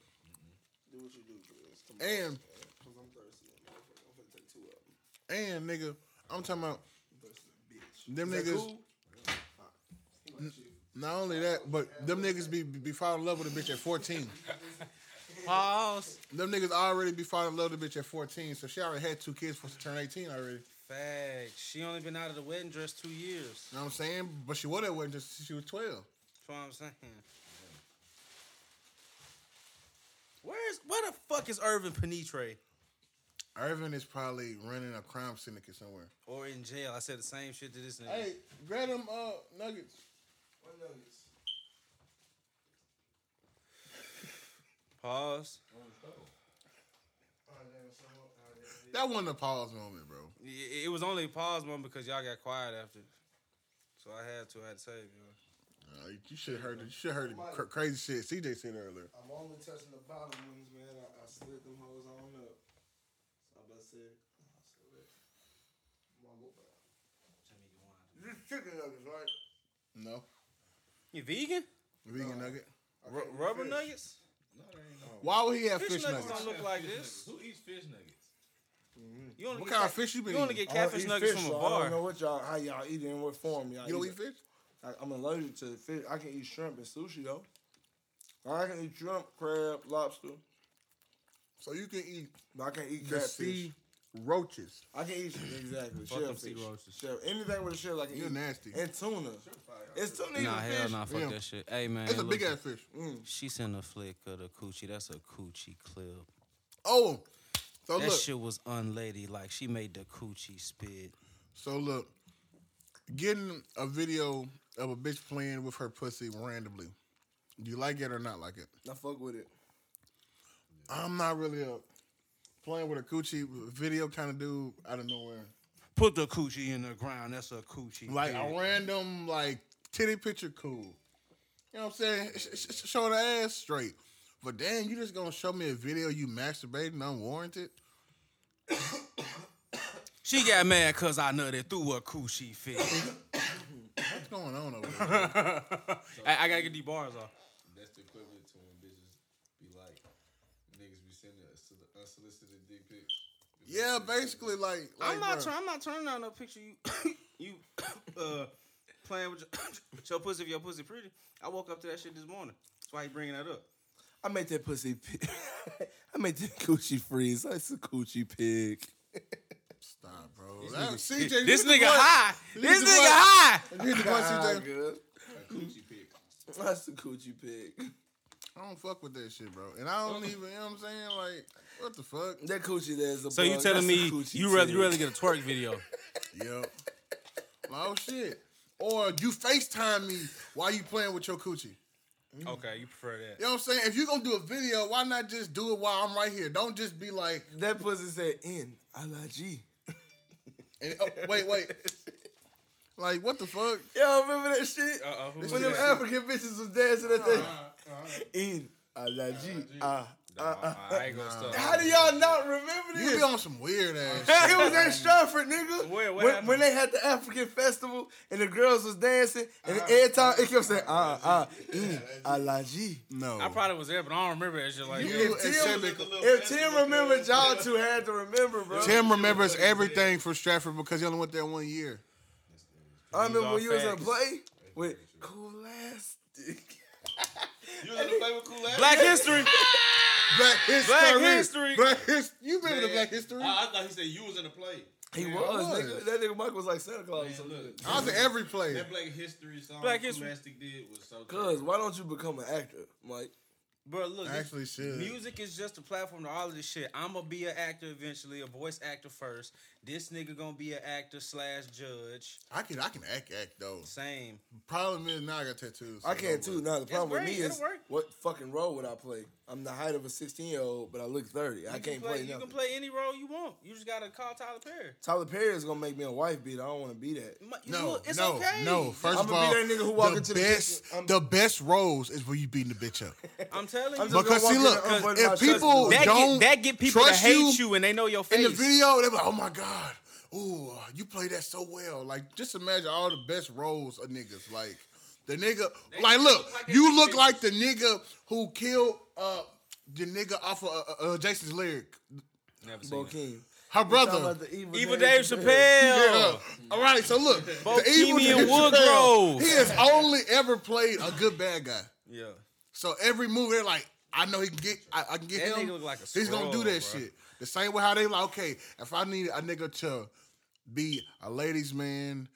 Do what you do, Chris. Come on. And Cause I'm thirsty. I'm finna take two of them. And nigga, I'm talking about I'm thirsty, bitch. them niggas. cool? Not only that, but them niggas be be falling in love with a bitch at 14. Pause. Them niggas already be falling in love with a bitch at 14, so she already had two kids before she turned 18 already. Facts. She only been out of the wedding dress two years. You know what I'm saying? But she was at wedding just since she was 12. That's what I'm saying. Where's where the fuck is Irvin Penitre? Irvin is probably running a crime syndicate somewhere. Or in jail? I said the same shit to this nigga. Hey, grab them uh, nuggets. What nuggets? Pause. Damn, some more- damn, That wasn't a pause moment, bro. It, it was only a pause moment because y'all got quiet after. So I had to. I had to save you. Uh, you should heard it. You should heard the cr- crazy shit CJ said earlier. I'm only touching the bottom ones, man. I, I slid them hoes on up. So I about to say, I said that. Come on, go back. This chicken nuggets, right? No, You vegan? vegan nugget. R- rubber nuggets? Why would he have Fish, fish, nuggets, nuggets? don't look like this. Who eats fish nuggets? Mm-hmm. You only What get kind cat- of fish you been You only eating? get I don't catfish eat nuggets fish, from a so I don't know bar. what y'all, how y'all eat it and what form y'all You don't eat. eat fish? I, I'm allergic to fish. I can eat shrimp and sushi though. I can eat shrimp, crab, lobster, So you can eat but I can't eat the catfish. sea roaches. I can eat exactly Fuck them shellfish. sea roaches. Shell, anything with a shell I can You're eat. nasty. And tuna. It's tuna. Nah, fish. hell nah, fuck Yeah. that shit. Hey man, It's a look, big ass fish. Mm. She sent a flick of the coochie. That's a coochie clip. Oh, so that look. shit was unladylike. She made the coochie spit. So look, getting a video of a bitch playing with her pussy randomly. Do you like it or not like it? I fuck with it. I'm not really a playing with a coochie video kind of dude out of nowhere. Put the coochie in the ground. That's a coochie. Like clip. a random like titty picture, cool. You know what I'm saying? Sh- sh- sh- Show the ass straight. But then you just gonna show me a video you masturbating unwarranted? She got mad cause I know nutted through a coochie fit. What's going on over there? I, I gotta get these bars off. That's the equivalent to when bitches be like, niggas be sending unsolicited- unsolicited dick pics. yeah, basically, like, like I'm not bruh. trying. I'm not turning out no picture you you uh playing with your, with your pussy if your pussy pretty. I woke up to that shit this morning. That's why he bringing that up. I made that pussy. Pig. I made that coochie freeze. That's a coochie pig. Stop, bro. That- CJ, you This hit the nigga button. high. This hit the nigga button. high. You hit the button, CJ. good. A coochie pic. That's the coochie pig. I don't fuck with that shit, bro. And I don't even, you know what I'm saying? Like, what the fuck? That coochie there's a So you bug. telling That's a me coochie you rather pig. you rather get a twerk video? Yep. oh, shit. Or you FaceTime me while you playing with your coochie. Okay, you prefer that. You know what I'm saying? If you're going to do a video, why not just do it while I'm right here? Don't just be like, That pussy said in I like G. and, oh, wait, wait. Like, what the fuck? Y'all remember that shit? Uh-uh, who when was them that? African bitches was dancing at that Uh-huh. in I like G. Ah. Nah, I ain't gonna stop. How do y'all not remember this? You be on some weird ass it was in Stratford, nigga. Where- what when, happened? when they had the African festival and the girls was dancing, and every time it kept saying, ah, ah, in, I like G. No. I probably was there, but I don't remember that shit like You that. and Tim, Tim, if Tim remembered, y'all two had to remember, bro. Tim remembers everything from Stratford because he only went there one year. I remember when you was in facts. play with Cool Elastic. You was in the play Kool Aid? Black history. Black history. Black history. Black history. You remember the Black history? I, I thought he said you was in the play. He Man, was, was. nigga. That nigga Mike was like Santa Claus. or Man, something. look, I was in every play. that Black History song Black Kool History. Elastic did was so Cause why don't you become an actor, Mike? Bro, look, this- Actually, should. music is just a platform to all of this shit. I'm gonna be an actor eventually, a voice actor first. This nigga gonna be an actor slash judge. I can I can act act though. Same. Problem is now I got tattoos. so I can it's over. too. Now the problem with me is work. what fucking role would I play? I'm the height of a 16 year old, but I look 30. I can't can play, You nothing. can play any role you want. You just gotta call Tyler Perry. Tyler Perry is gonna make me a wife beat. I don't want to be that. You No, look, it's no, okay. no. 1st of I'ma all, be that nigga who walk the into the best, kitchen. The best roles is where you beating the bitch up. I'm telling I'm you. Because see, look, if people that don't get that get people to trust hate you you, and they know your face. in the video, they're like, "Oh my god, ooh, you play that so well." Like, just imagine all the best roles of niggas. Like the nigga, like, look, look like you look like the nigga who killed uh the nigga off of uh, uh, Jason's lyric, Never seen Bo it. King. her brother. about evil, Evil Dave Chappelle. Yeah. All right, so look, Bo the evil Dave Woodgrove. Chappelle, he has only ever played a good bad guy. Yeah. So every movie, they're like, I know he can get, I, I can get That him. nigga look like a He's gonna do that bro. shit. The same way how they like, okay, if I need a nigga to be a ladies' man,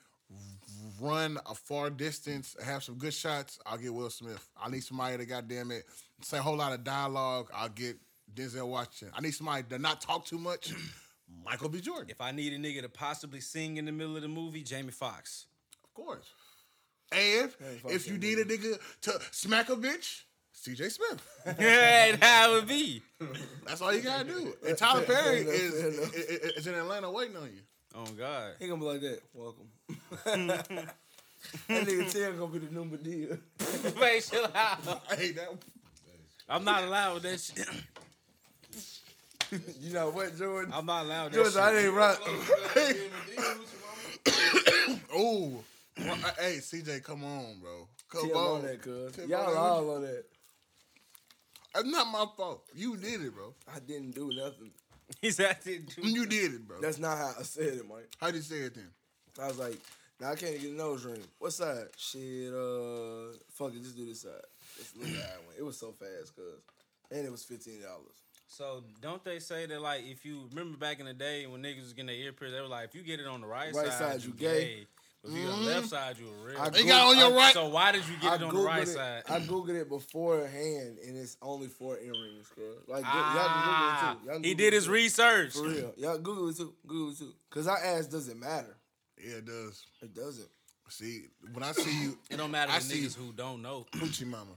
run a far distance, have some good shots, I'll get Will Smith. I need somebody to goddamn it say a whole lot of dialogue. I'll get Denzel Washington. I need somebody to not talk too much. Michael B. Jordan, If I need a nigga to possibly sing in the middle of the movie, Jamie Foxx. of course. And fuck if you need a nigga to smack a bitch, C.J. Smith. yeah, that would be. That's all you gotta do. And Tyler Perry is, enough, fair enough. is is in Atlanta waiting on you. Oh God. He gonna be like that. Welcome. that nigga Tim gonna be the new Madea. Wait, chill out. Hey, that I'm not allowed with that shit. you know what, Jordan? I'm not allowed with Jordan, that I shit. ain't right. oh, well, hey CJ, come on, bro, come Tim on. on that, cuz. Y'all on all on that. It's not my fault. You did it, bro. I didn't do nothing. He's at the You did it, bro. That's not how I said it, Mike. How did you say it then? I was like, now I can't get a nose ring. What side? Shit, uh, fuck it, just do this side. Let's look at one. It was so fast, cuz. And it was $15. So don't they say that like if you remember back in the day when niggas was getting their ear pierced, they were like if you get it on the right, Right side, side, you you gay. But if you on the left side, you a real. I You got on your I- right. So why did you get I it on the right it. side? I googled it beforehand, and it's only four earrings, cuz. Like, Ah, y'all Google it too. Y'all can he did it his too. research. For real. Y'all Google it too. Google it too. Cause I asked, does it matter? Yeah, it does. It doesn't. See, when I see you, It don't matter I to see niggas who don't know. Poochie Mama.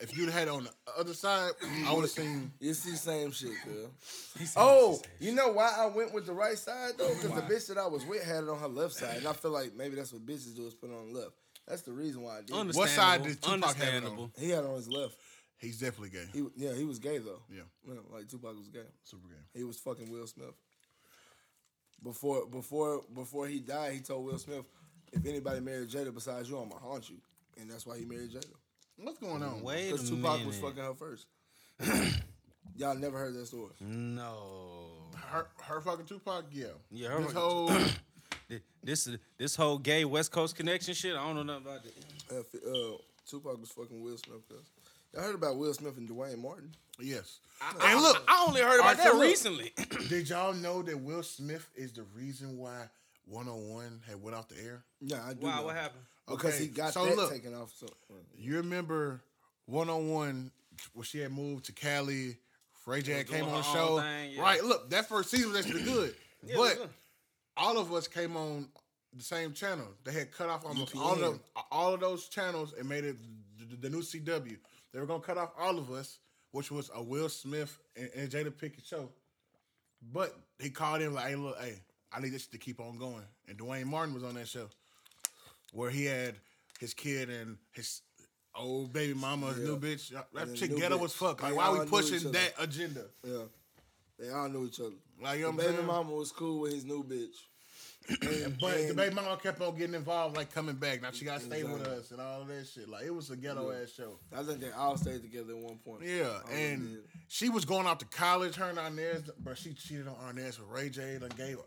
If you'd had it on the other side, I would have seen. It's the same shit, cuz. Oh, you know why I went with the right side though? Because the bitch that I was with had it on her left side, and I feel like maybe that's what bitches do is put it on the left. That's the reason why I did. Understandable. What side did Tupac have it on? Understandable. He had it on his left. He's definitely gay. He, yeah, he was gay though. Yeah, Yeah, like Tupac was gay. super gay. He was fucking Will Smith. Before before before he died, he told Will Smith, if anybody married Jada besides you, I'ma haunt you, and that's why he married Jada. What's going on? Wait Because Tupac minute. was fucking her first. Y'all never heard that story. No. Her, her fucking Tupac, yeah. Yeah, her this fucking- whole Th- This this whole gay West Coast connection shit. I don't know nothing about that. Uh, fi- uh, Tupac was fucking Will Smith. Cause y'all heard about Will Smith and Duane Martin. yes. I, and look, I only heard about Alright, that look. recently. did y'all know that Will Smith is the reason why 101 had went off the air? Yeah, I do. wow, know. what happened? Because Okay, he got so that look. taken off. So You remember 101 when she had moved to Cali? Ray J had came on the show. thing, yeah. Right, look, that first season was actually good. Yeah, but good. all of us came on the same channel. They had cut off almost all of them, all of those channels and made it the, the new CW. They were gonna cut off all of us, which was a Will Smith and, and Jada Pinkett show. But he called in like, "Hey, look, hey, I need this to keep on going." And Duane Martin was on that show, where he had his kid and his old baby mama, his Yeah. new bitch. That And chick ghetto bitch. as fuck. Like, They why all we pushing that agenda? yeah, they all knew each other. Like, you know what I'm baby saying? mama was cool with his new bitch. And, But the baby mama kept on getting involved, like coming back. Now she got to stay with us and all of that shit. Like it was a ghetto ass show. I think they all stayed together at one point. Yeah, All and she was going off to college. Her and Arnez, but she cheated on Arnez with Ray J. Done gave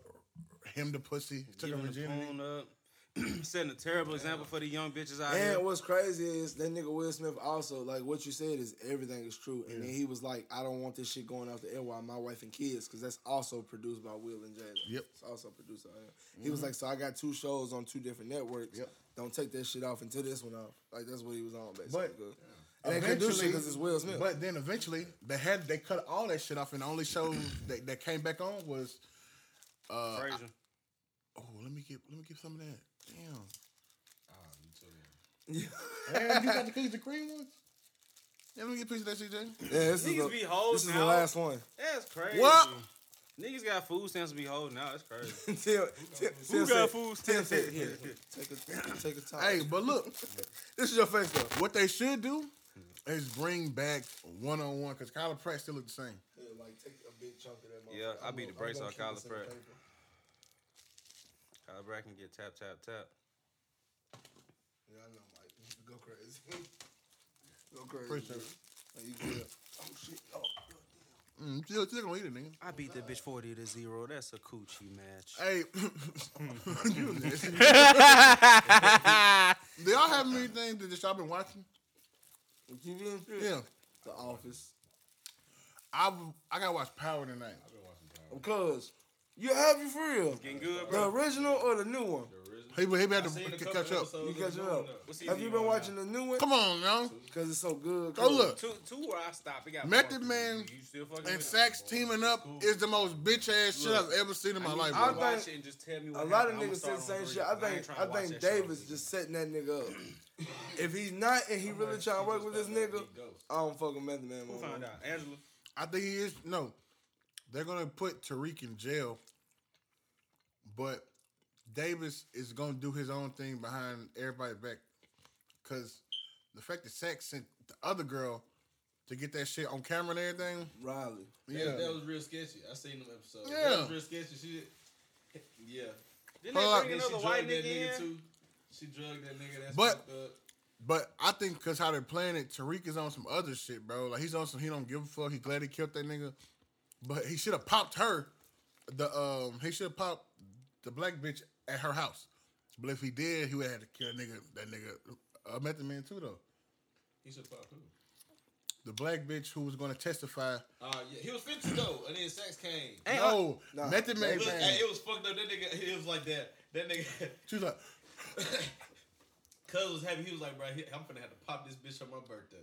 him the pussy, took her Giving the virginity. Phone up. Setting a terrible example for the young bitches out And here. what's crazy is that nigga Will Smith also like what you said is everything is true, and then he was like, I don't want this shit going off the air while my wife and kids, because that's also produced by Will and Jada. Yep. it's also produced by him. He was like, so I got two shows on two different networks. Yep. Don't take that shit off until this one off. Like that's what he was on basically. But- Cause- and they couldn't do shit because it's Will Smith. But then eventually they had they cut all that shit off, and the only show that, that came back on was uh, Frazier. oh let me get let me get some of that. Damn, yeah, Damn, you got the cookies and cream ones. Yeah, let me get a piece of that, CJ. yeah this is, Niggas the, be hoes this is the now. last one. That's crazy. What? Niggas got food stamps to be holding out. That's crazy. Tim, Tim, Who Tim got said- food Tim stamps? said, here, take a take a time. Hey, but look, this is your face though. what they should do is bring back one on one because Kyla Pratt still look the same. Yeah, like take a big chunk of that. Yeah. I I'm beat the gonna- I'm off Kyler this in Pratt. Paper. Kyle Bracken get tap tap tap. Yeah, I know, Mike. Go crazy. Go crazy. Appreciate it. Are you good? Oh shit. Oh. Mm, still, still gonna eat it, nigga. I beat that bitch forty to zero. That's a coochie match. Hey, you nasty. do y'all have anything that just y'all been watching? TV and? Yeah, The Office. I I gotta watch Power tonight. I've been watching Power. because you have you for real. Getting good, The original or the new one? He he had to seen a c- couple catch up. You of catching up? movie, though. What season Have you you been on watching the new one? Come on now, Because it's so good. go look. Two, two where I stopped. It got Method more. Man You and with Saxe teaming up is the most bitch ass shit I've ever seen in my I life. you I Bro. think- watch it and just tell me A lot of niggas said the same shit. I think ain't I think Davis on just setting that nigga up. if he's not and he really trying to work with this nigga, I don't fuck with Method Man. Who no found more. out? Angela. I think he is no. They're gonna put Tariq in jail, but Davis is gonna do his own thing behind everybody's back. Cause the fact that Saxe sent the other girl to get that shit on camera and everything. Riley. Yeah, That, that was real sketchy. I seen them episodes. Yeah. That was real sketchy. She, yeah. Didn't they up. bring Then another she white that nigga nigga in? too. She drugged that nigga. That's But- fucked up. but I think because how they're playing it, Tariq is on some other shit, bro. Like he's on some. He don't give a fuck. He glad he killed that nigga, but he should have popped her. The um, he should have popped the black bitch at her house. But if he did, he would have to kill a nigga. That nigga, uh, Method Man too though. He should pop who? the black bitch who was going to testify. Uh, yeah, he was fit to go, and then Saxe came. Ain't no, Nah, Method Man. Look, came. hey, it was fucked up. That nigga, it was like that. That nigga, She was like, cuz was happy. He was like, bro, I'm finna have to pop this bitch on my birthday.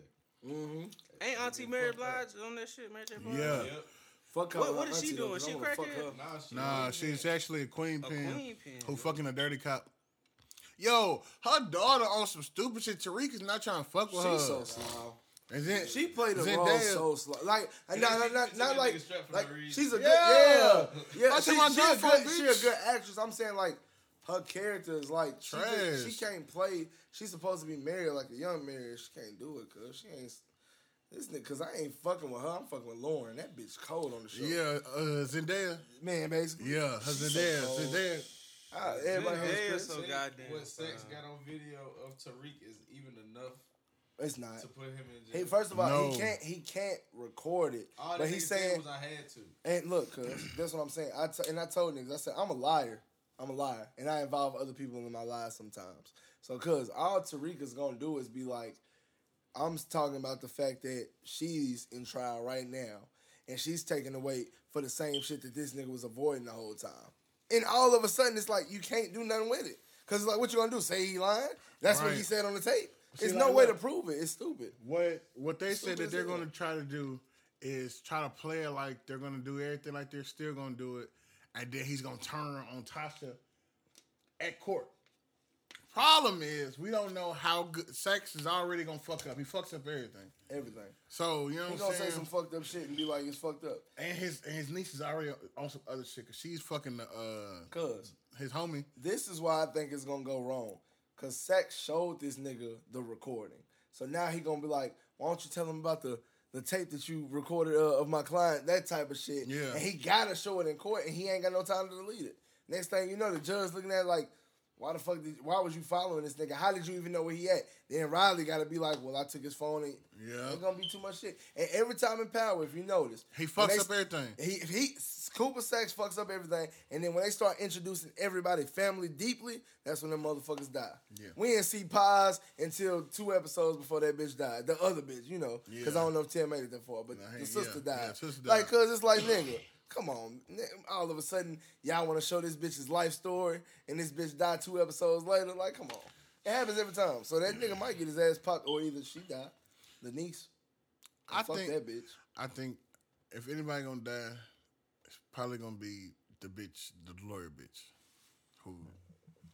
Mm-hmm. Ain't Auntie Mary Blige on that shit, Mary J. Blige? Yeah. Yep. Fuck her. What- what is auntie she though, doing? 'cause She I'm a gonna fuck crackhead? Nah, she nah, she's actually a queen A pin queen pin. who fucking a dirty cop. Yo, her daughter on some stupid shit. Tariq is not trying to fuck with her. She's so slow. and then She played the Zendaya- role so slow. Like, and not, not, not, not like, that nigga strap for like she's a good, Yeah. yeah, yeah. That's She, she, a good, she a good actress. I'm saying like her character is like she, she can't play. She's supposed to be married like a young married. She can't do it cause she ain't. This nigga, cause I ain't fucking with her. I'm fucking with Lauren. That bitch cold on the show. yeah, uh, Zendaya. man, basically. Yeah, her She's so Zendaya. Zendaya. Ah, everybody Yeah, has yeah, Chris. so goddamn What Saxe fine. got on video of Tariq is even enough It's not. to put him in jail. He first of all, No. he can't he can't record it. All but that he's saying was I had to. And look, cuz that's what I'm saying. I t- and I told niggas, I said I'm a liar. I'm a liar, and I involve other people in my lies sometimes. So, cuz all Tariq is gonna do is be like, I'm talking about the fact that she's in trial right now, and she's taking away for the same shit that this nigga was avoiding the whole time. And all of a sudden, it's like you can't do nothing with it, cause it's like, what you gonna do? Say he lying? That's what he said on the tape. See, There's like, no way to prove it. It's stupid. What what they said that they're to try to do is try to play it like they're to do everything like they're still to do it, and then he's to turn on Tasha at court. Problem is, we don't know how good Saxe is already to fuck up. He fucks up everything. Everything. So you know He what gonna say some fucked up shit and be like, it's fucked up. and his and his niece is already on some other shit because she's fucking the, uh Cuz his homie. this is why I think it's gonna go wrong. Cause Saxe showed this nigga the recording. So now he gonna be like, why don't you tell him about the the tape that you recorded uh, of my client, that type of shit. Yeah. And he gotta show it in court and he ain't got no time to delete it. Next thing you know, the judge looking at it like, why the fuck did why was you following this nigga? How did you even know where he at? Then Riley gotta be like, Well, I took his phone and Yeah. it's gonna be too much shit. And every time in power, if you notice, He fucks they- up everything. he he Cooper Saxe fucks up everything, and then when they start introducing everybody family deeply, that's when them motherfuckers die. Yeah. We didn't see Paz until two episodes before that bitch died. The other bitch, you know, because I don't know if Tim made it that far, but the sister yeah, died. yeah, sister Like, cause it's like nigga, come on. All of a sudden, y'all want to show this bitch's life story, and this bitch died two episodes later. Like, come on, it happens every time. So that nigga might get his ass popped, or either she die, the niece. I Fuck think that bitch. I think if anybody gonna die, it's probably gonna be the bitch, the lawyer bitch, who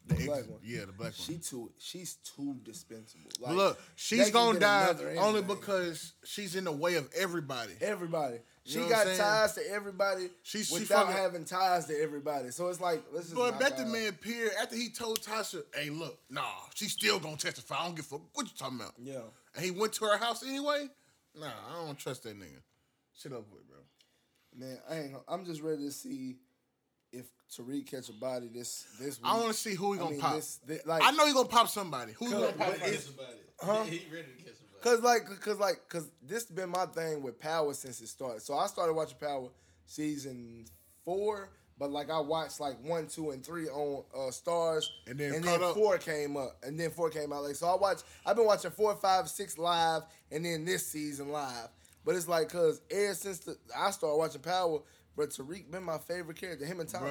The ex- black one. Yeah, the black one. She too. She's too dispensable. Like, look, she's gonna die only because she's in the way of everybody. everybody. She know got ties to everybody She- she without fucking- having ties to everybody. So it's like let's just. But knock bet the out- man Pierre after he told Tasha, "Hey, look, nah, she's still gonna testify. I don't give a fuck what you talking about." Yeah. And he went to her house anyway. Nah, I don't trust that nigga. Shut up with, bro. Man, I ain't, I'm just ready to see if Tariq catch a body this this week. I want to see who he gonna mean, pop. this- thi- like, I know he gonna pop somebody. Who he gonna pop? but Catch it's- somebody. Huh? He ready to catch somebody. Cause like, cause like, cause this been my thing with Power since it started. So I started watching Power season four, but like I watched like one, two, and three on uh, Starz, And then and then up. four came up, and then four came out. Like so, I watched. I've been watching four, five, six live, and then this season live. But it's like, cause ever since the, I started watching Power, but Tariq been my favorite character. Him and Tommy.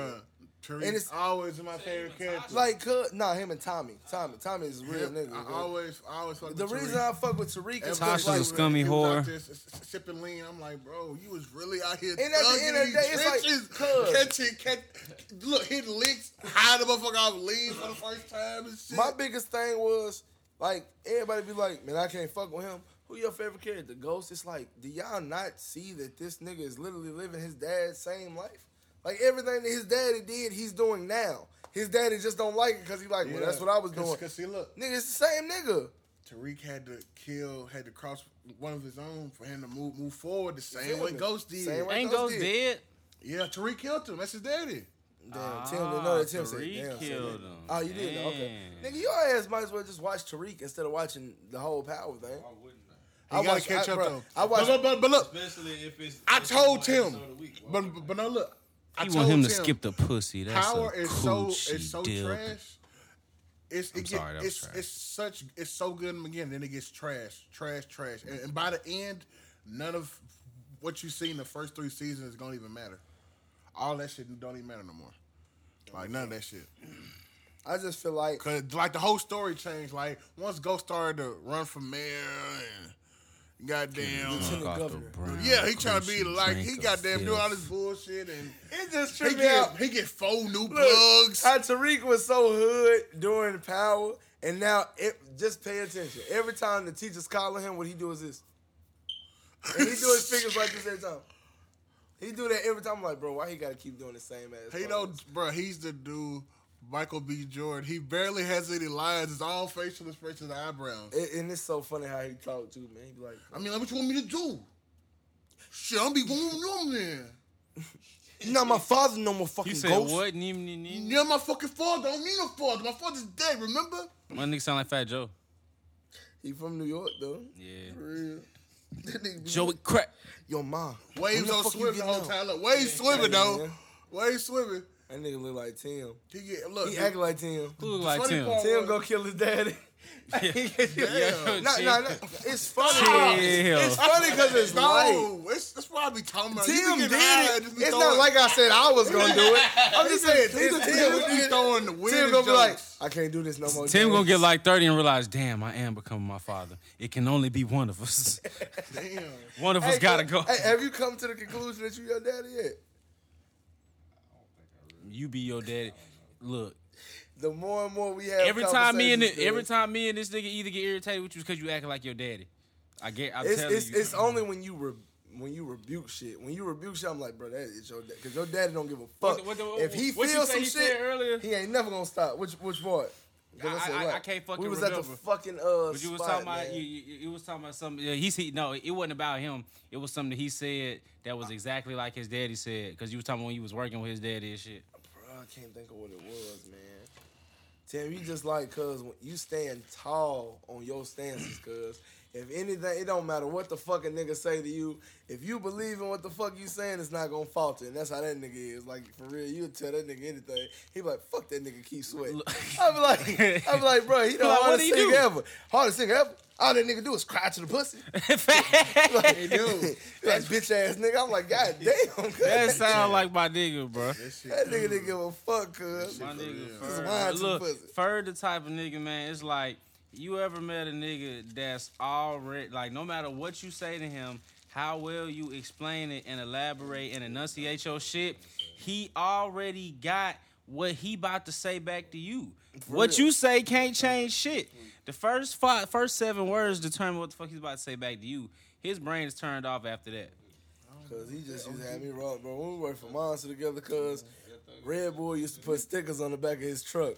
Bruh, Tariq And it's- always my favorite character. Like, cause, nah, him and Tommy. Tommy, Tommy is a real Him, nigga. I bro. always, I always fuck the with reason Tariq. I fuck with Tariq is Ever cause Tasha's like, a scummy he was whore. there s- s- sipping lean. I'm like, bro, you was really out here. And at the thugging end of the these day, it's like, catching, catch, look, hitting licks, hide the motherfucker off lean for the first time and shit. My biggest thing was like everybody be like, man, I can't fuck with him. Who your favorite character? The ghost. It's like, do y'all not see that this nigga is literally living his dad's same life? Like everything that his daddy did, he's doing now. His daddy just don't like it because he like, well, that's what I was doing. Cause see, look, Nigga, it's the same nigga. Tariq had to kill, had to cross one of his own for him to move move forward the same way me? Ghost did. Same way- Ain't Ghost Ghost did. dead? Yeah, Tariq killed him. That's his daddy. Damn, Tim didn't know that. Tim Ah, said, Tariq damn. said killed that. him. Oh, you did? Okay. Damn. Nigga, your ass might as well just watch Tariq instead of watching the whole power thing. Why wouldn't I? He I gotta watched- catch I- up bruh, though. I watched- but, but, but look, Especially if it's. I told one Tim, episode a week. Why but but no, look, I He told want him to Tim, skip the pussy. That's Power a is so coochie is so dip. trash. It's it I'm get, sorry, that it's trash. it's such it's so good in the beginning, then it gets trash, trash, trash, and, and by the end, none of what you see in the first three seasons is gonna even matter. All that shit don't even matter no more. Like none of that shit. I just feel like Cause like the whole story changed. Like once Ghost started to run for mayor and goddamn. Lieutenant Off Governor. brown Yeah, he trying to be like he drink of goddamn doing all this bullshit and it just he tripped me out. get he get four new Look, plugs. How Tariq was so hood during power, and now it, just pay attention. Every time the teacher's calling him, what he do is this. And he do his fingers like this every time. He do that every time. I'm like, bro, why he gotta keep doing the same ass? He pose? know, bro. He's the dude, Michael B. Jordan. He barely has any lines. It's all facial expressions, eyebrows. And, and it's so funny how he talked too, man. He be like, I mean, like, what you want me to do? Shit, I'm be going on there. You're not my father no more fucking You said ghost. what? Neem, neem, neem? You're my fucking father. I don't need no father. My father's dead. Remember? My nigga sound like Fat Joe. He from New York though. Yeah. For real. That nigga be Joey Crack. Your mom. Waves on swimming the whole out? time. Look, Waves swimming though. man. Waves swimming. That nigga look like Tim. He get look. He dude, act like Tim. Who look like funny Tim? part- Tim go kill his daddy. Yeah. No, no, no. It's funny. Chill. It's funny because it's light. no, it's, that's what I be talking about. Tim did it. It's not like I said I was gonna do it. I'm just saying, Tim, it's Tim, Tim. be throwing the Tim weirdest gonna be like, jokes. I can't do this no more. Tim gonna get like 30 and realize, damn, I am becoming my father. It can only be one of us. Damn. one of us gotta go- go. Hey, have you come to the conclusion that you your daddy yet? You be your daddy. Look, The more and more we have, every time me and the, every time me and this nigga either get irritated with you because you acting like your daddy. I get. I'm it's telling it's, you. it's only when you re, when you rebuke shit. When you rebuke shit, I'm like, bro, that is your dad. Because your daddy don't give a What fuck. the- what the- if he what you feels some he shit earlier? he ain't never gonna stop. Which which part? 'Cause I- said I- what? I can't fucking We was at the fucking uh. But you was spot, talking about man. you, you, you was talking about something. Yeah, he said no, it wasn't about him. It was something that he said that was exactly like his daddy said. Because you was talking when he was working with his daddy and shit. I can't think of what it was, man. Tim, you just like cuz you stand tall on your stances, cuz if anything, it don't matter what the fucking nigga say to you. If you believe in what the fuck you saying, it's not gonna falter, and that's how that nigga is. Like for real, you tell that nigga anything, he be like, "Fuck that nigga, keep sweating." I'm like, I be like, bro, he the Like, what hardest he do? nigga ever, hardest nigga ever. All that nigga do is cry to the pussy. like, They do. like bitch ass nigga. I'm like, God damn, cuz. That sound like my nigga, bro. That shit That nigga didn't give a fuck, cuz. My nigga, real. Just Ferg. whine to the Look, pussy. Ferg the type of nigga, man. It's like you ever met a nigga that's already like, no matter what you say to him, how well you explain it and elaborate and enunciate your shit, he already got what he about to say back to you. what real. you say can't change shit. The first five, first seven words determine what the fuck he's about to say back to you. His brain is turned off after that. Cause he just used to have me wrong, bro. When we worked for Monster together, cause Red Bull used to put stickers on the back of his truck.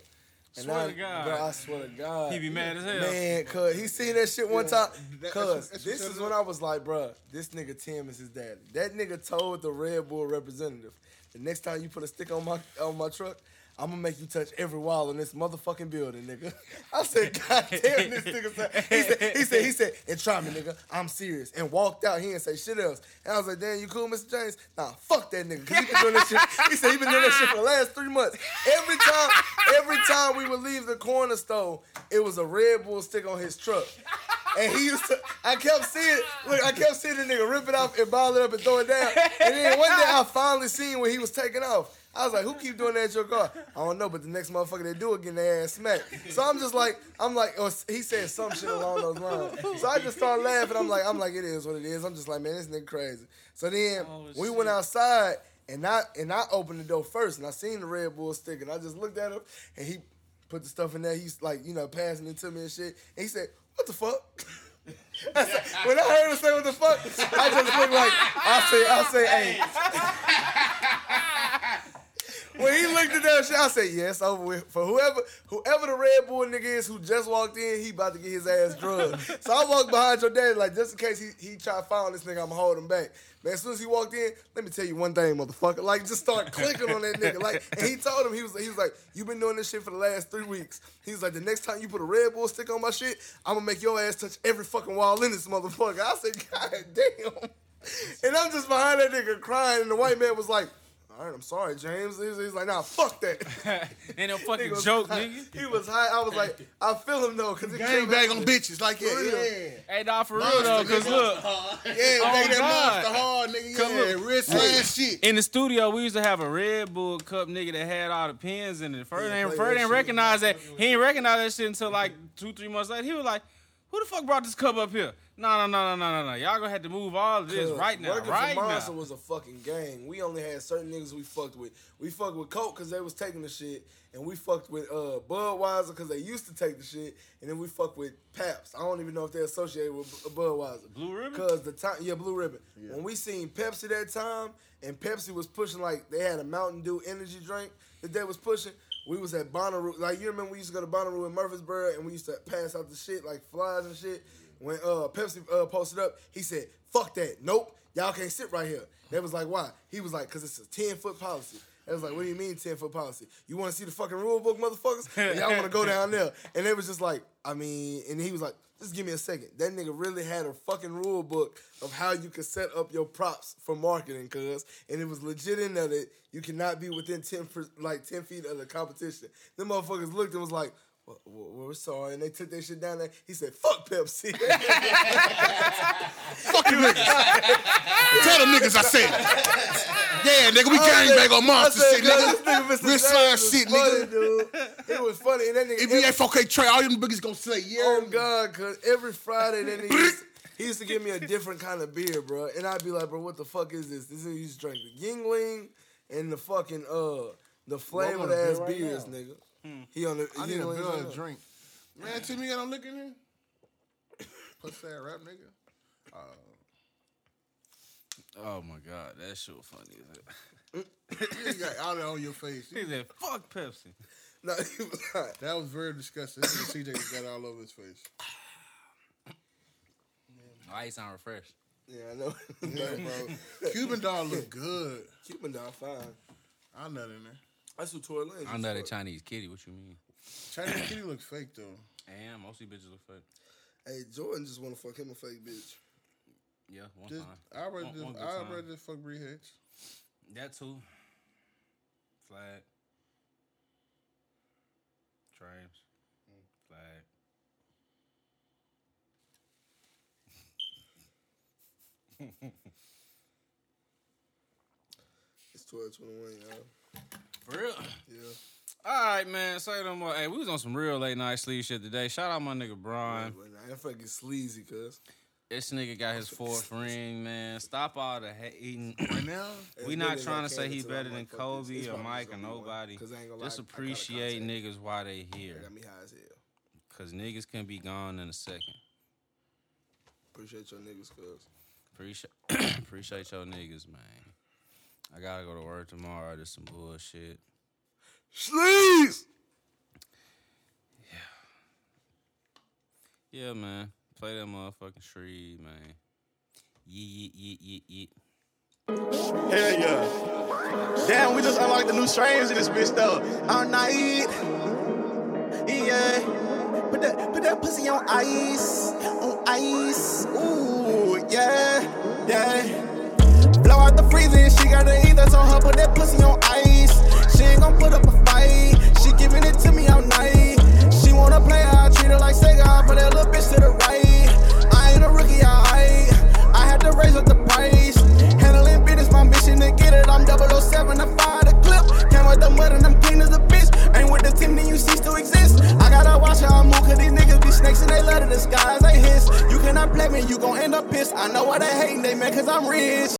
Swear I, to God. bro, I swear to God, He be mad as hell. Man, cause he seen that shit one time. Cause this is when I was like, bro, this nigga Tim is his daddy. That nigga told the Red Bull representative, the next time you put a stick on my on my truck. I'm gonna make you touch every wall in this motherfucking building, nigga. I said, God damn, this nigga said. He said, he said, he said, and try me, nigga. I'm serious. And walked out. He didn't say shit else. And I was like, damn, you cool, Mr. James? Nah, fuck that nigga. Cause he been doing that shit. He said he been doing that shit for the last three months. Every time, every time we would leave the corner store, it was a Red Bull stick on his truck. And he used to, I kept seeing, look, I kept seeing the nigga rip it off and ball it up and throw it down. And then one day I finally seen when he was taking off. I was like, who keep doing that at your car? I don't know, but the next motherfucker they do it, getting their ass smacked. So I'm just like, I'm like, oh, or he said some shit along those lines. So I just started laughing. I'm like, I'm like, it is what it is. I'm just like, man, this nigga crazy. So then Oh, we went outside and I and I opened the door first and I seen the Red Bull stick and I just looked at him and he put the stuff in there. He's like, you know, passing it to me and shit. And he said, what the fuck? I said- when I heard him say what the fuck, I just looked like I say I say, hey. When he looked at that shit, I said, "Yes, over with." For whoever, whoever the Red Bull nigga is who just walked in, he about to get his ass drugged. so I walked behind your daddy, like just in case he he try to follow this nigga, I'ma hold him back. Man, as soon as he walked in, let me tell you one thing, motherfucker. Like, just start clicking on that nigga. Like, and he told him he was he was like, you've been doing this shit for the last three weeks." He was like, "The next time you put a Red Bull stick on my shit, I'm gonna make your ass touch every fucking wall in this motherfucker." I said, "God damn." And I'm just behind that nigga crying, and the white man was like, all right, I'm sorry, James. He's, he's like, nah, fuck that. Ain't no fucking was joke, high. nigga. He was high. I was like, I feel him though, cause he Gang came back on bitches like yeah, For yeah, Hey, nah, for real though, cause look, yeah. Oh, make that God. monster hard, nigga. Cause Yeah, look, real slash shit. in the studio, we used to have a Red Bull cup nigga that had all the pins in it. First, Yeah, ain't, play first that didn't recognize that. He didn't recognize that shit until like two, three months later. He was like, "Who the fuck brought this cup up here?" No, no, no, no, no, no, no. Y'all gonna have to move all of this Cause right now, Working right for Monster now. was a fucking gang. We only had certain niggas we fucked with. We fucked with Coke because they was taking the shit, and we fucked with uh, Budweiser because they used to take the shit, and then we fucked with Pabst. I don't even know if they're associated with Budweiser. Blue Ribbon? Cause the time, yeah, Blue Ribbon. When we seen Pepsi that time, and Pepsi was pushing like they had a Mountain Dew energy drink that they was pushing. We was at Bonnaroo. Like you remember we used to go to Bonnaroo in Murfreesboro, and we used to pass out the shit like flies and shit. When uh Pepsi uh, posted up, he said, "Fuck that, nope." y'all can't sit right here. They was like, why? He was like, cause it's a 10 foot policy. They was like, what do you mean 10 foot policy? You want to see the fucking rule book, motherfuckers? And y'all want to go down there. And they was just like, I mean, and he was like, just give me a second. That nigga really had a fucking rule book of how you could set up your props for marketing, cuz. And it was legit in there that you cannot be within 10, per, like 10 feet of the competition. Them motherfuckers looked and was like, well, well, we're sorry. And they took that shit down there. He said, fuck Pepsi. Fuck you niggas. Tell them niggas I said. Yeah, nigga, we gang bang on monster said, shit, "God, nigga. this nigga Mr. Wrist James slide was shit, funny, nigga. Dude. It was funny. And that nigga, NBA 4K Trey, all them niggas gonna say, yeah. Oh God, cause every Friday that nigga he used to give me a different kind of beer, bro, and I'd be like, bro, what the fuck is this? This nigga used to drink the Yuengling and the fucking uh the flavored on beer ass right beers, now. nigga. Mm. He on the I need a Yuenglings bill and a drink. Man, Timmy got no liquor in here? Puss that rap nigga. Uh, oh my god, that shit was funny. as it. You got all that on your face. He said, "Fuck Pepsi." No, he was like, That was very disgusting. This is CJ just got it all over his face. Oh, he sound refreshed. yeah, I know. Yeah, bro. Cuban Doll look good. Cuban Doll fine. I'm not in there. That's what Tory Lanez. I know for. that Chinese kitty. What you mean? Chinese kitty looks fake though. And mostly bitches look fake. Hey, Jordan just want to fuck him a fake bitch. Yeah, one Just, time. I'd rather One- just, one time. just fuck Bree Hicks. That too. Flag. Trains. Flag. It's 1221, y'all. For real. Yeah. All right, man. Say no more. Hey, we was on some real late night sleep shit today. Shout out my nigga Brian. That fucking sleazy, cuz. This nigga got his fourth ring, man. Stop all the hating. Right now, we not trying to say he better than Kobe or Mike or gonna be one. nobody. 'Cause I ain't gonna lie, Just I appreciate niggas while they here. got me high as hell. Cause niggas can be gone in a second. Appreciate your niggas, cuz. Appreciate appreciate your niggas, man. I gotta go to work tomorrow. Just some bullshit. Sleaze! Yeah, Yeah, man. Play that motherfucking Shreed, man. Yeet, yeet, yeet, yeet, yeet. Hell yeah. Damn, we just unlocked the new strains in this bitch though. All night. Yeah. Put that put that pussy on ice. On ice. Ooh, yeah. Yeah. Blow out the freezer, she got the ethers on her, put that pussy on ice. She ain't gon' put up a fight. She giving it to me all night. She wanna play, I treat her like Sega, I put that little bitch to the right. I ain't a rookie, alright. I had to raise up the price. Handling business, my mission to get it. I'm 007 to fire the clip. Came with the mud and I'm clean as a bitch. Ain't with the team, then you cease to exist. I gotta watch how I move, cause these niggas be snakes and they love to disguise. They hiss. You cannot play me, you gon' end up pissed. I know why they hating, they mad cause I'm rich.